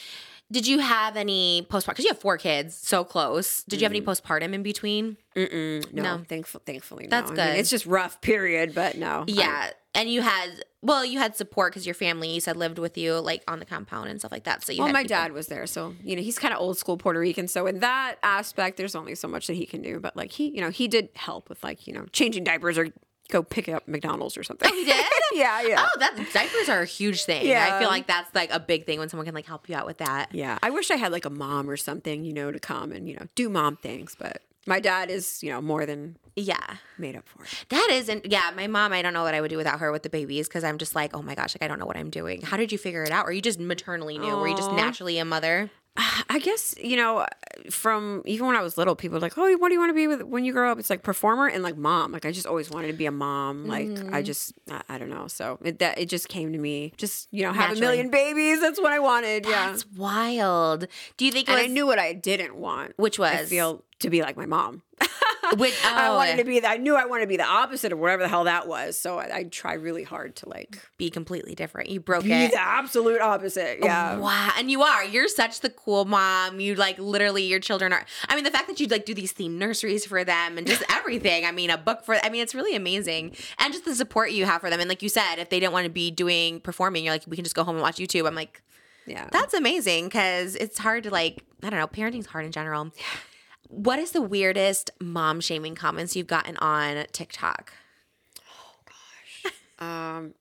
[SPEAKER 1] Did you have any postpartum? Because you have four kids, so close. Did you have any postpartum in between?
[SPEAKER 3] Mm-mm, no,
[SPEAKER 1] No.
[SPEAKER 3] thankful, thankfully,
[SPEAKER 1] That's
[SPEAKER 3] no. I mean,
[SPEAKER 1] good.
[SPEAKER 3] it's just rough, period. But no,
[SPEAKER 1] Yeah. And you had, well, you had support because your family, you said, lived with you like on the compound and stuff like that. So you
[SPEAKER 3] well, my
[SPEAKER 1] people-
[SPEAKER 3] dad was there, so you know he's kind of old school Puerto Rican. So in that aspect, there's only so much that he can do. But like he, you know, he did help with like you know changing diapers or go pick up McDonald's or something.
[SPEAKER 1] Oh, He did?
[SPEAKER 3] yeah, yeah.
[SPEAKER 1] Oh, that diapers are a huge thing.
[SPEAKER 3] Yeah.
[SPEAKER 1] I feel like that's like a big thing when someone can like help you out with that.
[SPEAKER 3] Yeah, I wish I had like a mom or something, you know, to come and you know do mom things. But my dad is, you know, more than
[SPEAKER 1] Yeah.
[SPEAKER 3] made up for it.
[SPEAKER 1] That isn't, yeah, my mom, I don't know what I would do without her with the babies because I'm just like, oh my gosh, like I don't know what I'm doing. How did you figure it out? Or you just maternally knew? Were you just naturally a mother?
[SPEAKER 3] I guess you know, from even when I was little, people were like, "Oh, what do you want to be with when you grow up?" It's like performer and like mom. Like I just always wanted to be a mom. Like I mm-hmm. just, I, I don't know. So it, that it just came to me. Just you know, have
[SPEAKER 1] Naturally.
[SPEAKER 3] a million babies. That's what I wanted. yeah,
[SPEAKER 1] That's wild. Do you think was,
[SPEAKER 3] I knew what I didn't want,
[SPEAKER 1] Which was I
[SPEAKER 3] feel to be like my mom.
[SPEAKER 1] Which,
[SPEAKER 3] I
[SPEAKER 1] oh,
[SPEAKER 3] wanted to be. I knew I wanted to be the opposite of whatever the hell that was. So I, I try really hard to like
[SPEAKER 1] be completely different. You broke
[SPEAKER 3] be
[SPEAKER 1] it.
[SPEAKER 3] the absolute opposite. Yeah.
[SPEAKER 1] Oh, wow. And you are. You're such the cool mom. You like literally your children are I mean the fact that you like do these theme nurseries for them and just everything. I mean a book for I mean it's really amazing. And just the support you have for them. And like you said, if they didn't want to be doing performing, you're like we can just go home and watch YouTube. I'm like
[SPEAKER 3] Yeah.
[SPEAKER 1] that's amazing cuz it's hard to like I don't know, parenting's hard in general. What is the weirdest mom shaming comments you've gotten on TikTok? Oh gosh.
[SPEAKER 3] um,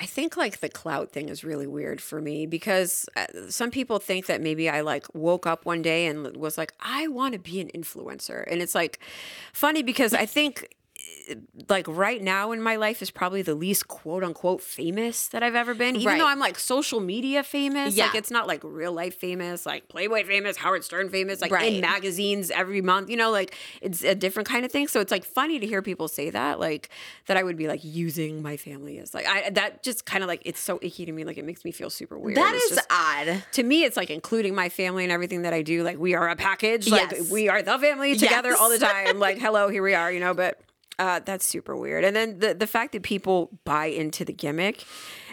[SPEAKER 3] I think like the clout thing is really weird for me because uh, some people think that maybe I like woke up one day and was like, I want to be an influencer. And it's like funny because I think like right now in my life is probably the least quote unquote famous that I've ever been. Even
[SPEAKER 1] Right.
[SPEAKER 3] though I'm like social media famous, like it's not like real life famous, like Playboy famous, Howard Stern famous, like
[SPEAKER 1] Right.
[SPEAKER 3] in magazines every month, you know, like it's a different kind of thing. So it's like funny to hear people say that, like that I would be like using my family as like I that just kind of like it's so icky to me, like it makes me feel super weird.
[SPEAKER 1] That
[SPEAKER 3] It's
[SPEAKER 1] is
[SPEAKER 3] just-
[SPEAKER 1] odd.
[SPEAKER 3] to me, it's like including my family and everything that I do. Like we are a package. Like
[SPEAKER 1] Yes.
[SPEAKER 3] we are the family together
[SPEAKER 1] Yes.
[SPEAKER 3] all the time. Like hello, here we are. You know, but uh, that's super weird. And then the the fact that people buy into the gimmick,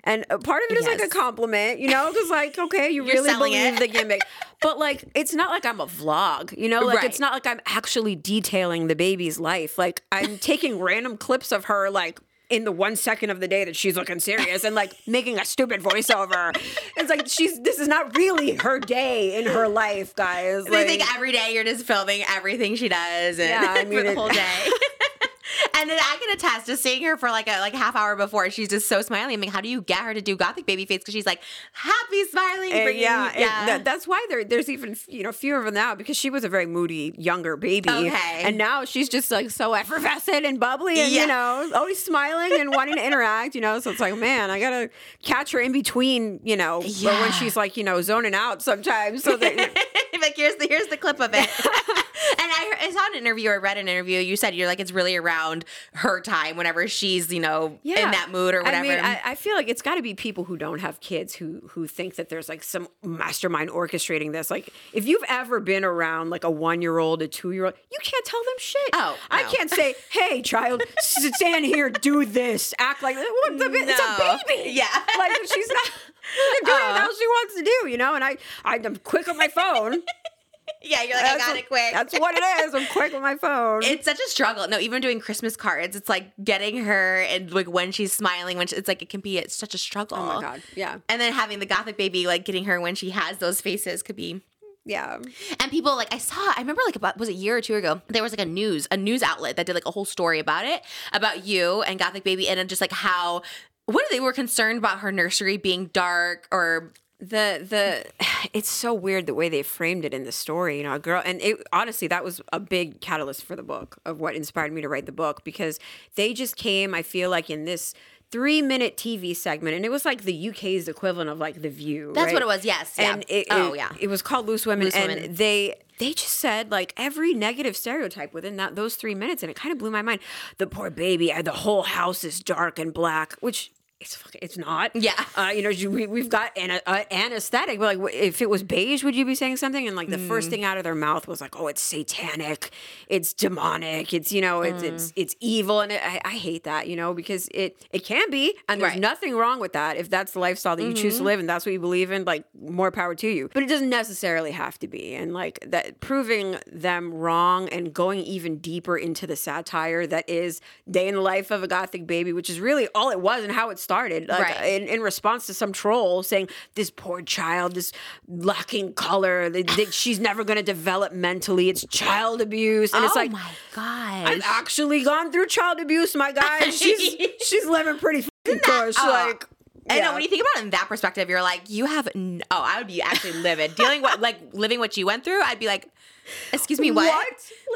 [SPEAKER 3] and part of it is like a compliment. You know, because like okay, you
[SPEAKER 1] You're
[SPEAKER 3] really believe
[SPEAKER 1] it.
[SPEAKER 3] the gimmick, but like it's not like I'm a vlog. You know, like
[SPEAKER 1] Right.
[SPEAKER 3] it's not like I'm actually detailing the baby's life. Like I'm taking random clips of her like in the one second of the day that she's looking serious and like making a stupid voiceover. It's like she's this is not really her day in her life, guys.
[SPEAKER 1] They
[SPEAKER 3] Like,
[SPEAKER 1] think every day you're just filming everything she does and
[SPEAKER 3] Yeah, I
[SPEAKER 1] for
[SPEAKER 3] mean,
[SPEAKER 1] the
[SPEAKER 3] it-
[SPEAKER 1] whole day. And then I can attest to seeing her for like a like half hour before. She's just so smiling. I'm like, how do you get her to do gothic baby face? Because she's like happy, smiling.
[SPEAKER 3] and
[SPEAKER 1] bringing-
[SPEAKER 3] yeah,
[SPEAKER 1] yeah.
[SPEAKER 3] that- that's why there, there's even you know fewer of them now because she was a very moody younger baby,
[SPEAKER 1] Okay.
[SPEAKER 3] and now she's just like so effervescent and bubbly and
[SPEAKER 1] Yeah.
[SPEAKER 3] you know always smiling and wanting to interact. You know, so it's like man, I gotta catch her in between. You know, but
[SPEAKER 1] Yeah.
[SPEAKER 3] when she's like you know zoning out sometimes. So that
[SPEAKER 1] like here's the here's the clip of it. and I, I saw an interview or read an interview. You said you're like it's really around her time whenever she's you know in that mood or whatever.
[SPEAKER 3] I mean, I, I feel like it's got to be people who don't have kids who who think that there's like some mastermind orchestrating this. Like, if you've ever been around like a one year old, a two year old, you can't tell them shit.
[SPEAKER 1] Oh,
[SPEAKER 3] I can't say, "Hey, child, stand here, do this, act like what the, it's a baby."
[SPEAKER 1] Yeah.
[SPEAKER 3] like she's not. Doing what the uh-huh. she wants to do, you know. And I, I'm quick on my phone.
[SPEAKER 1] yeah, you're like I got
[SPEAKER 3] what-
[SPEAKER 1] it quick.
[SPEAKER 3] That's what it is. I'm quick with my phone.
[SPEAKER 1] it's such a struggle. No, even doing Christmas cards, it's like getting her and like when she's smiling, when she, it's like it can be it's such a struggle.
[SPEAKER 3] oh my god, yeah,
[SPEAKER 1] And then having the gothic baby, like getting her when she has those faces, could be.
[SPEAKER 3] yeah.
[SPEAKER 1] And people like I saw, I remember like about was it a year or two ago, there was like a news a news outlet that did like a whole story about it about you and gothic baby and just like how what they were concerned about her nursery being dark or
[SPEAKER 3] the the it's so weird the way they framed it in the story you know a girl and it honestly that was a big catalyst for the book of what inspired me to write the book because they just came i feel like in this three minute tv segment and it was like the uk's equivalent of like the view
[SPEAKER 1] that's
[SPEAKER 3] right?
[SPEAKER 1] what it was. Yes. Yeah.
[SPEAKER 3] and it,
[SPEAKER 1] oh
[SPEAKER 3] it-
[SPEAKER 1] yeah.
[SPEAKER 3] it was called loose women
[SPEAKER 1] Loose
[SPEAKER 3] and
[SPEAKER 1] Women.
[SPEAKER 3] they they just said like every negative stereotype within that those three minutes and it kind of blew my mind the poor baby the whole house is dark and black which it's fucking, it's not.
[SPEAKER 1] Yeah.
[SPEAKER 3] Uh, you know, we, we've got an, uh, an aesthetic, but like, if it was beige, would you be saying something? And like, the
[SPEAKER 1] Mm.
[SPEAKER 3] first thing out of their mouth was like, oh, it's satanic, it's demonic, it's you know, it's
[SPEAKER 1] Mm.
[SPEAKER 3] it's it's evil, and it, I, I hate that, you know, because it it can be, and there's
[SPEAKER 1] Right.
[SPEAKER 3] nothing wrong with that if that's the lifestyle that you choose to live and that's what you believe in. Like, more power to you. But it doesn't necessarily have to be, and like that, proving them wrong and going even deeper into the satire that is day in the life of a gothic baby, which is really all it was and how it started. Started, like,
[SPEAKER 1] Right.
[SPEAKER 3] in, in response to some troll saying this poor child is lacking color. That, that she's never going to develop mentally. It's child abuse. And it's like oh
[SPEAKER 1] my god.
[SPEAKER 3] i've actually gone through child abuse my guy. She's she's living pretty fucking cush
[SPEAKER 1] oh,
[SPEAKER 3] like
[SPEAKER 1] I know when you think about it in that perspective, you're like, you have no. Oh, I would be actually livid. Dealing what, like living what you went through, I'd be like, excuse me, what?
[SPEAKER 3] What?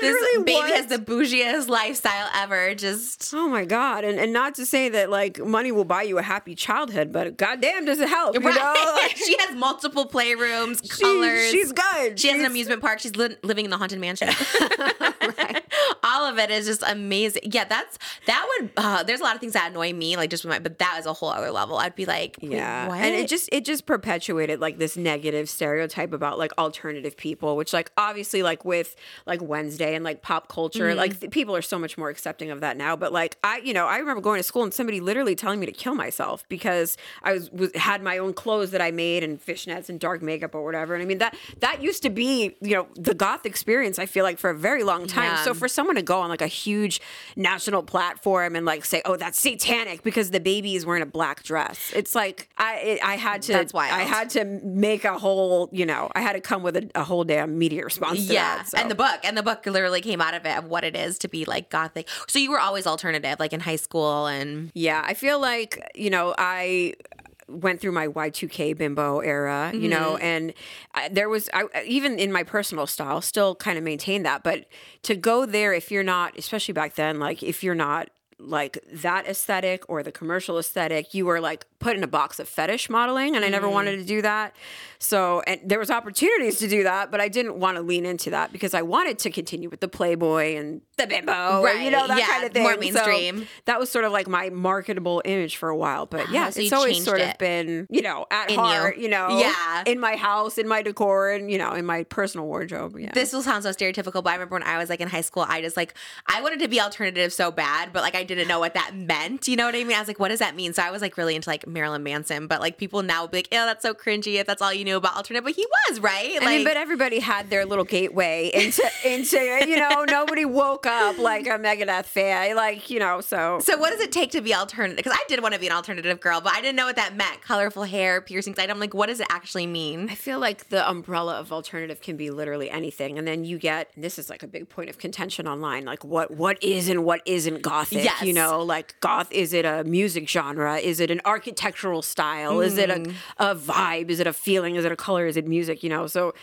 [SPEAKER 1] This
[SPEAKER 3] Literally
[SPEAKER 1] baby
[SPEAKER 3] what?
[SPEAKER 1] has the bougiest lifestyle ever. Just
[SPEAKER 3] Oh my god! And and not to say that like money will buy you a happy childhood, but goddamn, does it help? You
[SPEAKER 1] right.
[SPEAKER 3] know, Like,
[SPEAKER 1] she has multiple playrooms,
[SPEAKER 3] she-
[SPEAKER 1] colors.
[SPEAKER 3] she's good.
[SPEAKER 1] She has an amusement park. She's li- living in the haunted mansion. All of it is just amazing. Yeah, that's that would. Uh, there's a lot of things that annoy me, like just with my, but that is a whole other level. I'd be like,
[SPEAKER 3] Yeah.
[SPEAKER 1] what?
[SPEAKER 3] And it just it just perpetuated like this negative stereotype about like alternative people, which like obviously like with like Wednesday and like pop culture,
[SPEAKER 1] Mm-hmm.
[SPEAKER 3] like th- people are so much more accepting of that now. But like I, you know, I remember going to school and somebody literally telling me to kill myself because I was, was had my own clothes that I made and fishnets and dark makeup or whatever. And I mean that that used to be, you know, the goth experience, I feel like for a very long time.
[SPEAKER 1] Yeah.
[SPEAKER 3] So for someone to go on like a huge national platform and like say, "Oh, that's satanic" because the baby is wearing a black dress. It's like I it, I had to
[SPEAKER 1] That's wild.
[SPEAKER 3] I had to make a whole, you know, I had to come with a, a whole damn media response to
[SPEAKER 1] yeah,
[SPEAKER 3] that. so.
[SPEAKER 1] and the book, and the book literally came out of it of what it is to be like gothic. So you were always alternative, like in high school, and
[SPEAKER 3] Yeah, I feel like, you know, I went through my Y2K bimbo era, you know,
[SPEAKER 1] Mm-hmm.
[SPEAKER 3] and I, there was I, even in my personal style still kind of maintain that, but to go there if you're not, especially back then, like if you're not like that aesthetic or the commercial aesthetic, you were like put in a box of fetish modeling and I
[SPEAKER 1] Mm.
[SPEAKER 3] never wanted to do that. So, and there was opportunities to do that, but I didn't want to lean into that because I wanted to continue with the Playboy and the bimbo, and, you know, that
[SPEAKER 1] yeah,
[SPEAKER 3] kind of thing.
[SPEAKER 1] more
[SPEAKER 3] So that was sort of like my marketable image for a while. But yeah,
[SPEAKER 1] Ah, so
[SPEAKER 3] it's always sort
[SPEAKER 1] it.
[SPEAKER 3] of been, you know, at
[SPEAKER 1] In you.
[SPEAKER 3] heart, you. know,
[SPEAKER 1] Yeah.
[SPEAKER 3] in my house, in my decor, and you know, in my personal wardrobe. Yeah.
[SPEAKER 1] this will sound so stereotypical, but I remember when I was like in high school, I just like I wanted to be alternative so bad, but like I didn't know what that meant. You know what I mean? I was like, what does that mean? So I was like really into like Marilyn Manson, but like people now would be like, oh, that's so cringy if that's all you knew about alternative. But he was right.
[SPEAKER 3] I mean, but everybody had their little gateway into into you know nobody woke up like a Megadeth fan, like you know. So
[SPEAKER 1] So what does it take to be alternative? Because I did want to be an alternative girl, but I didn't know what that meant. Colorful hair, piercings. I'm like, what does it actually mean?
[SPEAKER 3] I feel like the umbrella of alternative can be literally anything, and then you get this is like a big point of contention online, like what what is and what isn't gothic.
[SPEAKER 1] Yes.
[SPEAKER 3] You know, like goth is it a music genre? Is it an architectural style? Is it a, mm. a vibe? Is it a feeling? Is it a color? Is it music? You know, so.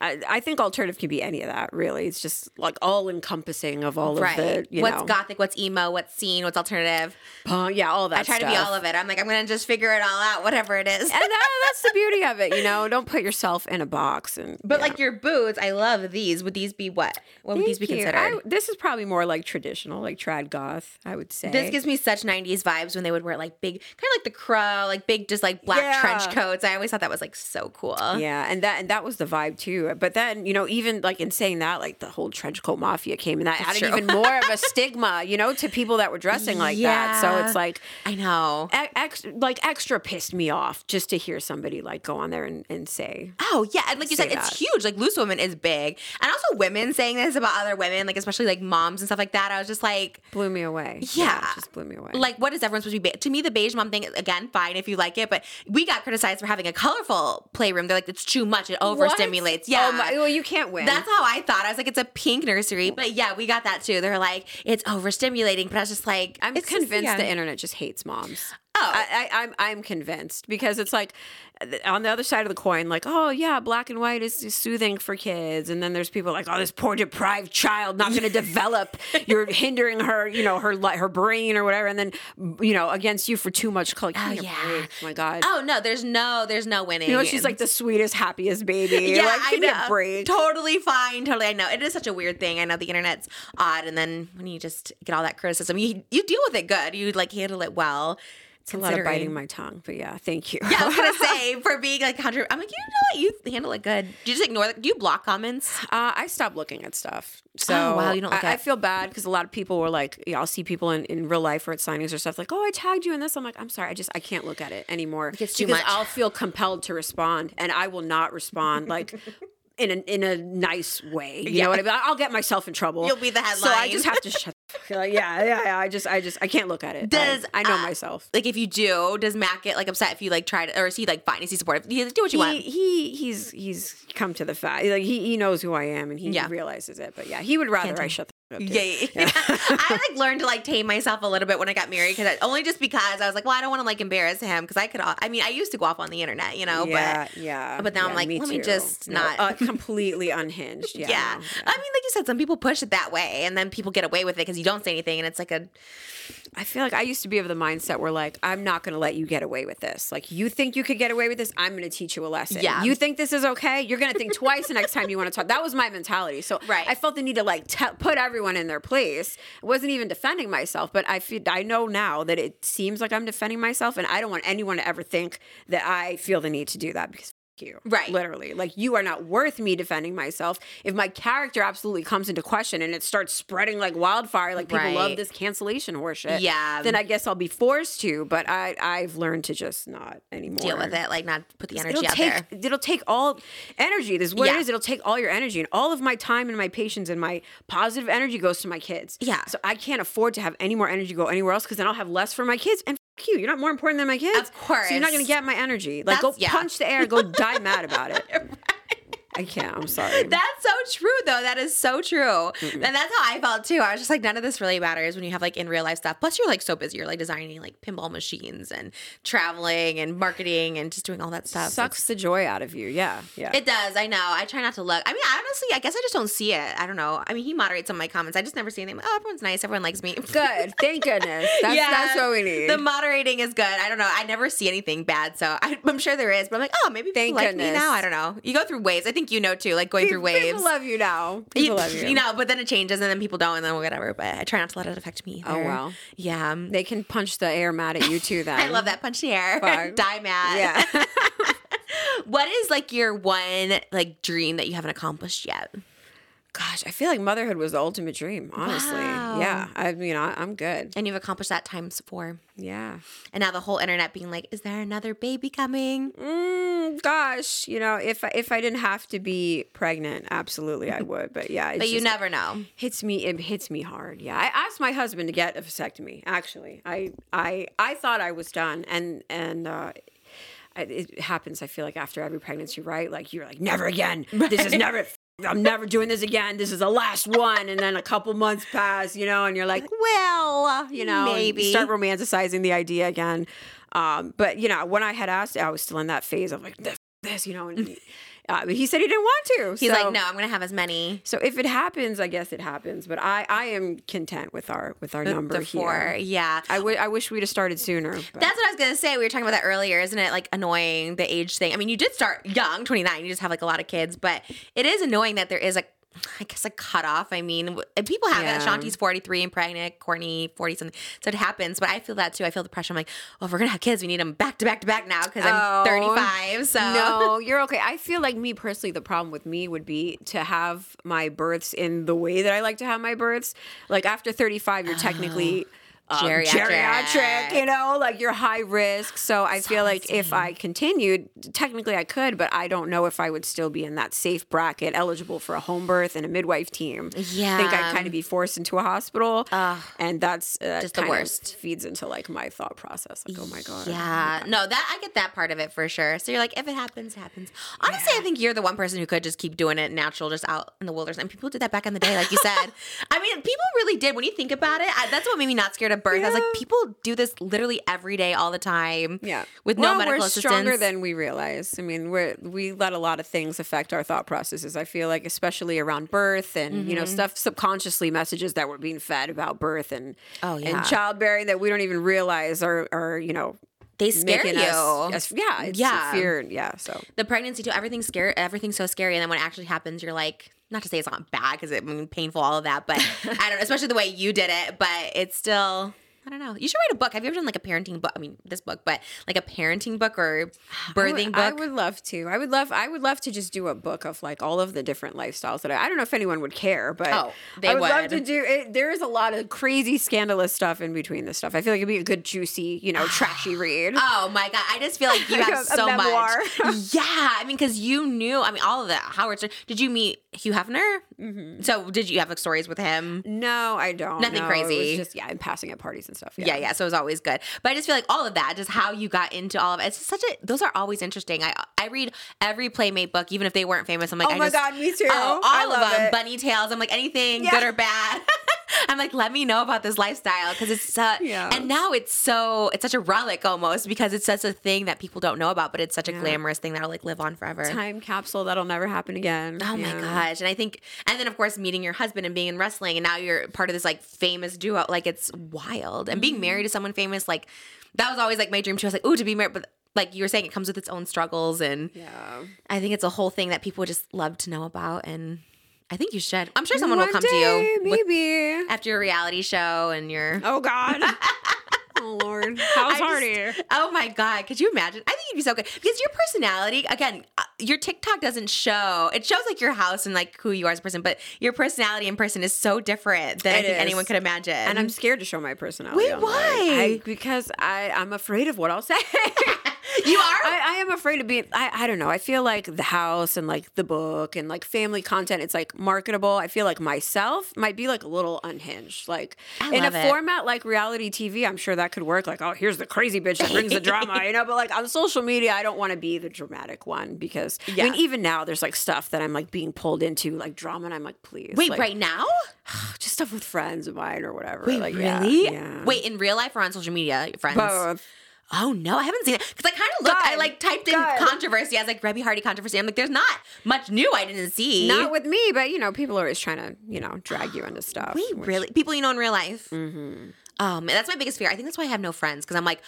[SPEAKER 3] I, I think alternative can be any of that. Really, it's just like all encompassing of all
[SPEAKER 1] Right.
[SPEAKER 3] of the you
[SPEAKER 1] what's
[SPEAKER 3] know,
[SPEAKER 1] gothic? What's emo? What's scene? What's alternative?
[SPEAKER 3] punk, yeah, all that.
[SPEAKER 1] I try to be all of it. I'm like, I'm gonna just figure it all out, whatever it is.
[SPEAKER 3] and that, that's the beauty of it, you know. Don't put yourself in a box. And
[SPEAKER 1] But
[SPEAKER 3] yeah.
[SPEAKER 1] like your boots, I love these. Would these be what? What would these be
[SPEAKER 3] you.
[SPEAKER 1] considered?
[SPEAKER 3] I- this is probably more like traditional, like trad goth, I would say.
[SPEAKER 1] this gives me such 90s vibes when they would wear like big, kind of like the crow, like big, just like black
[SPEAKER 3] Yeah.
[SPEAKER 1] trench coats. I always thought that was like so cool.
[SPEAKER 3] yeah, and that and that was the vibe too. But then you know, even like in saying that, like the whole trench coat mafia came, and that added
[SPEAKER 1] true.
[SPEAKER 3] even more of a stigma, you know, to people that were dressing like that. So it's like
[SPEAKER 1] I know.
[SPEAKER 3] ex- like extra pissed me off just to hear somebody like go on there and, and say
[SPEAKER 1] Oh yeah, and like you said, it's huge. Like loose women is big, and also women saying this about other women, like especially like moms and stuff like that. I was just like,
[SPEAKER 3] blew me away.
[SPEAKER 1] Yeah.
[SPEAKER 3] it just blew me away.
[SPEAKER 1] like what is everyone supposed to be? Ba- to me, the beige mom thing again, fine if you like it, but we got criticized for having a colorful playroom. They're like, it's too much. It overstimulates.
[SPEAKER 3] What?
[SPEAKER 1] Yeah.
[SPEAKER 3] Oh my, well, you can't win.
[SPEAKER 1] That's how I thought. I was like, it's a pink nursery, but yeah, we got that too. They're like, it's overstimulating, but I was just like,
[SPEAKER 3] I'm
[SPEAKER 1] it's just-
[SPEAKER 3] convinced
[SPEAKER 1] yeah.
[SPEAKER 3] the internet just hates moms.
[SPEAKER 1] Oh.
[SPEAKER 3] I, I, I'm I'm convinced because it's like on the other side of the coin, like oh yeah, black and white is, is soothing for kids, and then there's people like oh this poor deprived child not going to develop, you're hindering her, you know her her brain or whatever, and then you know against you for too much color. Give
[SPEAKER 1] Oh, yeah.
[SPEAKER 3] break. my god.
[SPEAKER 1] Oh no, there's no, there's no winning.
[SPEAKER 3] You know she's like the sweetest, happiest baby.
[SPEAKER 1] Yeah,
[SPEAKER 3] like,
[SPEAKER 1] I know.
[SPEAKER 3] break.
[SPEAKER 1] Totally fine. Totally, I know it is such a weird thing. I know the internet's odd, and then when you just get all that criticism, you you deal with it good. You like handle it well.
[SPEAKER 3] It's a lot of biting my tongue, but yeah, thank you.
[SPEAKER 1] Yeah, I was gonna say for being like hundred. I'm like, you know what? You handle it good. Do you just ignore? The, do you block comments?
[SPEAKER 3] Uh, I stopped looking at stuff. So
[SPEAKER 1] Oh, wow, you don't
[SPEAKER 3] I, I feel bad because a lot of people were like, yeah, I'll see people in, in real life or at signings or stuff like, oh, I tagged you in this. I'm like, I'm sorry, I just I can't look at it anymore
[SPEAKER 1] It's too
[SPEAKER 3] because
[SPEAKER 1] much.
[SPEAKER 3] I'll feel compelled to respond, and I will not respond like. In a, in a nice way, you
[SPEAKER 1] Yeah.
[SPEAKER 3] know what I mean. I'll get myself in trouble.
[SPEAKER 1] You'll be the headline.
[SPEAKER 3] So I just have to shut. The fuck- Like, yeah, yeah, yeah. I just, I just, I can't look at it.
[SPEAKER 1] Does,
[SPEAKER 3] I, I know
[SPEAKER 1] uh,
[SPEAKER 3] myself.
[SPEAKER 1] Like if you do, does Matt get like upset if you like try to, or is he like fine? Is he supportive? You do what you
[SPEAKER 3] he,
[SPEAKER 1] want.
[SPEAKER 3] he he's he's come to the fact like he, he knows who I am and he
[SPEAKER 1] Yeah.
[SPEAKER 3] realizes it. But yeah, he would rather I shut the fuck up. too.
[SPEAKER 1] Yeah, yeah, yeah. I like learned to like tame myself a little bit when I got married because only just because I was like, well, I don't want to like embarrass him because I could. I mean, I used to go off on the internet, you know,
[SPEAKER 3] yeah, yeah.
[SPEAKER 1] but now I'm
[SPEAKER 3] yeah,
[SPEAKER 1] like, let me just
[SPEAKER 3] No,
[SPEAKER 1] not-
[SPEAKER 3] uh, completely unhinged. Yeah,
[SPEAKER 1] yeah.
[SPEAKER 3] no,
[SPEAKER 1] I mean, like you said, some people push it that way, and then people get away with it because you don't say anything, and it's like a
[SPEAKER 3] I feel like I used to be of the mindset where like I'm not going to let you get away with this. Like you think you could get away with this, I'm going to teach you a lesson.
[SPEAKER 1] Yeah.
[SPEAKER 3] You think this is okay? You're going to think twice the next time you want to talk. That was my mentality. So
[SPEAKER 1] Right.
[SPEAKER 3] I felt the need to like te- put everyone in their place. I wasn't even defending myself, but I feel I know now that it seems like I'm defending myself, and I don't want anyone to ever think that I feel the need to do that because. You
[SPEAKER 1] Right.
[SPEAKER 3] literally, like you are not worth me defending myself. If my character absolutely comes into question and it starts spreading like wildfire, like people love this cancellation horseshit,
[SPEAKER 1] Yeah.
[SPEAKER 3] then I guess I'll be forced to. But I I've learned to just not anymore.
[SPEAKER 1] deal with it, like not put the energy
[SPEAKER 3] It'll
[SPEAKER 1] out
[SPEAKER 3] take
[SPEAKER 1] there.
[SPEAKER 3] it'll take all energy. This is what
[SPEAKER 1] Yeah.
[SPEAKER 3] it is. It'll take all your energy and all of my time and my patience and my positive energy goes to my kids.
[SPEAKER 1] Yeah.
[SPEAKER 3] So I can't afford to have any more energy go anywhere else because then I'll have less for my kids. And you, you're not more important than my kids.
[SPEAKER 1] Of course.
[SPEAKER 3] So you're not gonna get my energy. Like go
[SPEAKER 1] yeah.
[SPEAKER 3] punch the air. Go die mad about it. I can't. I'm sorry.
[SPEAKER 1] That's so true, though. That is so true, and that's how I felt too. I was just like, none of this really matters when you have like in real life stuff. Plus, you're like so busy. You're like designing like pinball machines and traveling and marketing and just doing all that stuff.
[SPEAKER 3] Sucks the joy out of you. Yeah. Yeah.
[SPEAKER 1] It does. I know. I try not to look. I mean, honestly, I guess I just don't see it. I don't know. I mean, he moderates some of my comments. I just never see anything. Oh, everyone's nice. Everyone likes me.
[SPEAKER 3] Good. Thank goodness. That's, that's what we need.
[SPEAKER 1] The moderating is good. I don't know. I never see anything bad, so I, I'm sure there is. But I'm like, oh, maybe
[SPEAKER 3] Thank
[SPEAKER 1] people like me now. I don't know. You go through waves. I think you know too. Like going through waves.
[SPEAKER 3] People love you now.
[SPEAKER 1] you,
[SPEAKER 3] People love you.
[SPEAKER 1] you know, but then it changes, and then people don't, and then whatever. But I try not to let it affect me.
[SPEAKER 3] Oh,
[SPEAKER 1] either.
[SPEAKER 3] wow.
[SPEAKER 1] Yeah.
[SPEAKER 3] They can punch the air mad at you too. Then
[SPEAKER 1] I love that punch the air.
[SPEAKER 3] Fuck.
[SPEAKER 1] Die mad.
[SPEAKER 3] Yeah.
[SPEAKER 1] what is like your one like dream that you haven't accomplished yet?
[SPEAKER 3] Gosh, I feel like motherhood was the ultimate dream. Honestly,
[SPEAKER 1] Wow.
[SPEAKER 3] yeah. I mean, I, I'm good.
[SPEAKER 1] And you've accomplished that times four.
[SPEAKER 3] Yeah.
[SPEAKER 1] And now the whole internet being like, is there another baby coming?
[SPEAKER 3] Mm, gosh, you know, if I, if I didn't have to be pregnant, absolutely I would. But yeah, it's
[SPEAKER 1] But you
[SPEAKER 3] just-
[SPEAKER 1] never know.
[SPEAKER 3] hits me. It hits me hard. Yeah, I asked my husband to get a vasectomy. Actually, I I I thought I was done, and and. uh it happens. I feel like after every pregnancy, right? Like you're like, never again. This is never. I'm never doing this again. This is the last one. And then a couple months pass, you know, and you're like, well, you know,
[SPEAKER 1] Maybe.
[SPEAKER 3] you start romanticizing the idea again. Um, but you know, when I had asked, I was still in that phase of like this, this you know, and uh, he said he didn't want to.
[SPEAKER 1] He's
[SPEAKER 3] So-
[SPEAKER 1] like, no, I'm gonna have as many.
[SPEAKER 3] so if it happens, I guess it happens. But I, I am content with our with our number
[SPEAKER 1] the four.
[SPEAKER 3] here.
[SPEAKER 1] Yeah.
[SPEAKER 3] I I wish we'd have started sooner. but-
[SPEAKER 1] That's what I was gonna say. We were talking about that earlier, isn't it? Like annoying the age thing. I mean, you did start young, 29. You just have like a lot of kids, but it is annoying that there is a, I guess, a cutoff. I mean, people have
[SPEAKER 3] Yeah.
[SPEAKER 1] that. Shanti's 43 and pregnant, Courtney 40 something. So it happens. But I feel that too. I feel the pressure. I'm like, oh, if we're gonna have kids, we need them back to back to back now because I'm
[SPEAKER 3] Oh.
[SPEAKER 1] 35. So
[SPEAKER 3] no, you're okay. I feel like me personally, the problem with me would be to have my births in the way that I like to have my births. Like after 35, you're technically. Oh. Um,
[SPEAKER 1] Geriatric.
[SPEAKER 3] geriatric, you know, like you're high risk. So I feel like if I continued, technically I could, but I don't know if I would still be in that safe bracket, eligible for a home birth and a midwife team. I think I'd kind of be forced into a hospital, and that's uh,
[SPEAKER 1] Just the worst.
[SPEAKER 3] Feeds into like my thought process. Like, oh my god,
[SPEAKER 1] Yeah, no, that I get that part of it for sure. So you're like, if it happens, it happens. Honestly, I think you're the one person who could just keep doing it natural, just out in the wilderness. And people did that back in the day, like you said. I mean, people really did. When you think about it, I, that's what made me not scared of birth. I was like, people do this literally every day, all the time.
[SPEAKER 3] Yeah,
[SPEAKER 1] with
[SPEAKER 3] well,
[SPEAKER 1] no medical
[SPEAKER 3] we're
[SPEAKER 1] assistance.
[SPEAKER 3] stronger than we realize. I mean, we're we let a lot of things affect our thought processes. I feel like, especially around birth and you know
[SPEAKER 1] Mm-hmm.
[SPEAKER 3] stuff subconsciously messages that we're being fed about birth and
[SPEAKER 1] Oh, yeah.
[SPEAKER 3] and childbearing that we don't even realize are are you know
[SPEAKER 1] they scare you.
[SPEAKER 3] us, yeah it's
[SPEAKER 1] Yeah.
[SPEAKER 3] fear yeah so
[SPEAKER 1] the pregnancy too. Everything's scary. Everything's so scary, and then when it actually happens, you're like, not to say it's not bad because it I mean, painful, all of that, but I don't know, especially the way you did it. But it's still. I don't know. You should write a book. Have you ever done like a parenting book? I mean, this book, but like a parenting book or
[SPEAKER 3] I
[SPEAKER 1] birthing
[SPEAKER 3] would,
[SPEAKER 1] book.
[SPEAKER 3] I would love to. I would love. I would love to just do a book of like all of the different lifestyles that I. I don't know if anyone would care, but
[SPEAKER 1] Oh, they
[SPEAKER 3] I would, love to do. It, there is a lot of crazy, scandalous stuff in between this stuff. I feel like it'd be a good, juicy, you know, trashy read.
[SPEAKER 1] Oh my god! I just feel like you have so much. yeah, I mean, because you knew. I mean, all of that. Howard. Stern- Did you meet Hugh Hefner? Mm-hmm. So did you have like stories with him?
[SPEAKER 3] no, I don't.
[SPEAKER 1] Nothing
[SPEAKER 3] No,
[SPEAKER 1] crazy.
[SPEAKER 3] It was just yeah, and passing at parties and stuff.
[SPEAKER 1] Yeah. yeah, So it was always good. But I just feel like all of that, just how you got into all of it. It's such a. Those are always interesting. I I read every Playmate book, even if they weren't famous. I'm like,
[SPEAKER 3] Oh
[SPEAKER 1] I
[SPEAKER 3] my
[SPEAKER 1] just,
[SPEAKER 3] God, me too.
[SPEAKER 1] Oh, all
[SPEAKER 3] I
[SPEAKER 1] of
[SPEAKER 3] love
[SPEAKER 1] them.
[SPEAKER 3] it.
[SPEAKER 1] Bunny tails. I'm like anything
[SPEAKER 3] Yeah.
[SPEAKER 1] good or bad. I'm like, let me know about this lifestyle because it's uh,
[SPEAKER 3] Yeah.
[SPEAKER 1] and now it's so it's such a relic almost because it's such a thing that people don't know about, but it's such a glamorous thing that'll like live on forever.
[SPEAKER 3] Time capsule that'll never happen again.
[SPEAKER 1] Oh my gosh. And I think, and then of course, meeting your husband and being in wrestling, and now you're part of this like famous duo. Like, it's wild. And being married to someone famous, like, that was always like my dream too. I was like, ooh, to be married. But like you were saying, it comes with its own struggles. And
[SPEAKER 3] Yeah.
[SPEAKER 1] I think it's a whole thing that people just love to know about. And I think you should. I'm sure someone
[SPEAKER 3] One
[SPEAKER 1] will come to
[SPEAKER 3] day,
[SPEAKER 1] you with-
[SPEAKER 3] maybe.
[SPEAKER 1] after your reality show and your.
[SPEAKER 3] Oh God. oh Lord. How's Hardy?
[SPEAKER 1] oh my god! Could you imagine? I think you'd be so good because your personality. Again, uh, your TikTok doesn't show. It shows like your house and like who you are as a person, but your personality in person is so different than I think
[SPEAKER 3] is.
[SPEAKER 1] anyone could imagine.
[SPEAKER 3] and I'm scared to show my personality.
[SPEAKER 1] Wait,
[SPEAKER 3] online.
[SPEAKER 1] why?
[SPEAKER 3] I, because I I'm afraid of what I'll say.
[SPEAKER 1] you are.
[SPEAKER 3] I, I am afraid of being. I, I don't know. I feel like the house and like the book and like family content. It's like marketable. I feel like myself might be like a little unhinged. Like
[SPEAKER 1] I
[SPEAKER 3] in a
[SPEAKER 1] it.
[SPEAKER 3] format like reality TV, I'm sure that could work. Like, oh, here's the crazy bitch that brings the drama, you know. But like on social media, I don't want to be the dramatic one because I
[SPEAKER 1] Yeah.
[SPEAKER 3] mean, even now there's like stuff that I'm like being pulled into, like drama, and I'm like, please,
[SPEAKER 1] Wait,
[SPEAKER 3] like,
[SPEAKER 1] right now?
[SPEAKER 3] just stuff with friends of mine or whatever.
[SPEAKER 1] Wait,
[SPEAKER 3] like,
[SPEAKER 1] really?
[SPEAKER 3] Yeah.
[SPEAKER 1] Wait, in real life or on social media, friends?
[SPEAKER 3] both.
[SPEAKER 1] Oh no, I haven't seen it because I kind of looked. I like typed in
[SPEAKER 3] Good.
[SPEAKER 1] controversy. I was like Reby Hardy controversy. I'm like, there's not much new I didn't see.
[SPEAKER 3] Not with me, but you know, people are always trying to, you know, drag you into stuff.
[SPEAKER 1] Wait,
[SPEAKER 3] which-
[SPEAKER 1] really? People you know in real life?
[SPEAKER 3] Mhm.
[SPEAKER 1] Um, that's my biggest fear. I think that's why I have no friends because I'm like,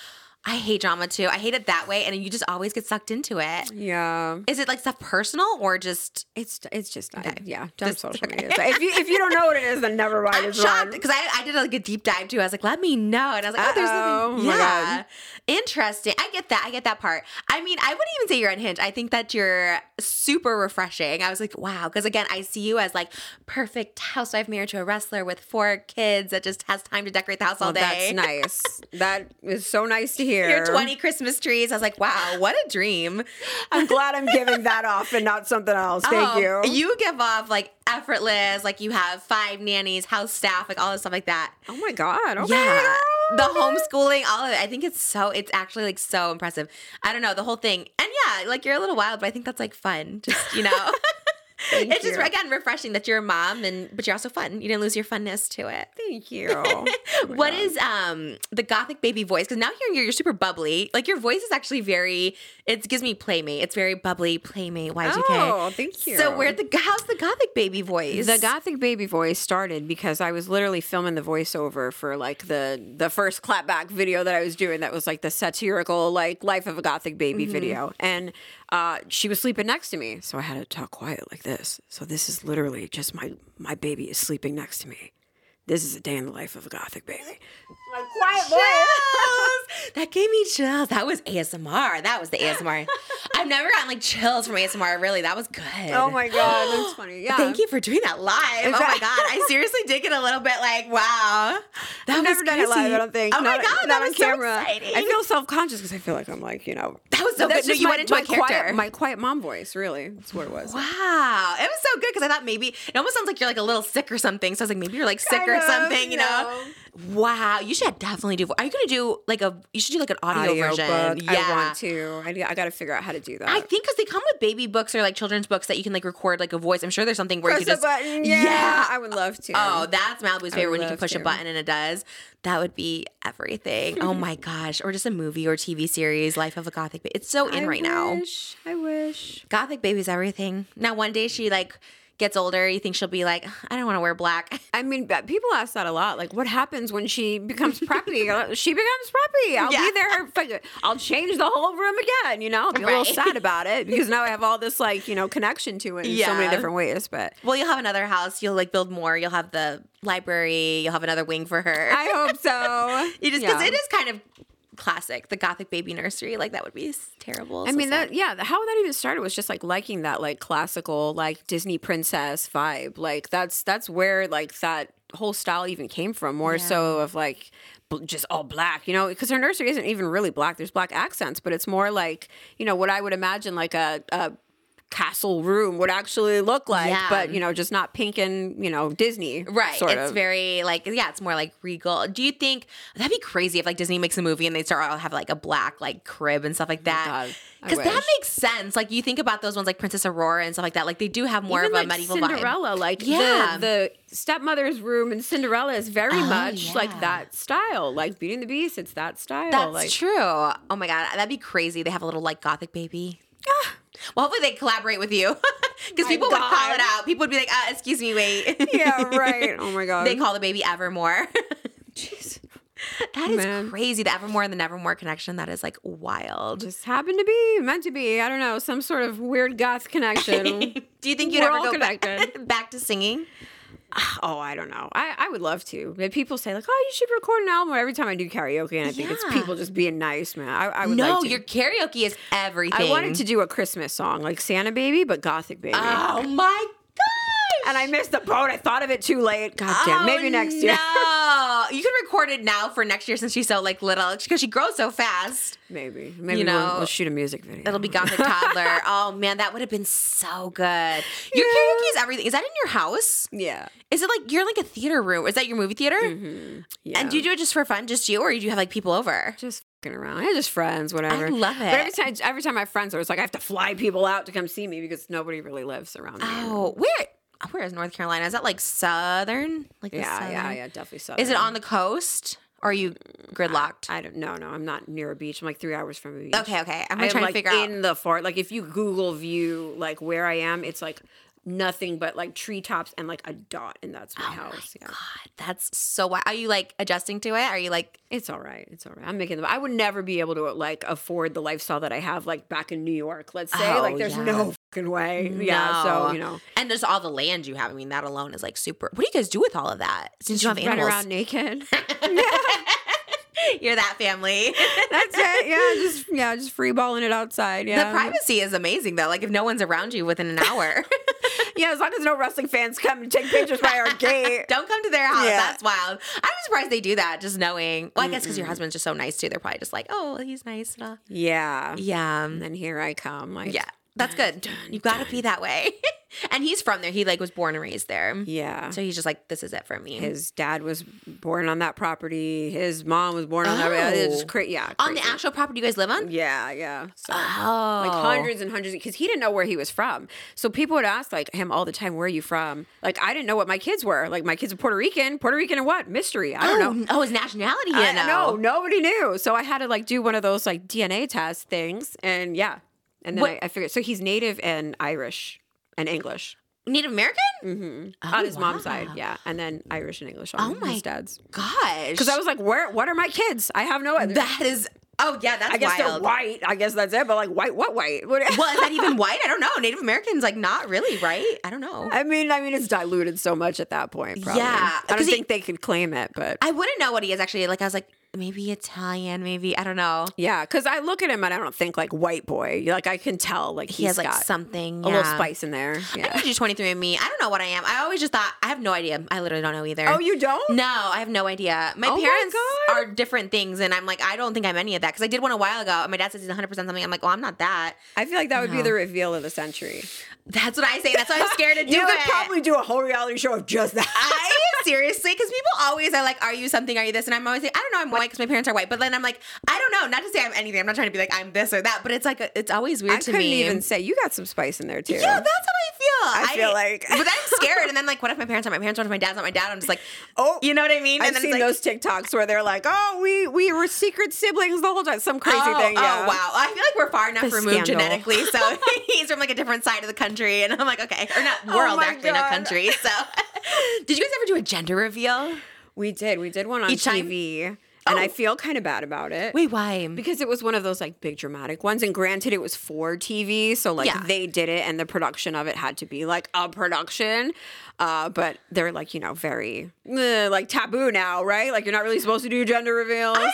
[SPEAKER 1] I hate drama too. I hate it that way, and you just always get sucked into it.
[SPEAKER 3] Yeah.
[SPEAKER 1] Is it like stuff personal or just?
[SPEAKER 3] It's it's just I-
[SPEAKER 1] uh,
[SPEAKER 3] yeah, dumb
[SPEAKER 1] Just-
[SPEAKER 3] social
[SPEAKER 1] okay.
[SPEAKER 3] media. So if you if you don't know what it is, then never mind.
[SPEAKER 1] I'm
[SPEAKER 3] It's
[SPEAKER 1] shocked because I, I did like a deep dive too. I was like, let me know, and I was like, oh, there's
[SPEAKER 3] Uh-oh.
[SPEAKER 1] nothing.
[SPEAKER 3] Oh
[SPEAKER 1] Yeah, interesting. I get that. I get that part. I mean, I wouldn't even say you're unhinged. I think that you're super refreshing. I was like, wow, because again, I see you as like perfect housewife married to a wrestler with four kids that just has time to decorate the house all day.
[SPEAKER 3] that's nice. That is so nice to hear.
[SPEAKER 1] Your 20 Christmas trees. I was like, wow, what a dream.
[SPEAKER 3] I'm glad I'm giving that off and not something else. Thank
[SPEAKER 1] Um,
[SPEAKER 3] you.
[SPEAKER 1] You give off like effortless, like you have five nannies, house staff, like all this stuff like that.
[SPEAKER 3] Oh my god. Okay.
[SPEAKER 1] Yeah. The homeschooling, all of it. I think it's so, it's actually like so impressive. I don't know, the whole thing. And yeah, like you're a little wild, but I think that's like fun. Just, you know,
[SPEAKER 3] Thank
[SPEAKER 1] it's just,
[SPEAKER 3] you.
[SPEAKER 1] again, refreshing that you're a mom and, but you're also fun. You didn't lose your funness to it.
[SPEAKER 3] Thank you. Oh
[SPEAKER 1] What
[SPEAKER 3] God.
[SPEAKER 1] is um the gothic baby voice? Because now hearing you, you're super bubbly. Like your voice is actually very. It gives me playmate. It's very bubbly playmate. Y2K.
[SPEAKER 3] Oh, thank you.
[SPEAKER 1] So where the how's the gothic baby voice?
[SPEAKER 3] The gothic baby voice started because I was literally filming the voiceover for like the the first clapback video that I was doing that was like the satirical like life of a gothic baby
[SPEAKER 1] Mm-hmm.
[SPEAKER 3] video and uh, she was sleeping next to me so I had to talk quiet like this. So this is literally just my my baby is sleeping next to me. This is a day in the life of a gothic baby my quiet
[SPEAKER 1] chills. That gave me chills. That was ASMR. That was the ASMR. I've never gotten like chills from ASMR. Really, that was good.
[SPEAKER 3] oh my god that's funny yeah
[SPEAKER 1] Thank you for doing that live. Oh my god, I seriously did get a little bit like, wow. That
[SPEAKER 3] I've
[SPEAKER 1] was
[SPEAKER 3] never done it live. I don't think.
[SPEAKER 1] Oh my god,
[SPEAKER 3] not
[SPEAKER 1] that was so
[SPEAKER 3] camera.
[SPEAKER 1] exciting.
[SPEAKER 3] I feel self conscious because I feel like I'm like you know.
[SPEAKER 1] That was so
[SPEAKER 3] That's
[SPEAKER 1] good. No, you
[SPEAKER 3] my,
[SPEAKER 1] went into
[SPEAKER 3] my
[SPEAKER 1] character.
[SPEAKER 3] Quiet, my quiet mom voice. Really, that's what it was.
[SPEAKER 1] Wow, it was so good because I thought maybe it almost sounds like you're like a little sick or something. So I was like, maybe you're like sick
[SPEAKER 3] Kind
[SPEAKER 1] or
[SPEAKER 3] of,
[SPEAKER 1] something, you know?
[SPEAKER 3] no.
[SPEAKER 1] Wow, you should definitely do. Are you gonna do like a? You should do like an audio, version.
[SPEAKER 3] book.
[SPEAKER 1] Yeah,
[SPEAKER 3] I want to. I, I got to figure out how to do that.
[SPEAKER 1] I think because they come with baby books or like children's books that you can like record like a voice. I'm sure there's something where
[SPEAKER 3] Press
[SPEAKER 1] you could just
[SPEAKER 3] button. Yeah,
[SPEAKER 1] Yeah.
[SPEAKER 3] I would love to.
[SPEAKER 1] Oh, that's Malibu's favorite when you can push a button and it does. That would be everything. oh my gosh. Or just a movie or TV series, Life of a Gothic Baby. It's so in
[SPEAKER 3] I
[SPEAKER 1] right now.
[SPEAKER 3] wish, I wish.
[SPEAKER 1] Gothic Baby's everything. Now one day she like gets older, you think she'll be like, I don't want to wear black.
[SPEAKER 3] I mean, people ask that a lot. Like, what happens when she becomes preppy? She becomes preppy. I'll
[SPEAKER 1] Yeah.
[SPEAKER 3] be there. I'll change the whole room again. You know, I'll be a little sad about it because now I have all this like you know connection to it in so many different ways. But
[SPEAKER 1] Well, you'll have another house. You'll like build more. You'll have the library. You'll have another wing for her.
[SPEAKER 3] I hope so.
[SPEAKER 1] you just because
[SPEAKER 3] Yeah.
[SPEAKER 1] it is kind of classic, the Gothic baby nursery. Like that would be terrible.
[SPEAKER 3] I
[SPEAKER 1] so
[SPEAKER 3] mean
[SPEAKER 1] sad.
[SPEAKER 3] that yeah, how that even started was just like liking that like classical like Disney princess vibe. Like that's that's where like that whole style even came from. More so of like just all black, you know, because her nursery isn't even really black. There's black accents, but it's more like you know what I would imagine like a. a castle room would actually look like
[SPEAKER 1] Yeah.
[SPEAKER 3] but you know just not pink and you know disney
[SPEAKER 1] Right. it's
[SPEAKER 3] of
[SPEAKER 1] very like yeah, it's more like regal. Do you think that'd be crazy if like Disney makes a movie and they start all have like a black like crib and stuff like that?
[SPEAKER 3] Oh
[SPEAKER 1] Because that makes sense. Like you think about those ones like Princess Aurora and stuff like that. Like they do have more
[SPEAKER 3] Even
[SPEAKER 1] of a
[SPEAKER 3] like
[SPEAKER 1] medieval vibe.
[SPEAKER 3] Cinderella, like
[SPEAKER 1] Yeah.
[SPEAKER 3] the, the stepmother's room in Cinderella is very
[SPEAKER 1] Oh,
[SPEAKER 3] much
[SPEAKER 1] yeah.
[SPEAKER 3] like that style. Like Beauty and the Beast, it's that style.
[SPEAKER 1] That's
[SPEAKER 3] like,
[SPEAKER 1] true. Oh my god, that'd be crazy. They have a little like gothic baby. Ah, Well, hopefully they collaborate with you because people would call it out. People would be like, uh, "Excuse me, wait."
[SPEAKER 3] Yeah, right. Oh my god.
[SPEAKER 1] they call the baby Evermore.
[SPEAKER 3] Jeez.
[SPEAKER 1] that is
[SPEAKER 3] Man.
[SPEAKER 1] crazy. The Evermore and the Nevermore connection. That is like wild.
[SPEAKER 3] Just happened to be meant to be. I don't know, some sort of weird goth connection.
[SPEAKER 1] Do you think you'd
[SPEAKER 3] We're
[SPEAKER 1] ever go back, back to singing?
[SPEAKER 3] oh, I don't know. I, I would love to. But people say like, oh, you should record an album. Every time I do karaoke, and I think it's people just being nice, man. I, I would
[SPEAKER 1] No,
[SPEAKER 3] like
[SPEAKER 1] your karaoke is everything.
[SPEAKER 3] I wanted to do a Christmas song like Santa Baby, but Gothic Baby.
[SPEAKER 1] Oh my gosh!
[SPEAKER 3] and I missed the boat. I thought of it too late. God damn.
[SPEAKER 1] Oh,
[SPEAKER 3] Maybe next year.
[SPEAKER 1] No, you can record it now for next year since she's so like little because she grows so fast.
[SPEAKER 3] Maybe. Maybe
[SPEAKER 1] You
[SPEAKER 3] we'll, we'll shoot a music video.
[SPEAKER 1] It'll be Gothic toddler. oh man, that would have been so good. Your karaoke is everything. Is that in your house?
[SPEAKER 3] Yeah.
[SPEAKER 1] Is it like you're in, like a theater room? Is that your movie theater?
[SPEAKER 3] Yeah.
[SPEAKER 1] And do you do it just for fun, just you, or do you have like people over?
[SPEAKER 3] just around. Yeah, just friends, whatever.
[SPEAKER 1] I love it.
[SPEAKER 3] But every time, every time I have friends, are, it's like I have to fly people out to come see me because nobody really lives around me.
[SPEAKER 1] Oh, where? Where is North Carolina? Is that like southern? Like
[SPEAKER 3] yeah, yeah,
[SPEAKER 1] southern-
[SPEAKER 3] yeah, definitely. So.
[SPEAKER 1] Is it on the coast? Or are you gridlocked?
[SPEAKER 3] I don't. No, no, I'm not near a beach. I'm like three hours from a beach.
[SPEAKER 1] okay, okay. I'm trying
[SPEAKER 3] like
[SPEAKER 1] to figure out.
[SPEAKER 3] in the fort. Like if you Google view like where I am, it's like nothing but like treetops and like a dot, and that's my oh house. yeah.
[SPEAKER 1] God, that's so. wi- Are you like adjusting to it? Are you like?
[SPEAKER 3] It's all right. It's all right. I'm making them. I would never be able to like afford the lifestyle that I have like back in New York. Let's say
[SPEAKER 1] Oh,
[SPEAKER 3] like there's
[SPEAKER 1] yeah.
[SPEAKER 3] no way. Yeah. So you know,
[SPEAKER 1] And there's all the land you have. I mean, that alone is like super. What do you guys do with all of that? Since you have animals.
[SPEAKER 3] run around naked.
[SPEAKER 1] you're that family.
[SPEAKER 3] That's it. Yeah. Just yeah. Just free balling it outside. Yeah.
[SPEAKER 1] The privacy is amazing though. Like if no one's around you within an hour,
[SPEAKER 3] Yeah. As long as no wrestling fans come and take pictures by our gate.
[SPEAKER 1] don't come to their house.
[SPEAKER 3] Yeah.
[SPEAKER 1] That's wild. I'm surprised they do that. Just knowing. Well, I guess because your husband's just so nice too. They're probably just like, oh, he's nice. and. Uh,
[SPEAKER 3] yeah.
[SPEAKER 1] Yeah.
[SPEAKER 3] And then here I come. Like
[SPEAKER 1] Yeah. That's good. You've got to be that way. and he's from there. He like was born and raised there.
[SPEAKER 3] Yeah.
[SPEAKER 1] So he's just like, this is it for me.
[SPEAKER 3] His dad was born on that property. His mom was born on that. It's
[SPEAKER 1] Oh.
[SPEAKER 3] cra- yeah.
[SPEAKER 1] on the actual property you guys live on?
[SPEAKER 3] Yeah, yeah. So
[SPEAKER 1] Oh.
[SPEAKER 3] like hundreds and hundreds because he didn't know where he was from. So people would ask like him all the time, "Where are you from?" Like I didn't know what my kids were. Like my kids are Puerto Rican. Puerto Rican and what? Mystery. I don't
[SPEAKER 1] oh,
[SPEAKER 3] know.
[SPEAKER 1] Oh, his nationality. Yeah.
[SPEAKER 3] No, nobody knew. So I had to like do one of those like DNA test things, and yeah, and then I, I figured. So he's native and Irish and English
[SPEAKER 1] Native American?
[SPEAKER 3] mm-hmm. on his mom's side, yeah, and then Irish and English on
[SPEAKER 1] Oh my
[SPEAKER 3] his dad's.
[SPEAKER 1] Gosh.
[SPEAKER 3] Because I was like, where? What are my kids? I have no other.
[SPEAKER 1] that is. Oh yeah, that's
[SPEAKER 3] I guess
[SPEAKER 1] wild.
[SPEAKER 3] they're white. I guess that's it. But like white, what white? What-
[SPEAKER 1] well, is that even white? I don't know. Native Americans like not really, right? I don't know.
[SPEAKER 3] I mean, I mean, it's diluted so much at that point. Probably.
[SPEAKER 1] Yeah,
[SPEAKER 3] I don't
[SPEAKER 1] 'cause he-
[SPEAKER 3] think they could claim it, but
[SPEAKER 1] I wouldn't know what he is actually. Like I was like maybe Italian, maybe I don't know.
[SPEAKER 3] yeah, because I look at him and I don't think like white boy. Like I can tell, like
[SPEAKER 1] He
[SPEAKER 3] he's
[SPEAKER 1] has like something
[SPEAKER 3] a little spice in there.
[SPEAKER 1] I
[SPEAKER 3] Yeah.
[SPEAKER 1] need to do 23andMe. I don't know what I am. I always just thought I have no idea. I literally don't know either.
[SPEAKER 3] Oh, you don't?
[SPEAKER 1] No, I have no idea. My
[SPEAKER 3] Oh
[SPEAKER 1] parents
[SPEAKER 3] God.
[SPEAKER 1] are different things, and I'm like, I don't think I'm any of that because I did one a while ago, and my dad says he's 100 percent something. I'm like, well, I'm not that.
[SPEAKER 3] I feel like that would be the reveal of the century.
[SPEAKER 1] That's what I say. That's why I'm scared to do
[SPEAKER 3] you could
[SPEAKER 1] it.
[SPEAKER 3] probably do a whole reality show of just that.
[SPEAKER 1] I seriously, because people always are like, "Are you something? Are you this?" And I'm always like, "I don't know. I'm white because my parents are white." But then I'm like, "I don't know." Not to say I'm anything. I'm not trying to be like I'm this or that. But it's like a, it's always weird
[SPEAKER 3] I
[SPEAKER 1] to
[SPEAKER 3] couldn't even say you got some spice in there too.
[SPEAKER 1] yeah, that's how I feel.
[SPEAKER 3] I
[SPEAKER 1] I,
[SPEAKER 3] feel like.
[SPEAKER 1] but then I'm scared. And then like, what if my parents are my parents? What if my dad's not my dad? I'm just like,
[SPEAKER 3] Oh,
[SPEAKER 1] you know what I mean?
[SPEAKER 3] I've
[SPEAKER 1] and then
[SPEAKER 3] seen
[SPEAKER 1] like,
[SPEAKER 3] those TikToks where they're like, "Oh, we we were secret siblings the whole time." Some crazy
[SPEAKER 1] oh,
[SPEAKER 3] thing. Oh, yeah.
[SPEAKER 1] Oh wow! I feel like we're far enough
[SPEAKER 3] The
[SPEAKER 1] removed
[SPEAKER 3] scandal.
[SPEAKER 1] genetically, so he's from like a different side of the country, and I'm like, okay, or not
[SPEAKER 3] Oh
[SPEAKER 1] world
[SPEAKER 3] my
[SPEAKER 1] actually, not
[SPEAKER 3] God.
[SPEAKER 1] country. So, did you guys ever do a gender reveal?
[SPEAKER 3] We did. We did one on
[SPEAKER 1] Each time?
[SPEAKER 3] TV, and
[SPEAKER 1] Oh.
[SPEAKER 3] I feel kind of bad about it.
[SPEAKER 1] Wait, why?
[SPEAKER 3] Because it was one of those like big dramatic ones, and granted, it was for TV, so like
[SPEAKER 1] Yeah.
[SPEAKER 3] they did it, and the production of it had to be like a production. Uh, but they're like you know very eh, like taboo now, right? Like you're not really supposed to do gender reveals.
[SPEAKER 1] I feel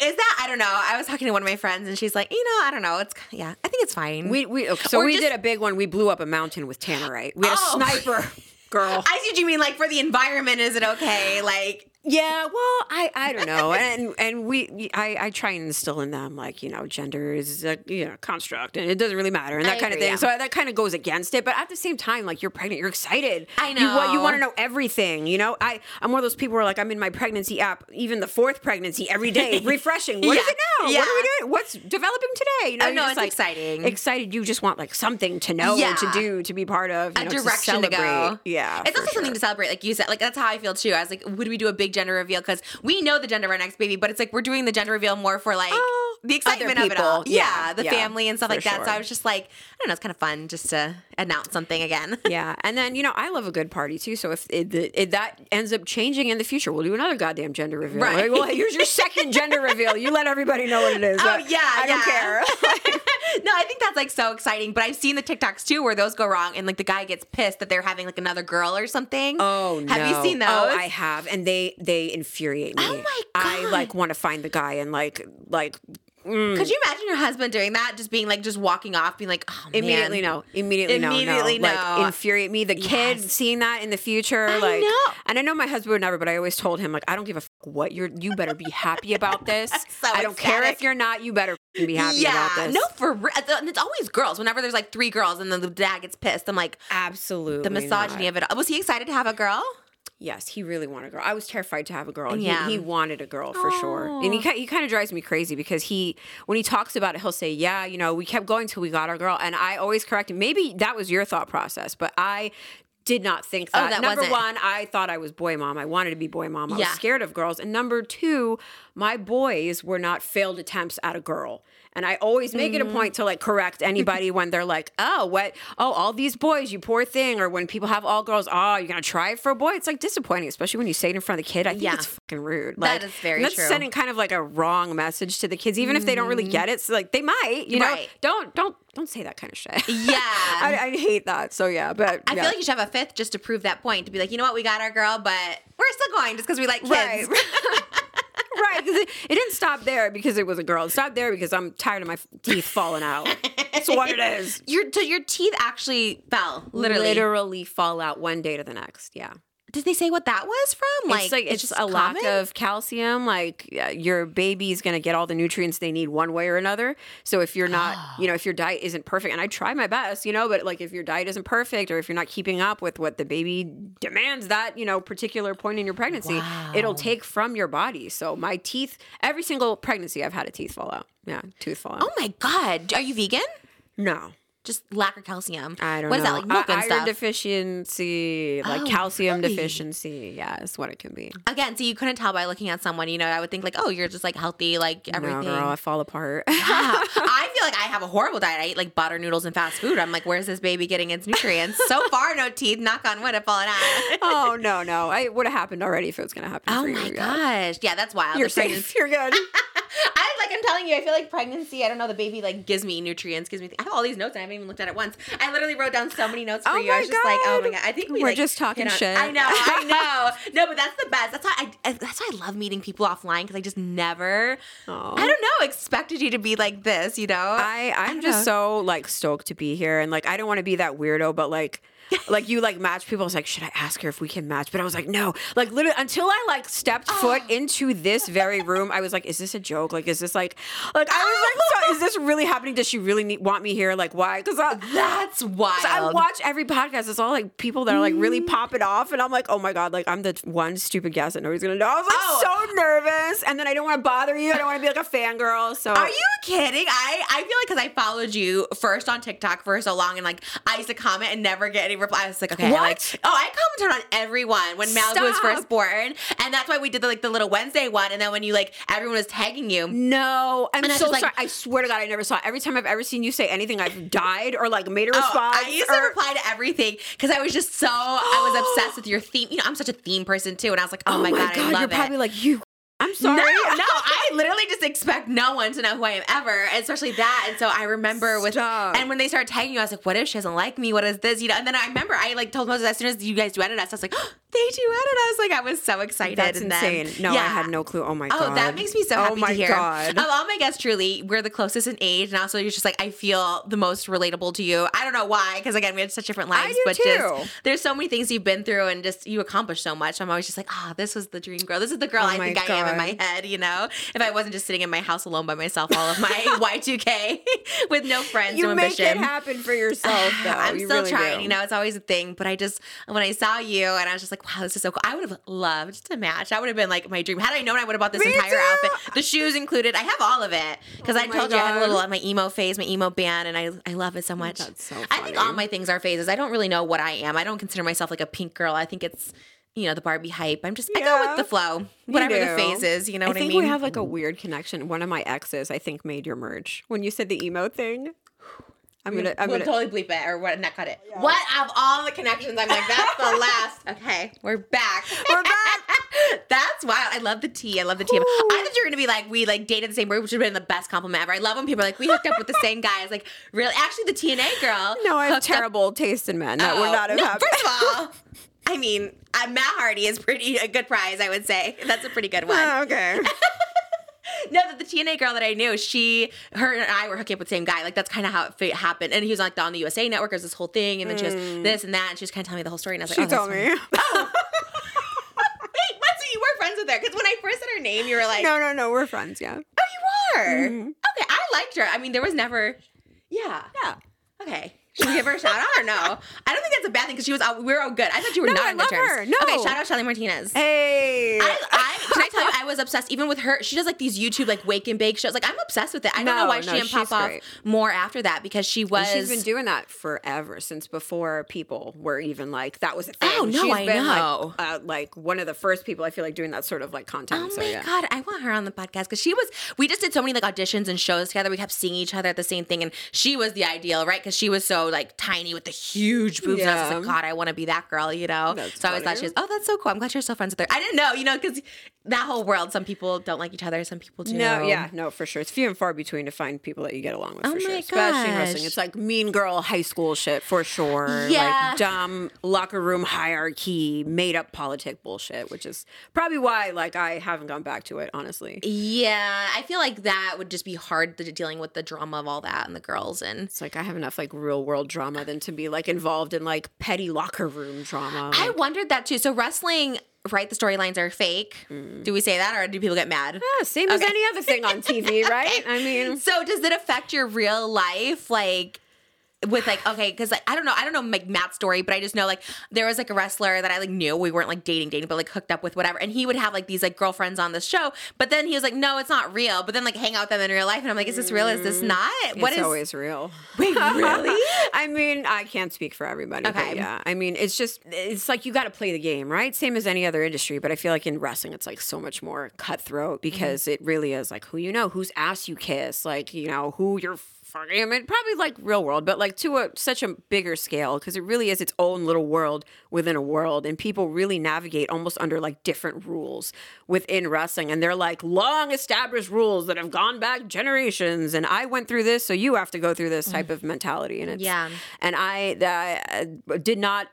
[SPEAKER 1] is that I don't know. I was talking to one of my friends, and she's like, you know, I don't know. It's yeah, I think it's fine.
[SPEAKER 3] we we okay, so
[SPEAKER 1] Or
[SPEAKER 3] we
[SPEAKER 1] just-
[SPEAKER 3] did a big one. We blew up a mountain with tannerite. We had
[SPEAKER 1] Oh.
[SPEAKER 3] a sniper girl.
[SPEAKER 1] I see what you mean. Like for the environment, is it okay? Like
[SPEAKER 3] Yeah, well, I I don't know, and and we I I try and instill in them like you know gender is a you know construct and it doesn't really matter and that
[SPEAKER 1] I
[SPEAKER 3] kind
[SPEAKER 1] agree,
[SPEAKER 3] of thing.
[SPEAKER 1] yeah.
[SPEAKER 3] So that kind of goes against it, but at the same time, like you're pregnant, you're excited.
[SPEAKER 1] I
[SPEAKER 3] You want you want to know everything. You know, I I'm one of those people where like I'm in my pregnancy app, even the fourth pregnancy every day, refreshing. What is
[SPEAKER 1] Yeah,
[SPEAKER 3] it now? What are we doing? What's developing today? You know,
[SPEAKER 1] Oh, no, it's
[SPEAKER 3] like,
[SPEAKER 1] exciting.
[SPEAKER 3] Excited. You just want like something to know,
[SPEAKER 1] Yeah.
[SPEAKER 3] to do, to be part of. You
[SPEAKER 1] a
[SPEAKER 3] know,
[SPEAKER 1] direction to, go.
[SPEAKER 3] Yeah,
[SPEAKER 1] it's also something to celebrate, like you said. Like that's how I feel too. I was like, would we do a big gender reveal? Because we know the gender of our next baby, but it's like we're doing the gender reveal more for like
[SPEAKER 3] Oh,
[SPEAKER 1] the excitement of it all. Yeah,
[SPEAKER 3] Yeah,
[SPEAKER 1] the
[SPEAKER 3] yeah,
[SPEAKER 1] family and stuff like that. So. I was just like, I don't know, it's kind of fun just to announce something again.
[SPEAKER 3] Yeah, and then you know I love a good party too. So if it, if that ends up changing in the future, we'll do another goddamn gender reveal.
[SPEAKER 1] Right.
[SPEAKER 3] Like, well, here's your second gender reveal. You let everybody know what it is.
[SPEAKER 1] Oh yeah,
[SPEAKER 3] I don't care.
[SPEAKER 1] no, I think that's like so exciting. But I've seen the TikToks too where those go wrong, and like the guy gets pissed that they're having like another girl or something.
[SPEAKER 3] Oh no!
[SPEAKER 1] have you seen oh, those?
[SPEAKER 3] Oh, I have, and they they infuriate me.
[SPEAKER 1] Oh, my god.
[SPEAKER 3] I like want to find the guy and like like mm,
[SPEAKER 1] Could you imagine your husband doing that? Just being like, just walking off, being like, oh man.
[SPEAKER 3] immediately no, immediately,
[SPEAKER 1] Immediately
[SPEAKER 3] no, no,
[SPEAKER 1] no.
[SPEAKER 3] like infuriate me. The kid
[SPEAKER 1] Yes.
[SPEAKER 3] seeing that in the future,
[SPEAKER 1] I
[SPEAKER 3] like,
[SPEAKER 1] know.
[SPEAKER 3] and I know my husband would never, but I always told him like, I don't give a f- what you're. You better be happy about this.
[SPEAKER 1] So
[SPEAKER 3] I don't care if you're not. You better be happy
[SPEAKER 1] yeah,
[SPEAKER 3] about this.
[SPEAKER 1] no, for real. And it's always girls. Whenever there's like three girls, and then the dad gets pissed, I'm like,
[SPEAKER 3] absolutely.
[SPEAKER 1] the misogyny
[SPEAKER 3] not.
[SPEAKER 1] of it. all. Was he excited to have a girl?
[SPEAKER 3] Yes, he really wanted a girl. I was terrified to have a girl.
[SPEAKER 1] Yeah.
[SPEAKER 3] He, he wanted a girl for sure. And he, he kind of drives me crazy because he, when he talks about it, he'll say, Yeah, you know, we kept going till we got our girl. And I always correct him. Maybe that was your thought process, but I did not think oh, that.
[SPEAKER 1] Oh, that
[SPEAKER 3] number
[SPEAKER 1] wasn't-
[SPEAKER 3] one, I thought I was boy mom. I wanted to be boy mom. I
[SPEAKER 1] Yeah.
[SPEAKER 3] was scared of girls. And number two, my boys were not failed attempts at a girl. And I always make
[SPEAKER 1] Mm-hmm.
[SPEAKER 3] it a point to like correct anybody when they're like, oh, what? Oh, all these boys, you poor thing. Or when people have all girls, oh, you're going to try it for a boy. It's like disappointing, especially when you say it in front of the kid. I think
[SPEAKER 1] Yeah.
[SPEAKER 3] it's fucking rude.
[SPEAKER 1] That
[SPEAKER 3] Like,
[SPEAKER 1] is very
[SPEAKER 3] that's
[SPEAKER 1] true. Mm-hmm.
[SPEAKER 3] sending kind of like a wrong message to the kids, even if they don't really get it. So like they might, you know,
[SPEAKER 1] Right.
[SPEAKER 3] don't, don't, don't say that kind of shit.
[SPEAKER 1] Yeah.
[SPEAKER 3] I, I hate that. So yeah, but
[SPEAKER 1] I
[SPEAKER 3] yeah.
[SPEAKER 1] feel like you should have a fifth just to prove that point. To be like, you know what, we got our girl, but we're still going just because we like kids.
[SPEAKER 3] Right. right. Because it, it didn't stop there because it was a girl. It stopped there because I'm tired of my teeth falling out. That's what it is.
[SPEAKER 1] Your so your teeth actually fell, literally.
[SPEAKER 3] Literally fall out one day to the next. Yeah.
[SPEAKER 1] Did they say what that was from?
[SPEAKER 3] it's like it's,
[SPEAKER 1] just
[SPEAKER 3] a lack of calcium. Like your baby's gonna get all the nutrients they need one way or another. So if you're not, you know, if your diet isn't perfect, and I try my best, you know, but like if your diet isn't perfect or if you're not keeping up with what the baby demands that you know particular point in your pregnancy, it'll take from your body. So my teeth, every single pregnancy, I've had a teeth fall out. Yeah, tooth fall out.
[SPEAKER 1] Oh my god, are you vegan?
[SPEAKER 3] no.
[SPEAKER 1] Just lack of calcium.
[SPEAKER 3] I don't
[SPEAKER 1] What
[SPEAKER 3] know.
[SPEAKER 1] is that like milk
[SPEAKER 3] I-
[SPEAKER 1] and
[SPEAKER 3] iron
[SPEAKER 1] stuff?
[SPEAKER 3] deficiency, like
[SPEAKER 1] Oh,
[SPEAKER 3] calcium
[SPEAKER 1] really?
[SPEAKER 3] deficiency. Yeah, is what it can be.
[SPEAKER 1] Again, so you couldn't tell by looking at someone. You know, I would think like, oh, you're just like healthy, like everything.
[SPEAKER 3] No, girl, I fall apart.
[SPEAKER 1] Wow. I feel like I have a horrible diet. I eat like butter noodles and fast food. I'm like, where's this baby getting its nutrients? so far, no teeth. Knock on wood, have fallen out.
[SPEAKER 3] oh no, no, I would have happened already if it was going to happen.
[SPEAKER 1] Oh
[SPEAKER 3] you,
[SPEAKER 1] my
[SPEAKER 3] yeah.
[SPEAKER 1] gosh. Yeah, that's wild.
[SPEAKER 3] You're safe. You're good.
[SPEAKER 1] I like I'm telling you, I feel like pregnancy, I don't know, the baby like gives me nutrients, gives me I have all these notes and I haven't even looked at it once. I literally wrote down so many notes for
[SPEAKER 3] Oh
[SPEAKER 1] you. I was just like, oh my
[SPEAKER 3] God.
[SPEAKER 1] I think we
[SPEAKER 3] We're
[SPEAKER 1] like,
[SPEAKER 3] just talking
[SPEAKER 1] hit on-
[SPEAKER 3] shit.
[SPEAKER 1] I know, I know. No, but that's the best. That's why I I- that's why I love meeting people offline because I just never
[SPEAKER 3] Aw.
[SPEAKER 1] I don't know, expected you to be like this, you know?
[SPEAKER 3] I I'm just
[SPEAKER 1] know.
[SPEAKER 3] so like stoked to be here, and like I don't want to be that weirdo, but like. Like you like match people. I was like, should I ask her if we can match? But I was like, no. Like literally until I like stepped foot into this very room, I was like, is this a joke? Like, is this like, like I was like, so is this really happening? Does she really need, want me here? Like, why? Because
[SPEAKER 1] that's wild.
[SPEAKER 3] So I watch every podcast. It's all like people that are like
[SPEAKER 1] Mm.
[SPEAKER 3] really popping off, and I'm like, oh my god, like I'm the one stupid guest that nobody's gonna know. I was like
[SPEAKER 1] Oh.
[SPEAKER 3] so nervous, and then I don't want to bother you. I don't want to be like a fangirl. So
[SPEAKER 1] Are you kidding? I, I feel like because I followed you first on TikTok for so long and like I used to comment and never get any replied. I was like, okay, I like, oh, I commented on everyone when Malibu was first born, and that's why we did the like the little Wednesday one, and then when you like everyone was tagging you.
[SPEAKER 3] No, I'm
[SPEAKER 1] And I
[SPEAKER 3] so
[SPEAKER 1] like-
[SPEAKER 3] sorry. I swear to God, I never saw. it. Every time I've ever seen you say anything, I've died or like made a
[SPEAKER 1] Oh,
[SPEAKER 3] response.
[SPEAKER 1] I used to reply to everything because I was just so I was obsessed with your theme. You know, I'm such a theme person too, and I was like, oh, oh my god, I love
[SPEAKER 3] you're
[SPEAKER 1] it.
[SPEAKER 3] probably like you. I'm sorry.
[SPEAKER 1] No, no, I literally just expect no one to know who I am ever, especially that. And so I remember with,
[SPEAKER 3] Stop.
[SPEAKER 1] and when they started tagging you, I was like, what if she doesn't like me? What is this? You know, and then I remember I like told Moses as soon as you guys duetted us, I was like, oh, they duetted us. Like I was so excited.
[SPEAKER 3] That's
[SPEAKER 1] and then-
[SPEAKER 3] insane. no, I had no clue. Oh my
[SPEAKER 1] Oh,
[SPEAKER 3] god.
[SPEAKER 1] Oh, that makes me so
[SPEAKER 3] oh
[SPEAKER 1] happy
[SPEAKER 3] my
[SPEAKER 1] to hear.
[SPEAKER 3] God.
[SPEAKER 1] Of all my guests, truly, we're the closest in age, and also you're just like I feel the most relatable to you. I don't know why, because again, we had such different lives, but
[SPEAKER 3] too.
[SPEAKER 1] just there's so many things you've been through, and just you accomplished so much. I'm always just like, ah, this was the dream girl. This is the girl
[SPEAKER 3] Oh
[SPEAKER 1] I think I am in my head. You know, if I wasn't just sitting in my house alone by myself, all of my Y2K with no friends,
[SPEAKER 3] you
[SPEAKER 1] no
[SPEAKER 3] make
[SPEAKER 1] ambition.
[SPEAKER 3] it happen for yourself, though.
[SPEAKER 1] I'm
[SPEAKER 3] You
[SPEAKER 1] still
[SPEAKER 3] really
[SPEAKER 1] trying,
[SPEAKER 3] do.
[SPEAKER 1] you know, it's always a thing. But I just, when I saw you and I was just like, wow, this is so cool. I would have loved to match. That would have been like my dream. Had I known, I would have bought this
[SPEAKER 3] Me
[SPEAKER 1] entire
[SPEAKER 3] too.
[SPEAKER 1] outfit, the shoes included. I have all of it because
[SPEAKER 3] Oh
[SPEAKER 1] I told you I had a
[SPEAKER 3] little
[SPEAKER 1] little, my emo phase, my emo band, and I, I love it so much.
[SPEAKER 3] That's so
[SPEAKER 1] I think all my things are phases. I don't really know what I am. I don't consider myself like a pink girl. I think it's, you know, the Barbie hype. I'm just, I go with the flow, whatever the phase is. You know what I
[SPEAKER 3] think
[SPEAKER 1] mean?
[SPEAKER 3] we have like a weird connection. One of my exes, I think, made your merge when you said the emo thing. I'm gonna. I'm
[SPEAKER 1] we'll
[SPEAKER 3] gonna.
[SPEAKER 1] totally bleep it or what? Not cut it. Oh, what of all the connections? I'm like, that's the last. Okay, we're back.
[SPEAKER 3] We're back.
[SPEAKER 1] that's wild. I love the tea. I love the tea. I thought you were gonna be like, we like dated the same word, which would have been the best compliment ever. I love when people are like, we hooked up with the same guy. It's like, really? Actually, the TNA girl.
[SPEAKER 3] no, I have
[SPEAKER 1] hooked up-
[SPEAKER 3] terrible taste in men. That would
[SPEAKER 1] Oh,
[SPEAKER 3] not have
[SPEAKER 1] no,
[SPEAKER 3] happened.
[SPEAKER 1] First of all, I mean, uh, Matt Hardy is pretty a good prize. I would say that's a pretty good one.
[SPEAKER 3] Ah, okay.
[SPEAKER 1] No, the, the TNA girl that I knew, she, her and I were hooking up with the same guy. Like that's kind of how it happened. And he was like on the USA Network. There's this whole thing, and then she was this and that, and she was kind of telling me the whole story. And I was like,
[SPEAKER 3] Mm. She
[SPEAKER 1] oh,
[SPEAKER 3] told me.
[SPEAKER 1] funny. Wait, what? So you were friends with her? Because when I first said her name, you were like,
[SPEAKER 3] no, no, no. We're friends. Yeah.
[SPEAKER 1] oh, you were.
[SPEAKER 3] Mhm.
[SPEAKER 1] Okay, I liked her. I mean, there was never, yeah.
[SPEAKER 3] Yeah.
[SPEAKER 1] Okay. Should we give her a shout out or no? I don't a bad thing because she was. All, we were all good. I thought you were
[SPEAKER 3] No,
[SPEAKER 1] not
[SPEAKER 3] I
[SPEAKER 1] good
[SPEAKER 3] love
[SPEAKER 1] terms.
[SPEAKER 3] her. No.
[SPEAKER 1] Okay, shout out Shelly Martinez.
[SPEAKER 3] Hey.
[SPEAKER 1] I, I can I tell you, I was obsessed even with her. She does like these YouTube like wake and bake shows. Like I'm obsessed with it. I don't know
[SPEAKER 3] No,
[SPEAKER 1] why she didn't pop
[SPEAKER 3] she's
[SPEAKER 1] off more after that because she was.
[SPEAKER 3] And she's been doing that forever since before people were even like that was a thing.
[SPEAKER 1] Oh, no,
[SPEAKER 3] She's
[SPEAKER 1] I
[SPEAKER 3] been,
[SPEAKER 1] know.
[SPEAKER 3] Like, uh, like one of the first people I feel like doing that sort of like content.
[SPEAKER 1] Oh
[SPEAKER 3] so,
[SPEAKER 1] my
[SPEAKER 3] yeah.
[SPEAKER 1] god, I want her on the podcast because she was. We just did so many like auditions and shows together. We kept seeing each other at the same thing, and she was the ideal, right? Because she was so like tiny with the huge boobs. And I was like,
[SPEAKER 3] Yeah.
[SPEAKER 1] God, I want to be that girl, you know.
[SPEAKER 3] That's
[SPEAKER 1] so I always thought she was. Oh, that's so cool. I'm glad you're still friends with her. I didn't know, you know, because that whole world. Some people don't like each other. Some people do.
[SPEAKER 3] No, yeah, no, for sure. It's few and far between to find people that you get along with.
[SPEAKER 1] Oh
[SPEAKER 3] for sure, especially in wrestling. It's like mean girl high school shit for sure.
[SPEAKER 1] Yeah.
[SPEAKER 3] like dumb locker room hierarchy, made up politic bullshit, which is probably why like I haven't gone back to it. Honestly,
[SPEAKER 1] Yeah, I feel like that would just be hard to, dealing with the drama of all that and the girls and.
[SPEAKER 3] it's like I have enough like real world drama than to be like involved in like petty locker room drama.
[SPEAKER 1] I wondered that too. So wrestling, right? The storylines are fake. Hmm. Do we say that, or do people get mad?
[SPEAKER 3] Yeah, same as any other thing on TV, right? I mean,
[SPEAKER 1] So does it affect your real life, like? With like okay, because like I don't know, I don't know like Matt's story, but I just know like there was like a wrestler that I like knew we weren't like dating, dating, but like hooked up with whatever, and he would have like these like girlfriends on the show, but then he was like, no, it's not real, but then like hang out with them in real life, and I'm like, is this real? Is this mm. not? What
[SPEAKER 3] it's
[SPEAKER 1] is?
[SPEAKER 3] always real.
[SPEAKER 1] Wait, really?
[SPEAKER 3] I mean, I can't speak for everybody.
[SPEAKER 1] Okay.
[SPEAKER 3] But yeah. I mean, it's just, it's like you got to play the game, right? Same as any other industry. But I feel like in wrestling, it's like so much more cutthroat mm-hmm. because it really is like who you know, whose ass you kiss, like, you know, who you're fucking. I mean, probably like real world, but like to a such a bigger scale because it really is its own little world within a world. And people really navigate almost under like different rules within wrestling. And they're like long established rules that have gone back generations. And I went through this, so you have to go through this type of mentality. And it's,
[SPEAKER 1] Yeah.
[SPEAKER 3] and I uh, did not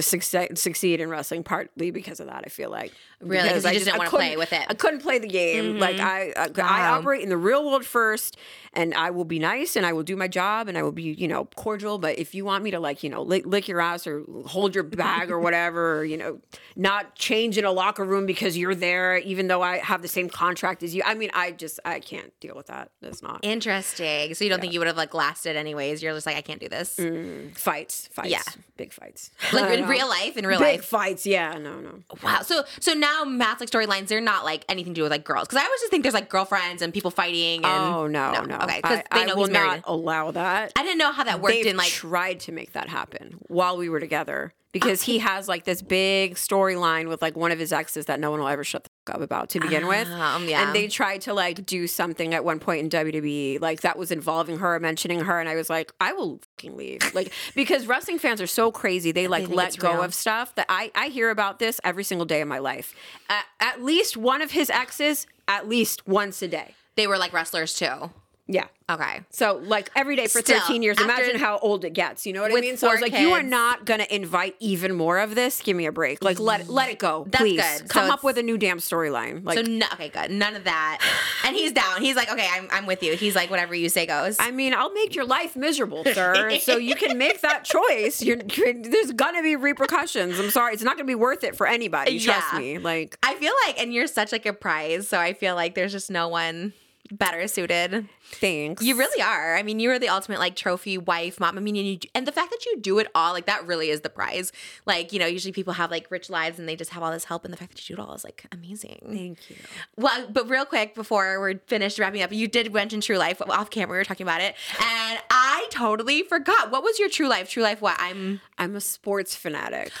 [SPEAKER 3] succeed in wrestling partly because of that. I feel like
[SPEAKER 1] Really? 'Cause
[SPEAKER 3] Because I
[SPEAKER 1] just didn't wanna play with it.
[SPEAKER 3] I couldn't play the game. Mm-hmm. Like I, I, I operate in the real world first, and I will be nice and I will do my job and I will be you know cordial. But if you want me to like you know lick, lick your ass or hold your bag or whatever, or, you know, not change in a locker room because you're there, even though I have the same contract as you. I mean, I just I can't deal with that. It's not
[SPEAKER 1] Interesting. So you don't think you would have like lasted anyways? You're just like, I can't do this.
[SPEAKER 3] Mm, fights, fights,
[SPEAKER 1] Yeah.
[SPEAKER 3] big fights.
[SPEAKER 1] Like in
[SPEAKER 3] know.
[SPEAKER 1] real life, in real
[SPEAKER 3] Big
[SPEAKER 1] life.
[SPEAKER 3] fights. Yeah, no, no.
[SPEAKER 1] Wow. So so now Matt's like storylines, they're not like anything to do with like girls. Because I always just think there's like girlfriends and people fighting. And,
[SPEAKER 3] oh no, no. no.
[SPEAKER 1] Okay, because
[SPEAKER 3] I,
[SPEAKER 1] they
[SPEAKER 3] I
[SPEAKER 1] know
[SPEAKER 3] will
[SPEAKER 1] he's married.
[SPEAKER 3] not allow that.
[SPEAKER 1] I didn't know how that worked
[SPEAKER 3] They've
[SPEAKER 1] in like.
[SPEAKER 3] tried to make that happen while we were together because he has like this big storyline with like one of his exes that no one will ever shut the fuck up about to begin with.
[SPEAKER 1] Um, yeah.
[SPEAKER 3] And they tried to like do something at one point in WWE like that was involving her, mentioning her, and I was like, I will fucking leave. Like because wrestling fans are so crazy, they like
[SPEAKER 1] think
[SPEAKER 3] let go
[SPEAKER 1] real.
[SPEAKER 3] of stuff that I I hear about this every single day of my life. At, at least one of his exes, at least once a day.
[SPEAKER 1] they were like wrestlers too.
[SPEAKER 3] Yeah.
[SPEAKER 1] Okay.
[SPEAKER 3] So like every day for
[SPEAKER 1] Still,
[SPEAKER 3] 13 years, imagine how old it gets. You know what I
[SPEAKER 1] With
[SPEAKER 3] mean? So I was like, you are not gonna invite even more of this. Give me a break. Like let let it go.
[SPEAKER 1] That's
[SPEAKER 3] please.
[SPEAKER 1] good. So
[SPEAKER 3] Come up with a new damn storyline. Like
[SPEAKER 1] So no, okay, good. None of that. And he's down. He's like, okay, I'm, I'm with you. He's like, whatever you say goes.
[SPEAKER 3] I mean, I'll make your life miserable, sir. so you can make that choice. You're, there's gonna be repercussions. I'm sorry, it's not gonna be worth it for anybody. Trust
[SPEAKER 1] Yeah.
[SPEAKER 3] me. Like,
[SPEAKER 1] I feel like, and you're such like a prize, so I feel like there's just no one better suited.
[SPEAKER 3] thanks.
[SPEAKER 1] You really are. I mean, you are the ultimate like trophy wife, mom. I mean, and, you, and the fact that you do it all, like that really is the prize. Like, you know, usually people have like rich lives and they just have all this help, and the fact that you do it all is like amazing.
[SPEAKER 3] Thank you.
[SPEAKER 1] Well, but real quick before we're finished wrapping up, you did mention True Life off camera. We were talking about it, and I totally forgot. What was your True Life? True Life? What? I'm.
[SPEAKER 3] I'm a sports fanatic.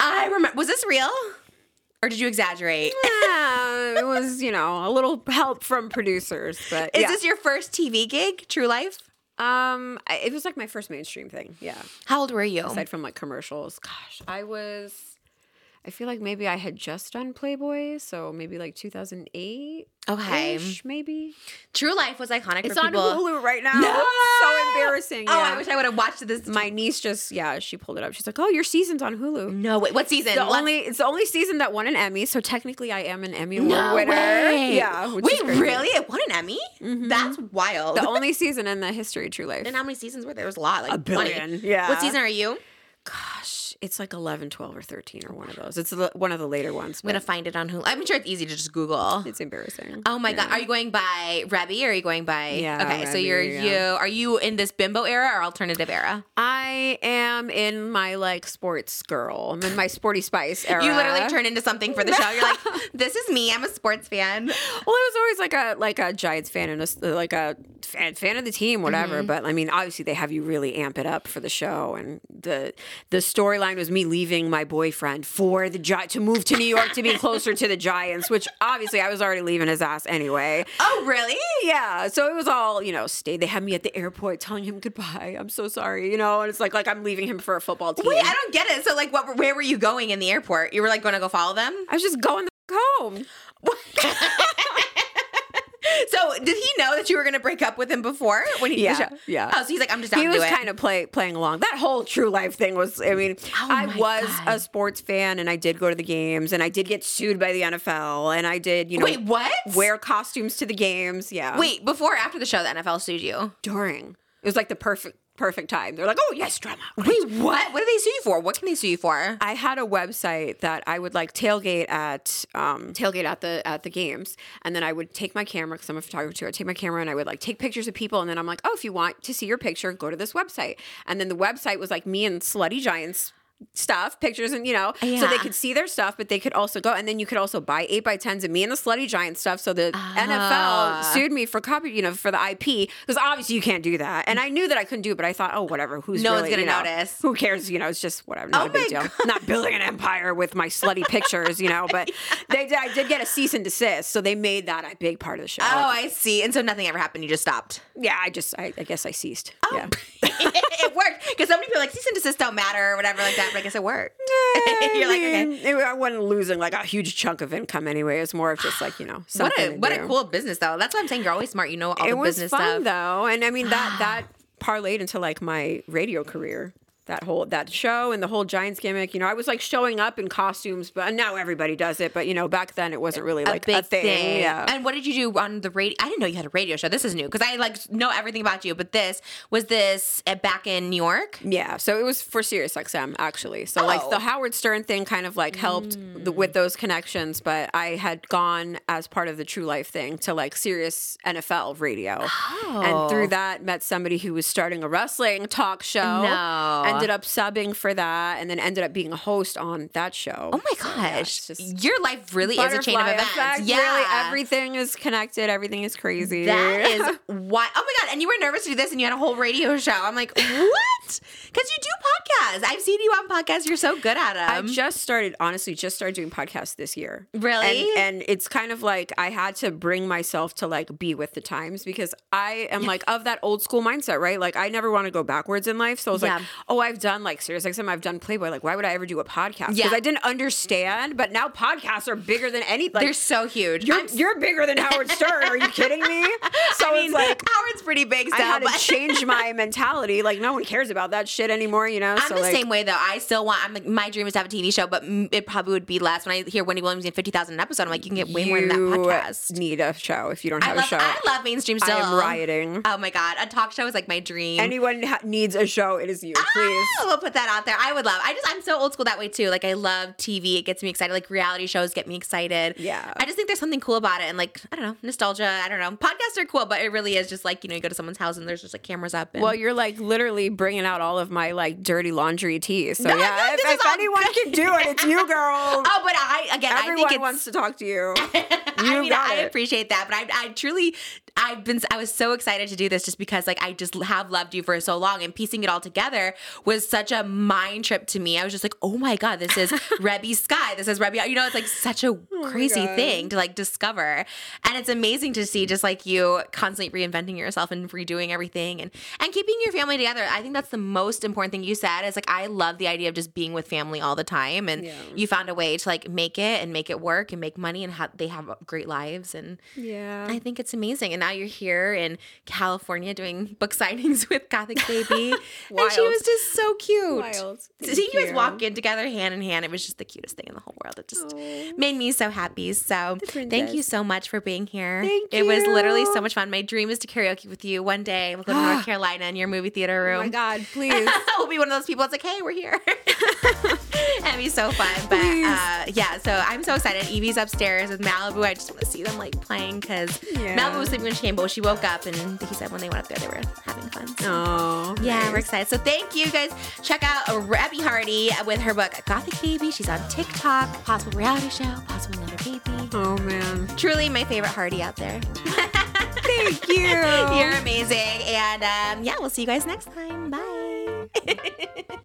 [SPEAKER 1] I remember. Was this real, or did you exaggerate?
[SPEAKER 3] Yeah, it was, you know, a little help from producers, but
[SPEAKER 1] Is
[SPEAKER 3] yeah.
[SPEAKER 1] this your first TV gig? True Life?
[SPEAKER 3] Um, it was like my first mainstream thing. Yeah,
[SPEAKER 1] How old were you?
[SPEAKER 3] aside from like commercials. Gosh, I was. I feel like maybe I had just done Playboy, so maybe like 2008.
[SPEAKER 1] Okay.
[SPEAKER 3] maybe.
[SPEAKER 1] True Life was iconic
[SPEAKER 3] It's on
[SPEAKER 1] people.
[SPEAKER 3] Hulu right now.
[SPEAKER 1] No!
[SPEAKER 3] It's so embarrassing.
[SPEAKER 1] Oh,
[SPEAKER 3] yeah.
[SPEAKER 1] I wish I would have watched this.
[SPEAKER 3] My niece just yeah, she pulled it up. She's like, "Oh, your season's on Hulu."
[SPEAKER 1] no, wait. What season?
[SPEAKER 3] The
[SPEAKER 1] What-
[SPEAKER 3] only it's the only season that won an Emmy, so technically I am an Emmy
[SPEAKER 1] No
[SPEAKER 3] award winner.
[SPEAKER 1] way.
[SPEAKER 3] Yeah.
[SPEAKER 1] Wait, really? It won an Emmy? Mm-hmm. That's wild.
[SPEAKER 3] The only season in the history of True Life.
[SPEAKER 1] and how many seasons were there? There was a lot. Like
[SPEAKER 3] A
[SPEAKER 1] 20.
[SPEAKER 3] billion, yeah.
[SPEAKER 1] What season are you?
[SPEAKER 3] Gosh, it's like 11, 12, or 13 or one of those. It's the- one of the later ones.
[SPEAKER 1] I'm gonna find it on Hulu. I'm sure it's easy to just Google.
[SPEAKER 3] it's embarrassing.
[SPEAKER 1] Oh my god, are you going by Reby or are you going by?
[SPEAKER 3] Yeah,
[SPEAKER 1] Okay, so you're
[SPEAKER 3] yeah.
[SPEAKER 1] you. Are you in this bimbo era or alternative era?
[SPEAKER 3] I am in my like sports girl. I'm in my sporty spice era.
[SPEAKER 1] You literally turn into something for the show. You're like, this is me. I'm a sports fan.
[SPEAKER 3] Well, I was always like a like a Giants fan and a, like a fan, fan of the team, whatever.
[SPEAKER 1] Mm-hmm.
[SPEAKER 3] But I mean, obviously they have you really amp it up for the show, and the the storyline was me leaving my boyfriend for the Gi- to move to New York to be closer to the Giants, which obviously I was already leaving his ass anyway.
[SPEAKER 1] Oh, really?
[SPEAKER 3] Yeah, so it was all you know. Stay. They had me at the airport telling him goodbye. I'm so sorry, you know. And it's like like I'm leaving him for a football team.
[SPEAKER 1] Wait, I don't get it. So, like, what? Where were you going in the airport? You were like going to go follow them.
[SPEAKER 3] I was just going the f- home.
[SPEAKER 1] So, did he know that you were going to break up with him before when he?
[SPEAKER 3] Yeah, yeah.
[SPEAKER 1] Oh, so he's like, I'm just
[SPEAKER 3] he was
[SPEAKER 1] it.
[SPEAKER 3] kind of play playing along. That whole true life thing was. I mean, oh I
[SPEAKER 1] Oh my
[SPEAKER 3] was
[SPEAKER 1] God.
[SPEAKER 3] a sports fan, and I did go to the games, and I did get sued by the NFL, and I did, you know,
[SPEAKER 1] Wait, what?
[SPEAKER 3] wear costumes to the games. Yeah,
[SPEAKER 1] Wait, before or after the show, the NFL sued you?
[SPEAKER 3] during it was like the perfect perfect time. They're like, oh yes, drama.
[SPEAKER 1] Wait, what? What do they sue you for? What can they sue you for?
[SPEAKER 3] I had a website that I would like tailgate at um, tailgate at the at the games, and then I would take my camera because I'm a photographer too. I'd take my camera and I would like take pictures of people, and then I'm like, oh, if you want to see your picture, go to this website. And then the website was like me and slutty giants stuff, pictures, and you know, so they could see their stuff, but they could also go, and then you could also buy eight by tens of me and the slutty giant stuff. So the
[SPEAKER 1] Ah.
[SPEAKER 3] NFL sued me for copy, you know, for the IP because obviously you can't do that, and I knew that I couldn't do it, but I thought, oh, whatever, who's
[SPEAKER 1] No one's gonna
[SPEAKER 3] you know,
[SPEAKER 1] notice.
[SPEAKER 3] Who cares? You know, it's just whatever, not
[SPEAKER 1] Oh
[SPEAKER 3] a big deal. Not building an empire with my slutty pictures, you know, but they did, I did get a cease and desist, so they made that a big part of the show.
[SPEAKER 1] Oh, I see. And so nothing ever happened. You just stopped.
[SPEAKER 3] yeah, I just, I, I guess I ceased.
[SPEAKER 1] Oh.
[SPEAKER 3] Yeah.
[SPEAKER 1] It worked because so many people are like cease and desist don't matter or whatever like that. But I guess it worked. You're like,
[SPEAKER 3] I
[SPEAKER 1] okay.
[SPEAKER 3] it- I wasn't losing like a huge chunk of income anyway. It's more of just like you know
[SPEAKER 1] What
[SPEAKER 3] something.
[SPEAKER 1] a what a cool business though. That's what I'm saying. You're always smart. You know all
[SPEAKER 3] It
[SPEAKER 1] the
[SPEAKER 3] was
[SPEAKER 1] business
[SPEAKER 3] fun
[SPEAKER 1] stuff.
[SPEAKER 3] though, and I mean that that parlayed into like my radio career. That whole that show and the whole Giants gimmick, you know, I was like showing up in costumes, but now everybody does it. But you know, back then it wasn't really like a, thing. Yeah.
[SPEAKER 1] And what did you do on the radio? I didn't know you had a radio show. This is new because I like know everything about you. But this was this uh, back in New York.
[SPEAKER 3] Yeah, so it was for Sirius XM actually. So like
[SPEAKER 1] Oh.
[SPEAKER 3] the Howard Stern thing kind of like helped the, with those connections, but I had gone as part of the True Life thing to like Sirius NFL radio, and through that met somebody who was starting a wrestling talk show.
[SPEAKER 1] No.
[SPEAKER 3] Ended up subbing for that, and then ended up being a host on that show.
[SPEAKER 1] Oh my
[SPEAKER 3] So, yeah,
[SPEAKER 1] gosh. Your life really is a chain of events.
[SPEAKER 3] effect.
[SPEAKER 1] Yeah.
[SPEAKER 3] Really, everything is connected. Everything is crazy.
[SPEAKER 1] That is why. Oh my god! And you were nervous to do this, and you had a whole radio show. I'm like, what? Because you do podcasts. I've seen you on podcasts. You're so good at them.
[SPEAKER 3] I just started, honestly, just started doing podcasts this year.
[SPEAKER 1] Really?
[SPEAKER 3] And, and it's kind of like I had to bring myself to like be with the times because I am like of that old school mindset, right? Like I never want to go backwards in life. So I was like,
[SPEAKER 1] Yeah.
[SPEAKER 3] oh, I've done like Sirius XM, I've done Playboy. Like, why would I ever do a podcast? Because
[SPEAKER 1] Yeah.
[SPEAKER 3] I didn't understand. But now podcasts are bigger than any. Like,
[SPEAKER 1] They're so huge.
[SPEAKER 3] you're, you're bigger than Howard Stern. Are you kidding me? So
[SPEAKER 1] I mean,
[SPEAKER 3] it's like
[SPEAKER 1] Howard's pretty big.
[SPEAKER 3] I
[SPEAKER 1] Still,
[SPEAKER 3] had to change my mentality. Like no one cares about that shit anymore, you know.
[SPEAKER 1] I'm
[SPEAKER 3] so
[SPEAKER 1] the
[SPEAKER 3] like,
[SPEAKER 1] same way though. I still want. I'm like, my dream is to have a TV show, but it probably would be less. When I hear Wendy Williams getting fifty thousand an episode, I'm like, you can get way more than that
[SPEAKER 3] you
[SPEAKER 1] podcast.
[SPEAKER 3] Need a show if you don't have
[SPEAKER 1] love.
[SPEAKER 3] a show.
[SPEAKER 1] I love mainstream
[SPEAKER 3] I am rioting.
[SPEAKER 1] Oh my god, a talk show is like my dream.
[SPEAKER 3] Anyone ha- needs a show, it is you, ah, please.
[SPEAKER 1] Ah, we'll put that out there. I would love. I just I'm so old school that way too. Like I love TV. It gets me excited. Like reality shows get me excited.
[SPEAKER 3] Yeah.
[SPEAKER 1] I just think there's something cool about it, and like I don't know, nostalgia. I don't know. Podcasts are cool, but it really is just like you know you go to someone's house and there's just like cameras up. And,
[SPEAKER 3] Well, you're like literally bringing out all of my like dirty laundry tea. So
[SPEAKER 1] No,
[SPEAKER 3] yeah, if, if anyone
[SPEAKER 1] good.
[SPEAKER 3] can do it, it's you, girl.
[SPEAKER 1] oh, but I again I
[SPEAKER 3] Everyone
[SPEAKER 1] think it's
[SPEAKER 3] wants to talk to you.
[SPEAKER 1] I mean, I
[SPEAKER 3] it.
[SPEAKER 1] appreciate that, but I, I truly, I've been, I was so excited to do this just because, like, I just have loved you for so long, and piecing it all together was such a mind trip to me. I was just like, oh my god, this is Reby Sky, this is Rebby. You know, it's like such a oh crazy
[SPEAKER 3] Oh God.
[SPEAKER 1] thing to like discover, and it's amazing to see just like you constantly reinventing yourself and redoing everything, and and keeping your family together. I think that's the most important thing you said. Is like I love the idea of just being with family all the time, and
[SPEAKER 3] Yeah.
[SPEAKER 1] you found a way to like make it and make it work and make money and ha- they have great lives and
[SPEAKER 3] Yeah.
[SPEAKER 1] I think it's amazing. And now you're here in California doing book signings with Gothic Baby. and she was just so cute.
[SPEAKER 3] Wild.
[SPEAKER 1] Seeing you guys walk in together hand in hand, it was just the cutest thing in the whole world. It just
[SPEAKER 3] Aw.
[SPEAKER 1] made me so happy. So thank you so much for being here.
[SPEAKER 3] Thank
[SPEAKER 1] It was literally so much fun. My dream is to karaoke with you one day. We'll go to North Carolina in your movie theater room.
[SPEAKER 3] Oh my God, please.
[SPEAKER 1] we'll be one of those people. It's like, hey, we're here. That'd be so fun. But
[SPEAKER 3] Please.
[SPEAKER 1] uh, yeah, so I'm so excited. Evie's upstairs with Malibu. I just want to see them like playing because
[SPEAKER 3] Yeah.
[SPEAKER 1] Malibu was sleeping when she came, but she woke up and he said when they went up there they were having fun. So.
[SPEAKER 3] Oh,
[SPEAKER 1] Yeah, we're excited. So thank you guys. Check out Reby Hardy with her book Gothic Baby. She's on TikTok. Possible reality show. Possible another baby.
[SPEAKER 3] Oh man.
[SPEAKER 1] Truly my favorite Hardy out there.
[SPEAKER 3] Thank you.
[SPEAKER 1] You're amazing. And um, yeah, we'll see you guys next time. Bye.